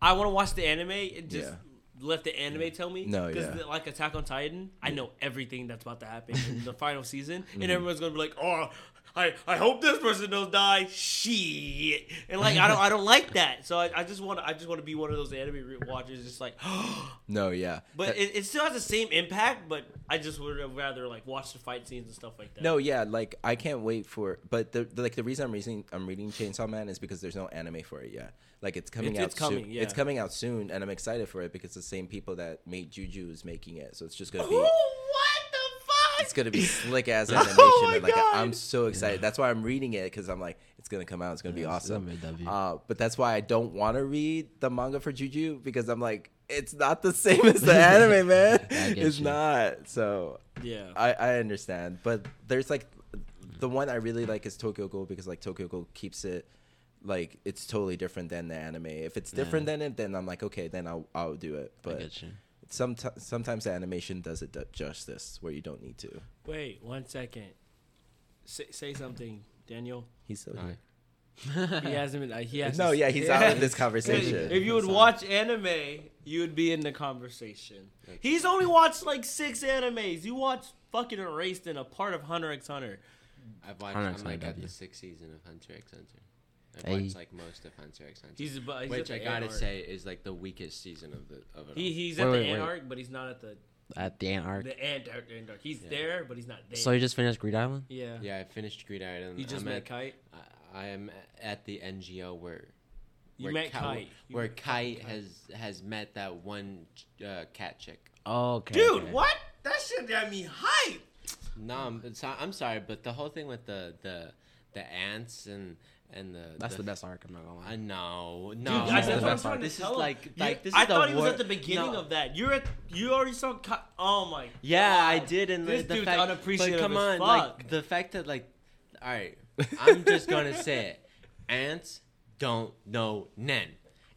I want to watch the anime and just Yeah. let the anime tell me. No, because yeah. like Attack on Titan, I know everything that's about to happen in the final season, Mm-hmm. and everyone's gonna be like, oh. I, I hope this person don't die. Shit, and like I don't I don't like that. So I, I just want I just want to be one of those anime re- watchers, just like No, yeah. But That- it, it still has the same impact, but I just would rather like watch the fight scenes and stuff like that. No, yeah, like I can't wait for. But the, the like the reason I'm reading I'm reading Chainsaw Man is because there's no anime for it yet. Like it's coming It's- out it's coming, soon. yeah. It's coming out soon, and I'm excited for it because the same people that made Juju is making it, so it's just gonna be. Oh! What? It's gonna be slick ass Oh animation, my and like God. I'm so excited. That's why I'm reading it because I'm like, it's gonna come out. It's gonna be Yeah, it's awesome. gonna be a W. Uh, but that's why I don't want to read the manga for Juju because I'm like, it's not the same as the anime, man. It's you. not. So Yeah. I, I understand, but there's like the one I really like is Tokyo Ghoul because like Tokyo Ghoul keeps it like it's totally different than the anime. If it's different than it, then I'm like okay, then I'll I'll do it. I But get you. Some sometimes the animation does it justice where you don't need to. Wait one second. Say, say something, Daniel. He's so Alright. He hasn't been. Uh, he has. no, yeah, he's out of this conversation. If you would watch anime, you would be in the conversation. He's only watched like six animes. You watched fucking Erased and a part of Hunter x Hunter. I've watched. Hunter I'm x like Hunter at the W. sixth season of Hunter x Hunter. I've Hey. watched like most of Hunter x Hunter, He's, about, he's which I at the gotta ant arc. say is like the weakest season of the of it. He, all. he's Wait, at the wait, ant wait. arc, but he's not at the At the ant arc. the ant arc. He's Yeah. there, but he's not there. So you just finished Greed Island? yeah. yeah, I finished Greed Island. You just I'm met at, Kite. I, I am at the NGL where You where met Ki- Kite. You where met fucking Kite has has met that one uh, cat chick. Oh, okay. Dude, okay. what? That shit got me hype. No, I'm, so, I'm sorry, but the whole thing with the the the ants and and the That's the, the best arc. I'm not gonna lie. I know, no. I, that's that's what I'm trying part. to This is tell him. like- like, this I is the thought he was at the beginning No. of that. You're at. You already saw. Ki- oh my. Yeah, I did, and This the, the dude's fact, unappreciative but come as on, like the fact that like, all right, I'm just gonna say it. Ants don't know Nen.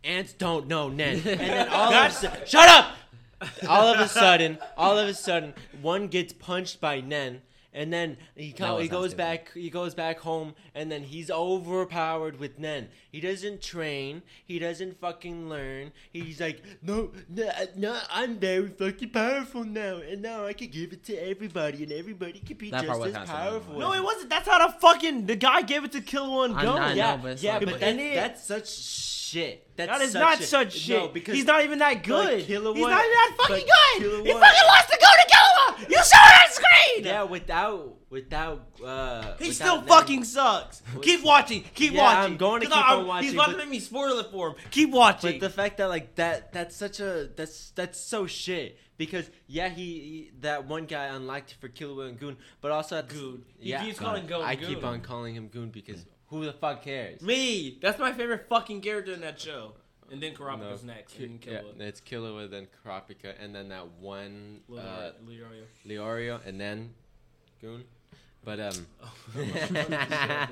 Ants don't know Nen, and then all of a sudden, shut up. All of a sudden, all of a sudden, one gets punched by Nen, and then he co- was he goes stupid. back he goes back home, and then he's overpowered with Nen. He doesn't train. He doesn't fucking learn. He's like, no, no, no I'm very fucking powerful now, and now I can give it to everybody, and everybody can be That just as powerful. No, it wasn't. That's how the fucking the guy gave it to Kill One Go. I yeah, but yeah, like- but But that, that's such shit. That's That is such not a- such shit. No, because he's not even that good. Killer he's One- not even that fucking good. Killer He fucking lost to go to Killua. You saw it on screen. yeah, without without uh, He without still Nen- fucking sucks. Keep watching. Keep Yeah, watching. I'm going to keep I'm- on watching, He's about to make me spoil it for him. Keep watching. But the fact that like that that's such a that's that's so shit because yeah he, he- that one guy unlocked for Killua and Goon but also at Goon. He yeah keeps calling Goon I Goon. keep on calling him Goon because who the fuck cares me. That's my favorite fucking character in that show. And then Kurapika's No, next. And yeah, Killua. it's Killua then Kurapika and then that one uh, Leorio. And then Goon but um Oh.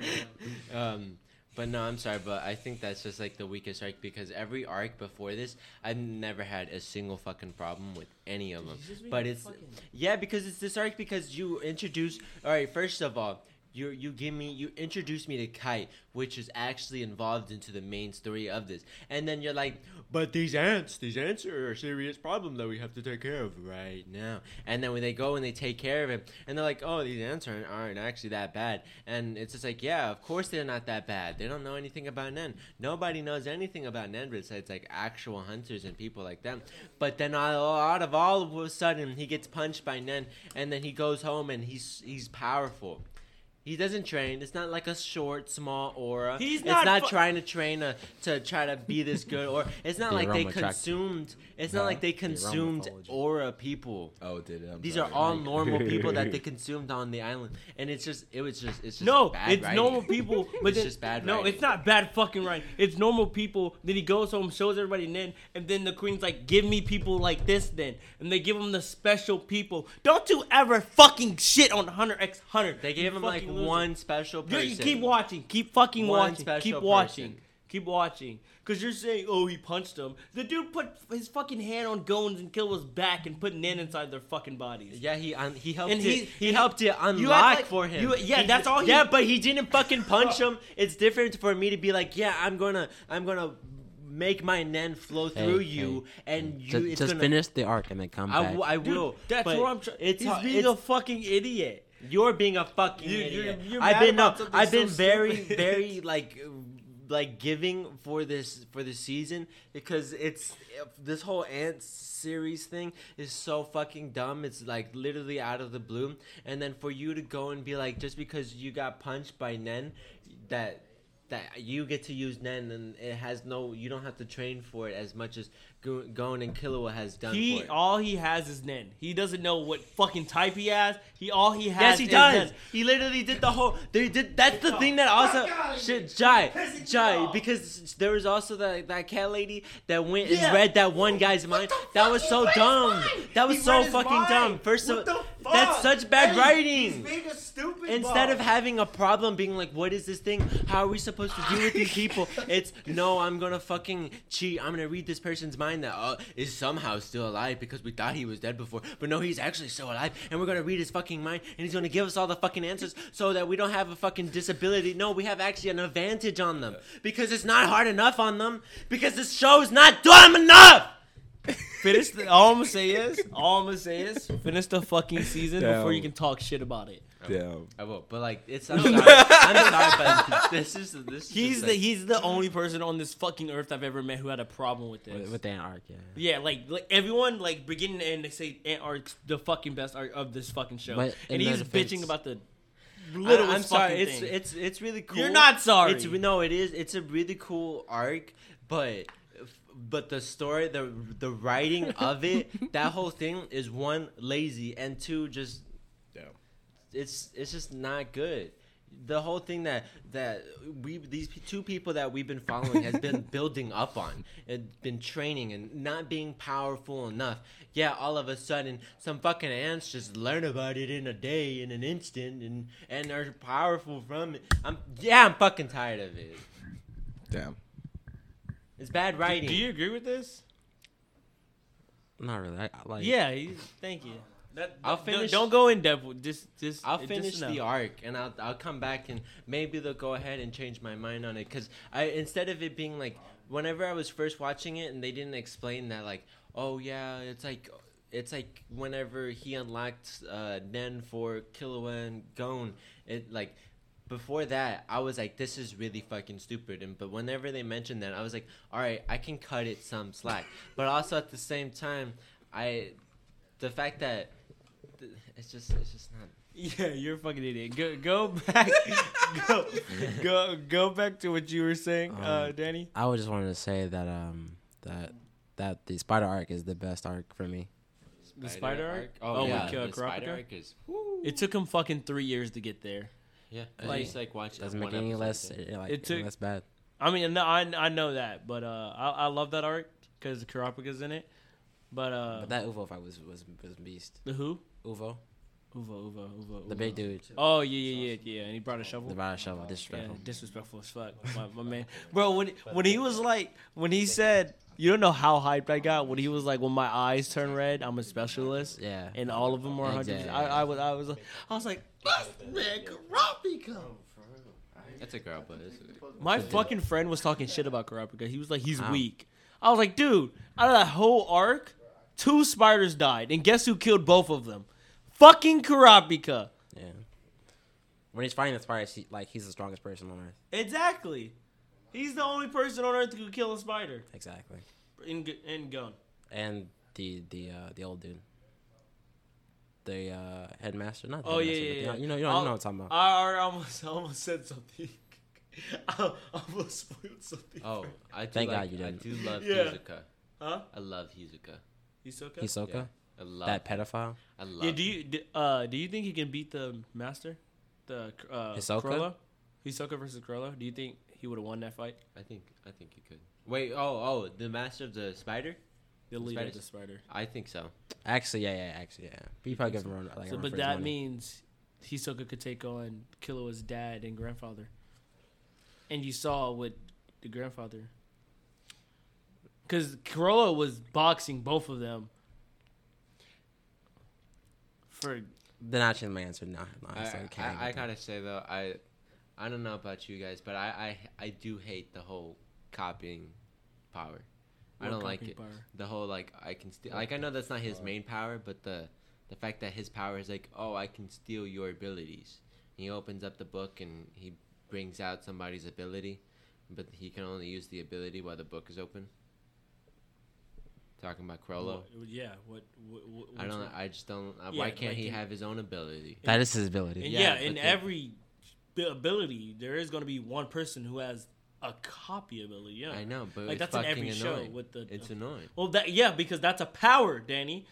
um but no I'm sorry but I think that's just like the weakest arc because every arc before this I've never had a single fucking problem with any of them but it's fucking- yeah, because it's this arc because you introduce. All right, first of all, you you give me you introduce me to Kite, which is actually involved into the main story of this, and then you're like, but these ants, these ants are a serious problem that we have to take care of right now. And then when they go and they take care of it, and they're like, oh, these ants aren't aren't actually that bad, and it's just like, yeah, of course they're not that bad. They don't know anything about Nen. Nobody knows anything about Nen besides like actual hunters and people like them. But then all- out of all of a sudden, he gets punched by Nen, and then he goes home and he's he's powerful. He doesn't train. It's not like a short, small aura. He's not. it's not not, fu- trying to train to, to try to be this good, or it's not The like they aroma track- consumed. It's Huh? not like they consumed mythology. aura people. Oh, did it? I'm These sorry. are all normal people that they consumed on the island, and it's just it was just it's just No, bad it's writing. normal people. But It's then, just bad No, writing. it's not bad fucking writing. It's normal people. Then he goes home, shows everybody Nen, and then the queen's like, "Give me people like this, then." And they give him the special people. Don't you ever fucking shit on Hunter X Hunter. They you gave him like fucking loser. One special You- person. you keep watching. Keep fucking One watching. special Keep watching. person. Keep Keep watching, cause you're saying, "Oh, he punched him." The dude put his fucking hand on Gones and killed his back and put Nen inside their fucking bodies. Yeah, he un- he helped And it. he- He, helped it you unlock like- for him. you- yeah, He- that's all he- Yeah, but he didn't fucking punch him. It's different for me to be like, yeah, I'm gonna I'm gonna make my nen flow Hey, through you, hey. and you. Just, it's just gonna, finish the arc and then come I, back. w- I Dude, will. that's what I'm trying. It's He's being it's- a fucking idiot. You're being a fucking You- idiot. you're I've been no, I've been so very, stupid. very like, like giving for this for the season because it's this whole ant series thing is so fucking dumb. It's like literally out of the blue, and then for you to go and be like, just because you got punched by Nen, that that you get to use Nen and it has no, you don't have to train for it as much as Gon and Killua has done He for it. all he has is Nen. He doesn't know what fucking type he has. He all he has. Yes, he is does. Nen. He literally did the whole. They did. That's the thing that also. Shit, Jai, Jai, because there was also that that cat lady that went Yeah. and read that one guy's mind. That was so dumb. That was He so fucking mind. dumb. First What of, that's such bad Hey, writing. He's being a stupid. Instead of having a problem being like, what is this thing? How are we supposed to deal with these people? It's no, I'm gonna fucking cheat. I'm gonna read this person's mind that uh, is somehow still alive because we thought he was dead before, but no, he's actually still alive. And we're gonna read his fucking mind, and he's gonna give us all the fucking answers so that we don't have a fucking disability. No, we have actually an advantage on them because it's not hard enough on them because this show's not dumb enough. Finish. The, all I'm gonna say is, all I'm gonna say is, finish the fucking season Damn. before you can talk shit about it. Damn. I will, but like, it's I'm sorry, I'm sorry, but this is this. Is He's just, the like- he's the only person on this fucking earth I've ever met who had a problem with this. with, with that arc, yeah. yeah, like like everyone like beginning and they say Ant Arc's the fucking best arc of this fucking show, But and he's defense- bitching about the I- littlest I'm sorry. fucking It's thing. it's it's really cool. You're not sorry. It's no, it is. It's a really cool arc, but but the story, the the writing of it, that whole thing is one lazy and two just Damn. it's it's just not good. The whole thing that that we these two people that we've been following has been building up on and been training and not being powerful enough. Yeah, all of a sudden some fucking ants just learn about it in a day, in an instant, and and are powerful from it. I'm yeah, I'm fucking tired of it. Damn. It's bad writing. Do you agree with this? Not really. I, I like. yeah. He, thank you. That, I'll don't- finish- Don't, go in depth. with- Just just. I'll just finish the arc and I'll I'll come back and maybe they'll go ahead and change my mind on it because I instead of it being like whenever I was first watching it and they didn't explain that like oh yeah it's like it's like whenever he unlocked uh, Nen for Killua and Gon it like before that I was like this is really fucking stupid and but whenever they mentioned that I was like all right I can cut it some slack but also at the same time I the fact that th- it's just it's just not Yeah, you're a fucking idiot. Go go back. go go go back to what you were saying, uh, Um, Danny. I would just wanted to say that um that that the spider arc is the best arc for me. The spider arc? Oh, Oh, yeah, with, uh, the spider arc is It took him fucking three years to get there. Yeah. I Like- just like watch Doesn't make it any less a day. like It took- any less bad. I mean, no, I I know that, but uh, I I love that arc because Kurapika's in it. But uh, But that Uvo fight was was was beast. the who? Uvo, Uvo, Uvo, Uvo. the big dude, Oh yeah, yeah, yeah, yeah. And he brought a shovel. the body shovel, Yeah, disrespectful. disrespectful as fuck, my, my man. Bro, when when he was like, when he said, you don't know how hyped I got when he was like, when my eyes turn red, I'm a specialist, Yeah. and all of them were hundred. Exactly. I, I was, I was, I was like, "That's man, Kurapika. It's a girl, but My fucking friend was talking shit about Kurapika. He was like, he's weak. I was like, dude, out of that whole arc, two spiders died, and guess who killed both of them? Fucking Kurapika. Yeah. When he's fighting the spiders, he, like he's the strongest person on earth. Exactly. He's the only person on earth who could kill a spider Exactly. in in gun. And the the uh the old dude. The uh headmaster, not the Oh, yeah, headmaster, yeah, but yeah. You know, you know, I'll- you know what I'm talking about. I, I almost I almost said something. I almost spoiled something. oh, I do Thank like, God you didn't. I do love Yeah. Hizuka. Huh? I love Hizuka. Hisoka? Hisoka, Yeah. I love that pedophile. I love. Yeah. Do you do, uh do you think he can beat the master, the uh, Hisoka? Cruella? Hisoka versus Cruella. Do you think he would have won that fight? I think I think you could. Wait. Oh oh, the master of the spider. The leader of the spider. I think so. Actually, yeah, yeah, actually, yeah. But you probably give him a run, like, so, run but for that money. means Hisoka could take on Killua's dad and grandfather. And you saw what the grandfather. Because Chrollo was boxing both of them. For Then actually my answer no. no I, so I, I, gotta say though, I I don't know about you guys, but I I, I do hate the whole copying power. I don't like it. power? The whole like I can steal. Like I know that's not his main power, but the the fact that his power is like, oh, I can steal your abilities. He opens up the book and he brings out somebody's ability, but he can only use the ability while the book is open. Talking about Chrollo. What- yeah. What? what, what I don't. one? I just don't. Uh, Yeah, why can't like he in- have his own ability? that is his ability. And Yeah, yeah, in then- every bi- ability, there is going to be one person who has a copy ability. Yeah, I know, but Like, it's that's in fucking every show with the- It's annoying. Well, that yeah, because that's a power, Danny.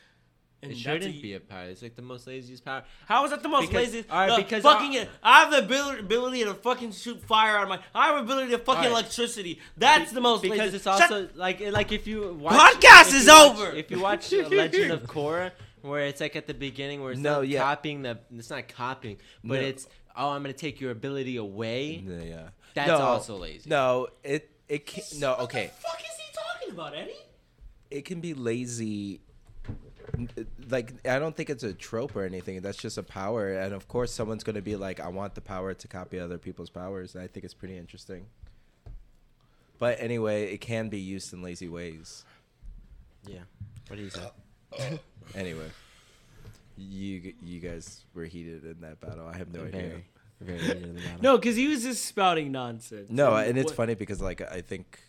And it shouldn't a- be a power. It's like the most laziest power. How is that the most Because- lazy? all right, the because fucking I- I have the ability, ability to fucking shoot fire out of my. I have ability to fucking All right. electricity. That's the most because lazy. it's Shut- also like like if you watch, Podcast if is you watch- over! If you watch uh, Legend of Korra, where it's like at the beginning where it's No, not yeah. copying the, it's not copying, but No. it's oh I'm gonna take your ability away. Yeah, yeah. That's No, also lazy. No, it it can no okay. What the fuck is he talking about, Eddie? It can be lazy. Like I don't think it's a trope or anything. That's just a power, and of course, someone's gonna be like, "I want the power to copy other people's powers." I think it's pretty interesting. But anyway, it can be used in lazy ways. Yeah. What do you say? Anyway, you you guys were heated in that battle. I have no idea. very, very heated in the battle. No, because he was just spouting nonsense. No, and it's what- funny because like I think,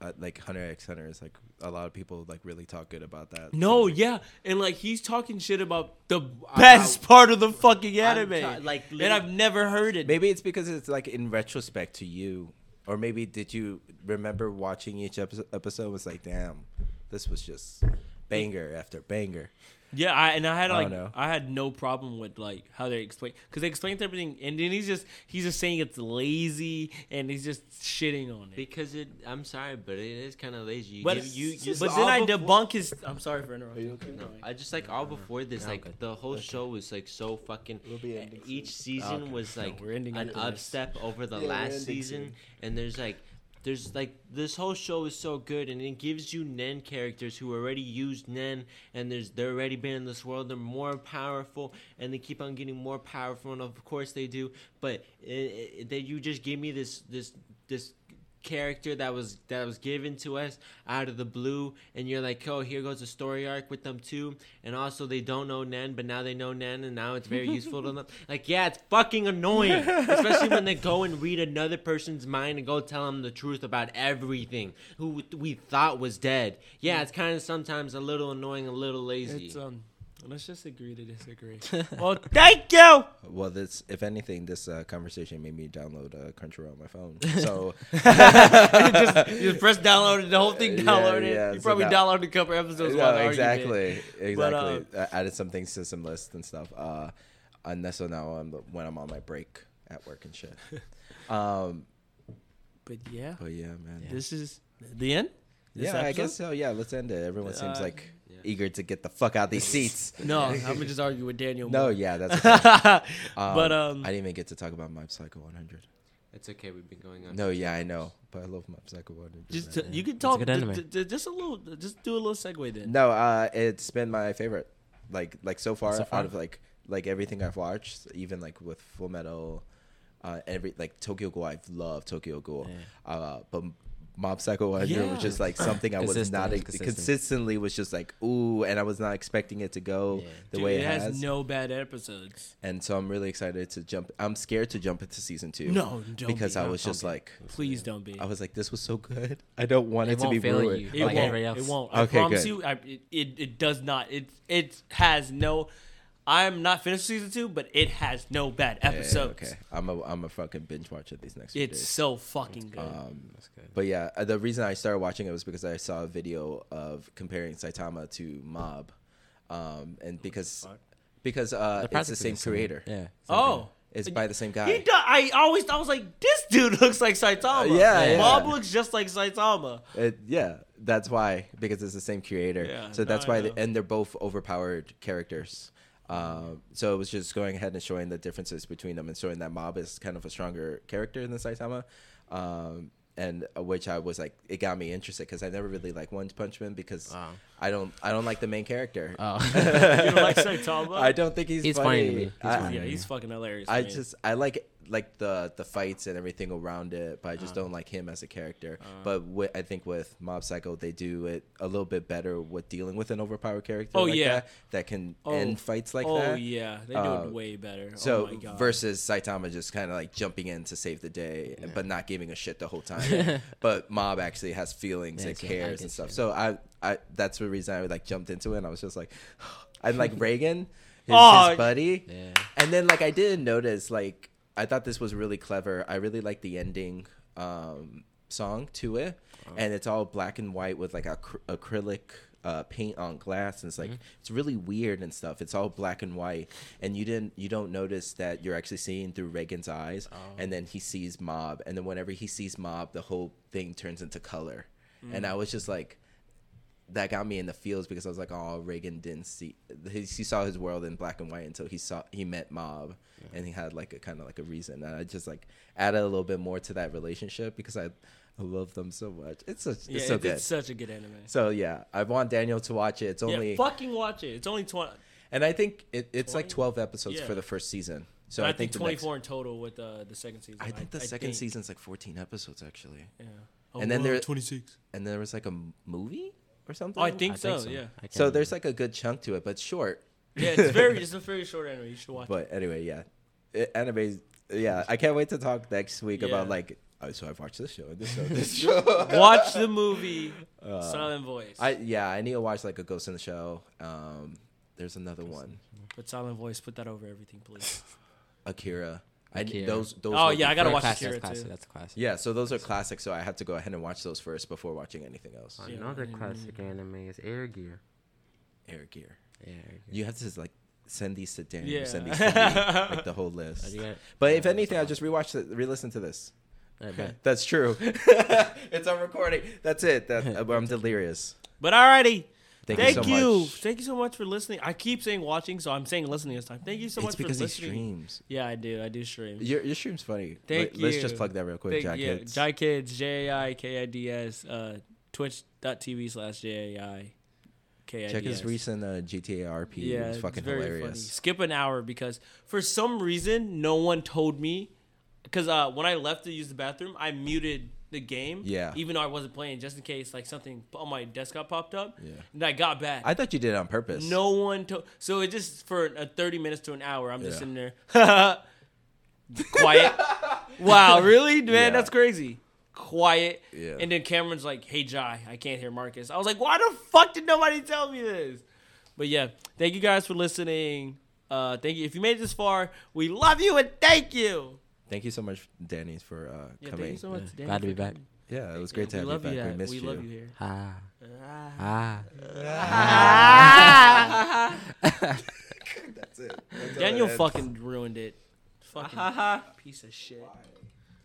uh, like Hunter X Hunter is like a lot of people like really talk good about that. No, yeah, and like he's talking shit about the best part of the fucking I'm anime, ta- like, and I've never heard it. Maybe it's because it's like in retrospect to you, or maybe did you remember watching each episode? Episode was like, damn, this was just banger after banger. Yeah, I, and I had like don't know. I had no problem with like how they explain because they explained everything, and then he's just he's just saying it's lazy, and he's just shitting on it. Because it, I'm sorry, but it is kind of lazy. You, But give- you, you, but then I debunk his. I'm sorry for interrupting. No, I just like all before this, No, like good. the whole show was like so fucking. We'll be ending Each season Okay. was No, like we're ending an after upstep over the Yeah, last season, soon. and there's like, there's like this whole show is so good, and it gives you Nen characters who already used Nen, and there's they're already been in this world, they're more powerful, and they keep on getting more powerful, and of course they do, but it, it, that you just give me this this this character that was that was given to us out of the blue. And you're like oh here goes a story arc with them too. And also they don't know Nen but now they know Nen and now it's very useful to them. Like yeah it's fucking annoying especially when they go and read another person's mind and go tell them the truth about everything who we thought was dead. Yeah it's kind of sometimes a little annoying a little lazy. It's um. Let's just agree to disagree. well, thank you. Well, this if anything, this uh, conversation made me download uh, Crunchyroll on my phone. So just, just press download it. The whole thing downloaded. yeah, you so probably now- downloaded a couple episodes. No, while the argument. exactly, exactly. But, uh, I added some things to some lists and stuff. Uh, and that's so now I'm when I'm on my break at work and shit. um, But yeah, but yeah, man. Yeah, this is the end. This I episode? guess so. Yeah, let's end it. Everyone seems Uh, like yeah. Eager to get the fuck out of these seats. No, I'm gonna just argue with Daniel. no, more. yeah, that's. Okay. Um, but um, I didn't even get to talk about Mob Psycho 100. it's okay we've been going on No, yeah, I know, but I love Mob Psycho 100. just man. you can talk good ju- anime. ju- ju- just a little, just do a little segue then. No, uh, it's been my favorite. Like like so far, So far? out of like like everything I've watched, even like with Full Metal, uh, every like Tokyo Ghoul, I've loved Tokyo Ghoul. Yeah. Uh, but Mob Psycho 100 Yeah. was just like something I was not it's ex- consistent. consistently was just like ooh, and I was not expecting it to go Yeah. the Dude, way it, it, has, has. no bad episodes. and so I'm really excited to jump. I'm scared to jump into season two. No, don't because be. I was don't just be. like, Please don't be. I was like, this was so good. I don't want It it, to be fail ruined. you. It like won't. It won't. I Okay, promise good. you. I, it, it it does not. It it has no. I'm not finished season two, but it has no bad Yeah, episodes. okay, I'm a I'm a fucking binge watcher these next few It's days. so fucking good. Um, That's good. But yeah, uh, the reason I started watching it was because I saw a video of comparing Saitama to Mob, um, and because because uh, They're it's the practically same creator. Yeah. same oh, It's by the same guy. he does. I always I was like, this dude looks like Saitama. Uh, yeah, yeah. Bob looks just like Saitama. It, yeah, that's why because it's the same creator. Yeah, so that's no, why, they, and they're both overpowered characters. Um, so it was just going ahead and showing the differences between them and showing that Mob is kind of a stronger character than Saitama. Um, and uh, which I was like, it got me interested because I never really like One Punch Man because Oh. I don't I don't like the main character. Oh. You don't like Saitama? I don't think he's, He's funny. funny to me. He's I- funny. Yeah, he's fucking hilarious. I man. just I like like the the fights and everything around it, but I just don't like him as a character. but wi- I think with Mob Psycho, they do it a little bit better with dealing with an overpowered character. Oh, like yeah. that, that can Oh. end fights like oh that. Oh yeah, they do Uh, it way better. So oh my god. versus Saitama just kind of like jumping in to save the day, but not giving a shit the whole time. but Mob actually has feelings Yeah, and cares and stuff. you. So I, I that's the reason I like jumped into it. and I was just like, and like Reigen, his, Oh, his buddy, Yeah. and then like I didn't notice like I thought this was really clever. I really like the ending um, song to it, and it's all black and white with like acry- acrylic uh, paint on glass, and it's like it's really weird and stuff. It's all black and white, and you didn't you don't notice that you're actually seeing through Reigen's eyes, and then he sees Mob, and then whenever he sees Mob, the whole thing turns into color, and I was just like that got me in the feels because I was like, oh, Reigen didn't see he, he saw his world in black and white until he saw he met Mob, and he had like a kind of like a reason. And I just like added a little bit more to that relationship because I, I love them so much. It's such yeah, it's so it's, good. it's such a good anime. so yeah, I want Daniel to watch it. It's only yeah, fucking watch it. It's only twenty. and I think it, it's like twelve episodes Yeah. for the first season. So I, I, think, the twenty next- in total with uh, the second season. I think the second think. season's like fourteen episodes actually, Yeah. And then there- twenty six. and there was like a movie or something. Oh, I think I so. think Yeah. So. There's like a good chunk to it, but short. Yeah, it's very. It's a very short anime. You should watch. it. But anyway, yeah, it, anime. Yeah, I can't wait to talk next week Yeah. about like. Oh, so I've watched this show, this show, this show. Watch the movie Uh, Silent Voice. I yeah, I need to watch like a Ghost in the Shell. Um, there's another one, Put Silent Voice. Put that over everything, please. Akira. I Akira. those those. Oh, would yeah, be I gotta watch classic, Akira, that's classic. too. That's a classic. Yeah, so those are classics. So I have to go ahead and watch those first before watching anything else. Yeah. Another classic anime is Air Gear. Air Gear. Yeah. You have to like send these to Daniel. Yeah. Send these to me, like the whole list. you? But if anything, I'll just rewatch it, re-listen to this. That's true. it's on recording. That's it. That, I'm delirious. But alrighty. Thank, Thank, you so you. much. Thank you so much for listening. I keep saying watching, so I'm saying listening this time. Thank you so it's much for because he streams. Yeah, I do. I do stream. Your, your stream's funny. Thank Let- Let's just plug that real quick, Thank- Jack. yeah, Kids. Jai Kids, J A I K I D S, uh, twitch.tv slash J A I K I D S. Check his recent uh, GTA RP. Yeah, it was fucking it's very funny. hilarious. Skip an hour because for some reason no one told me. Because uh, when I left to use the bathroom, I muted the game. Yeah. Even though I wasn't playing, just in case like something on my desktop popped up. Yeah. And I got back. I thought you did it on purpose. no one told. So it just for a thirty minutes to an hour, I'm just Yeah. sitting there, quiet. wow, really, man? Yeah. That's crazy. Quiet. Yeah. And then Cameron's like, "Hey, Jai, I can't hear Marcus." I was like, "Why the fuck did nobody tell me this?" But yeah, thank you guys for listening. Uh, thank you. If you made it this far, we love you and thank you. Thank you so much, Danny, for uh, Yeah, coming. thank you so much. Yeah, Danny, glad to be back. Yeah, it was great to have you back. you. we yeah, missed we you. love you here. Ah. Ah. Ah. That's it. Daniel fucking ruined it. Fucking piece of shit.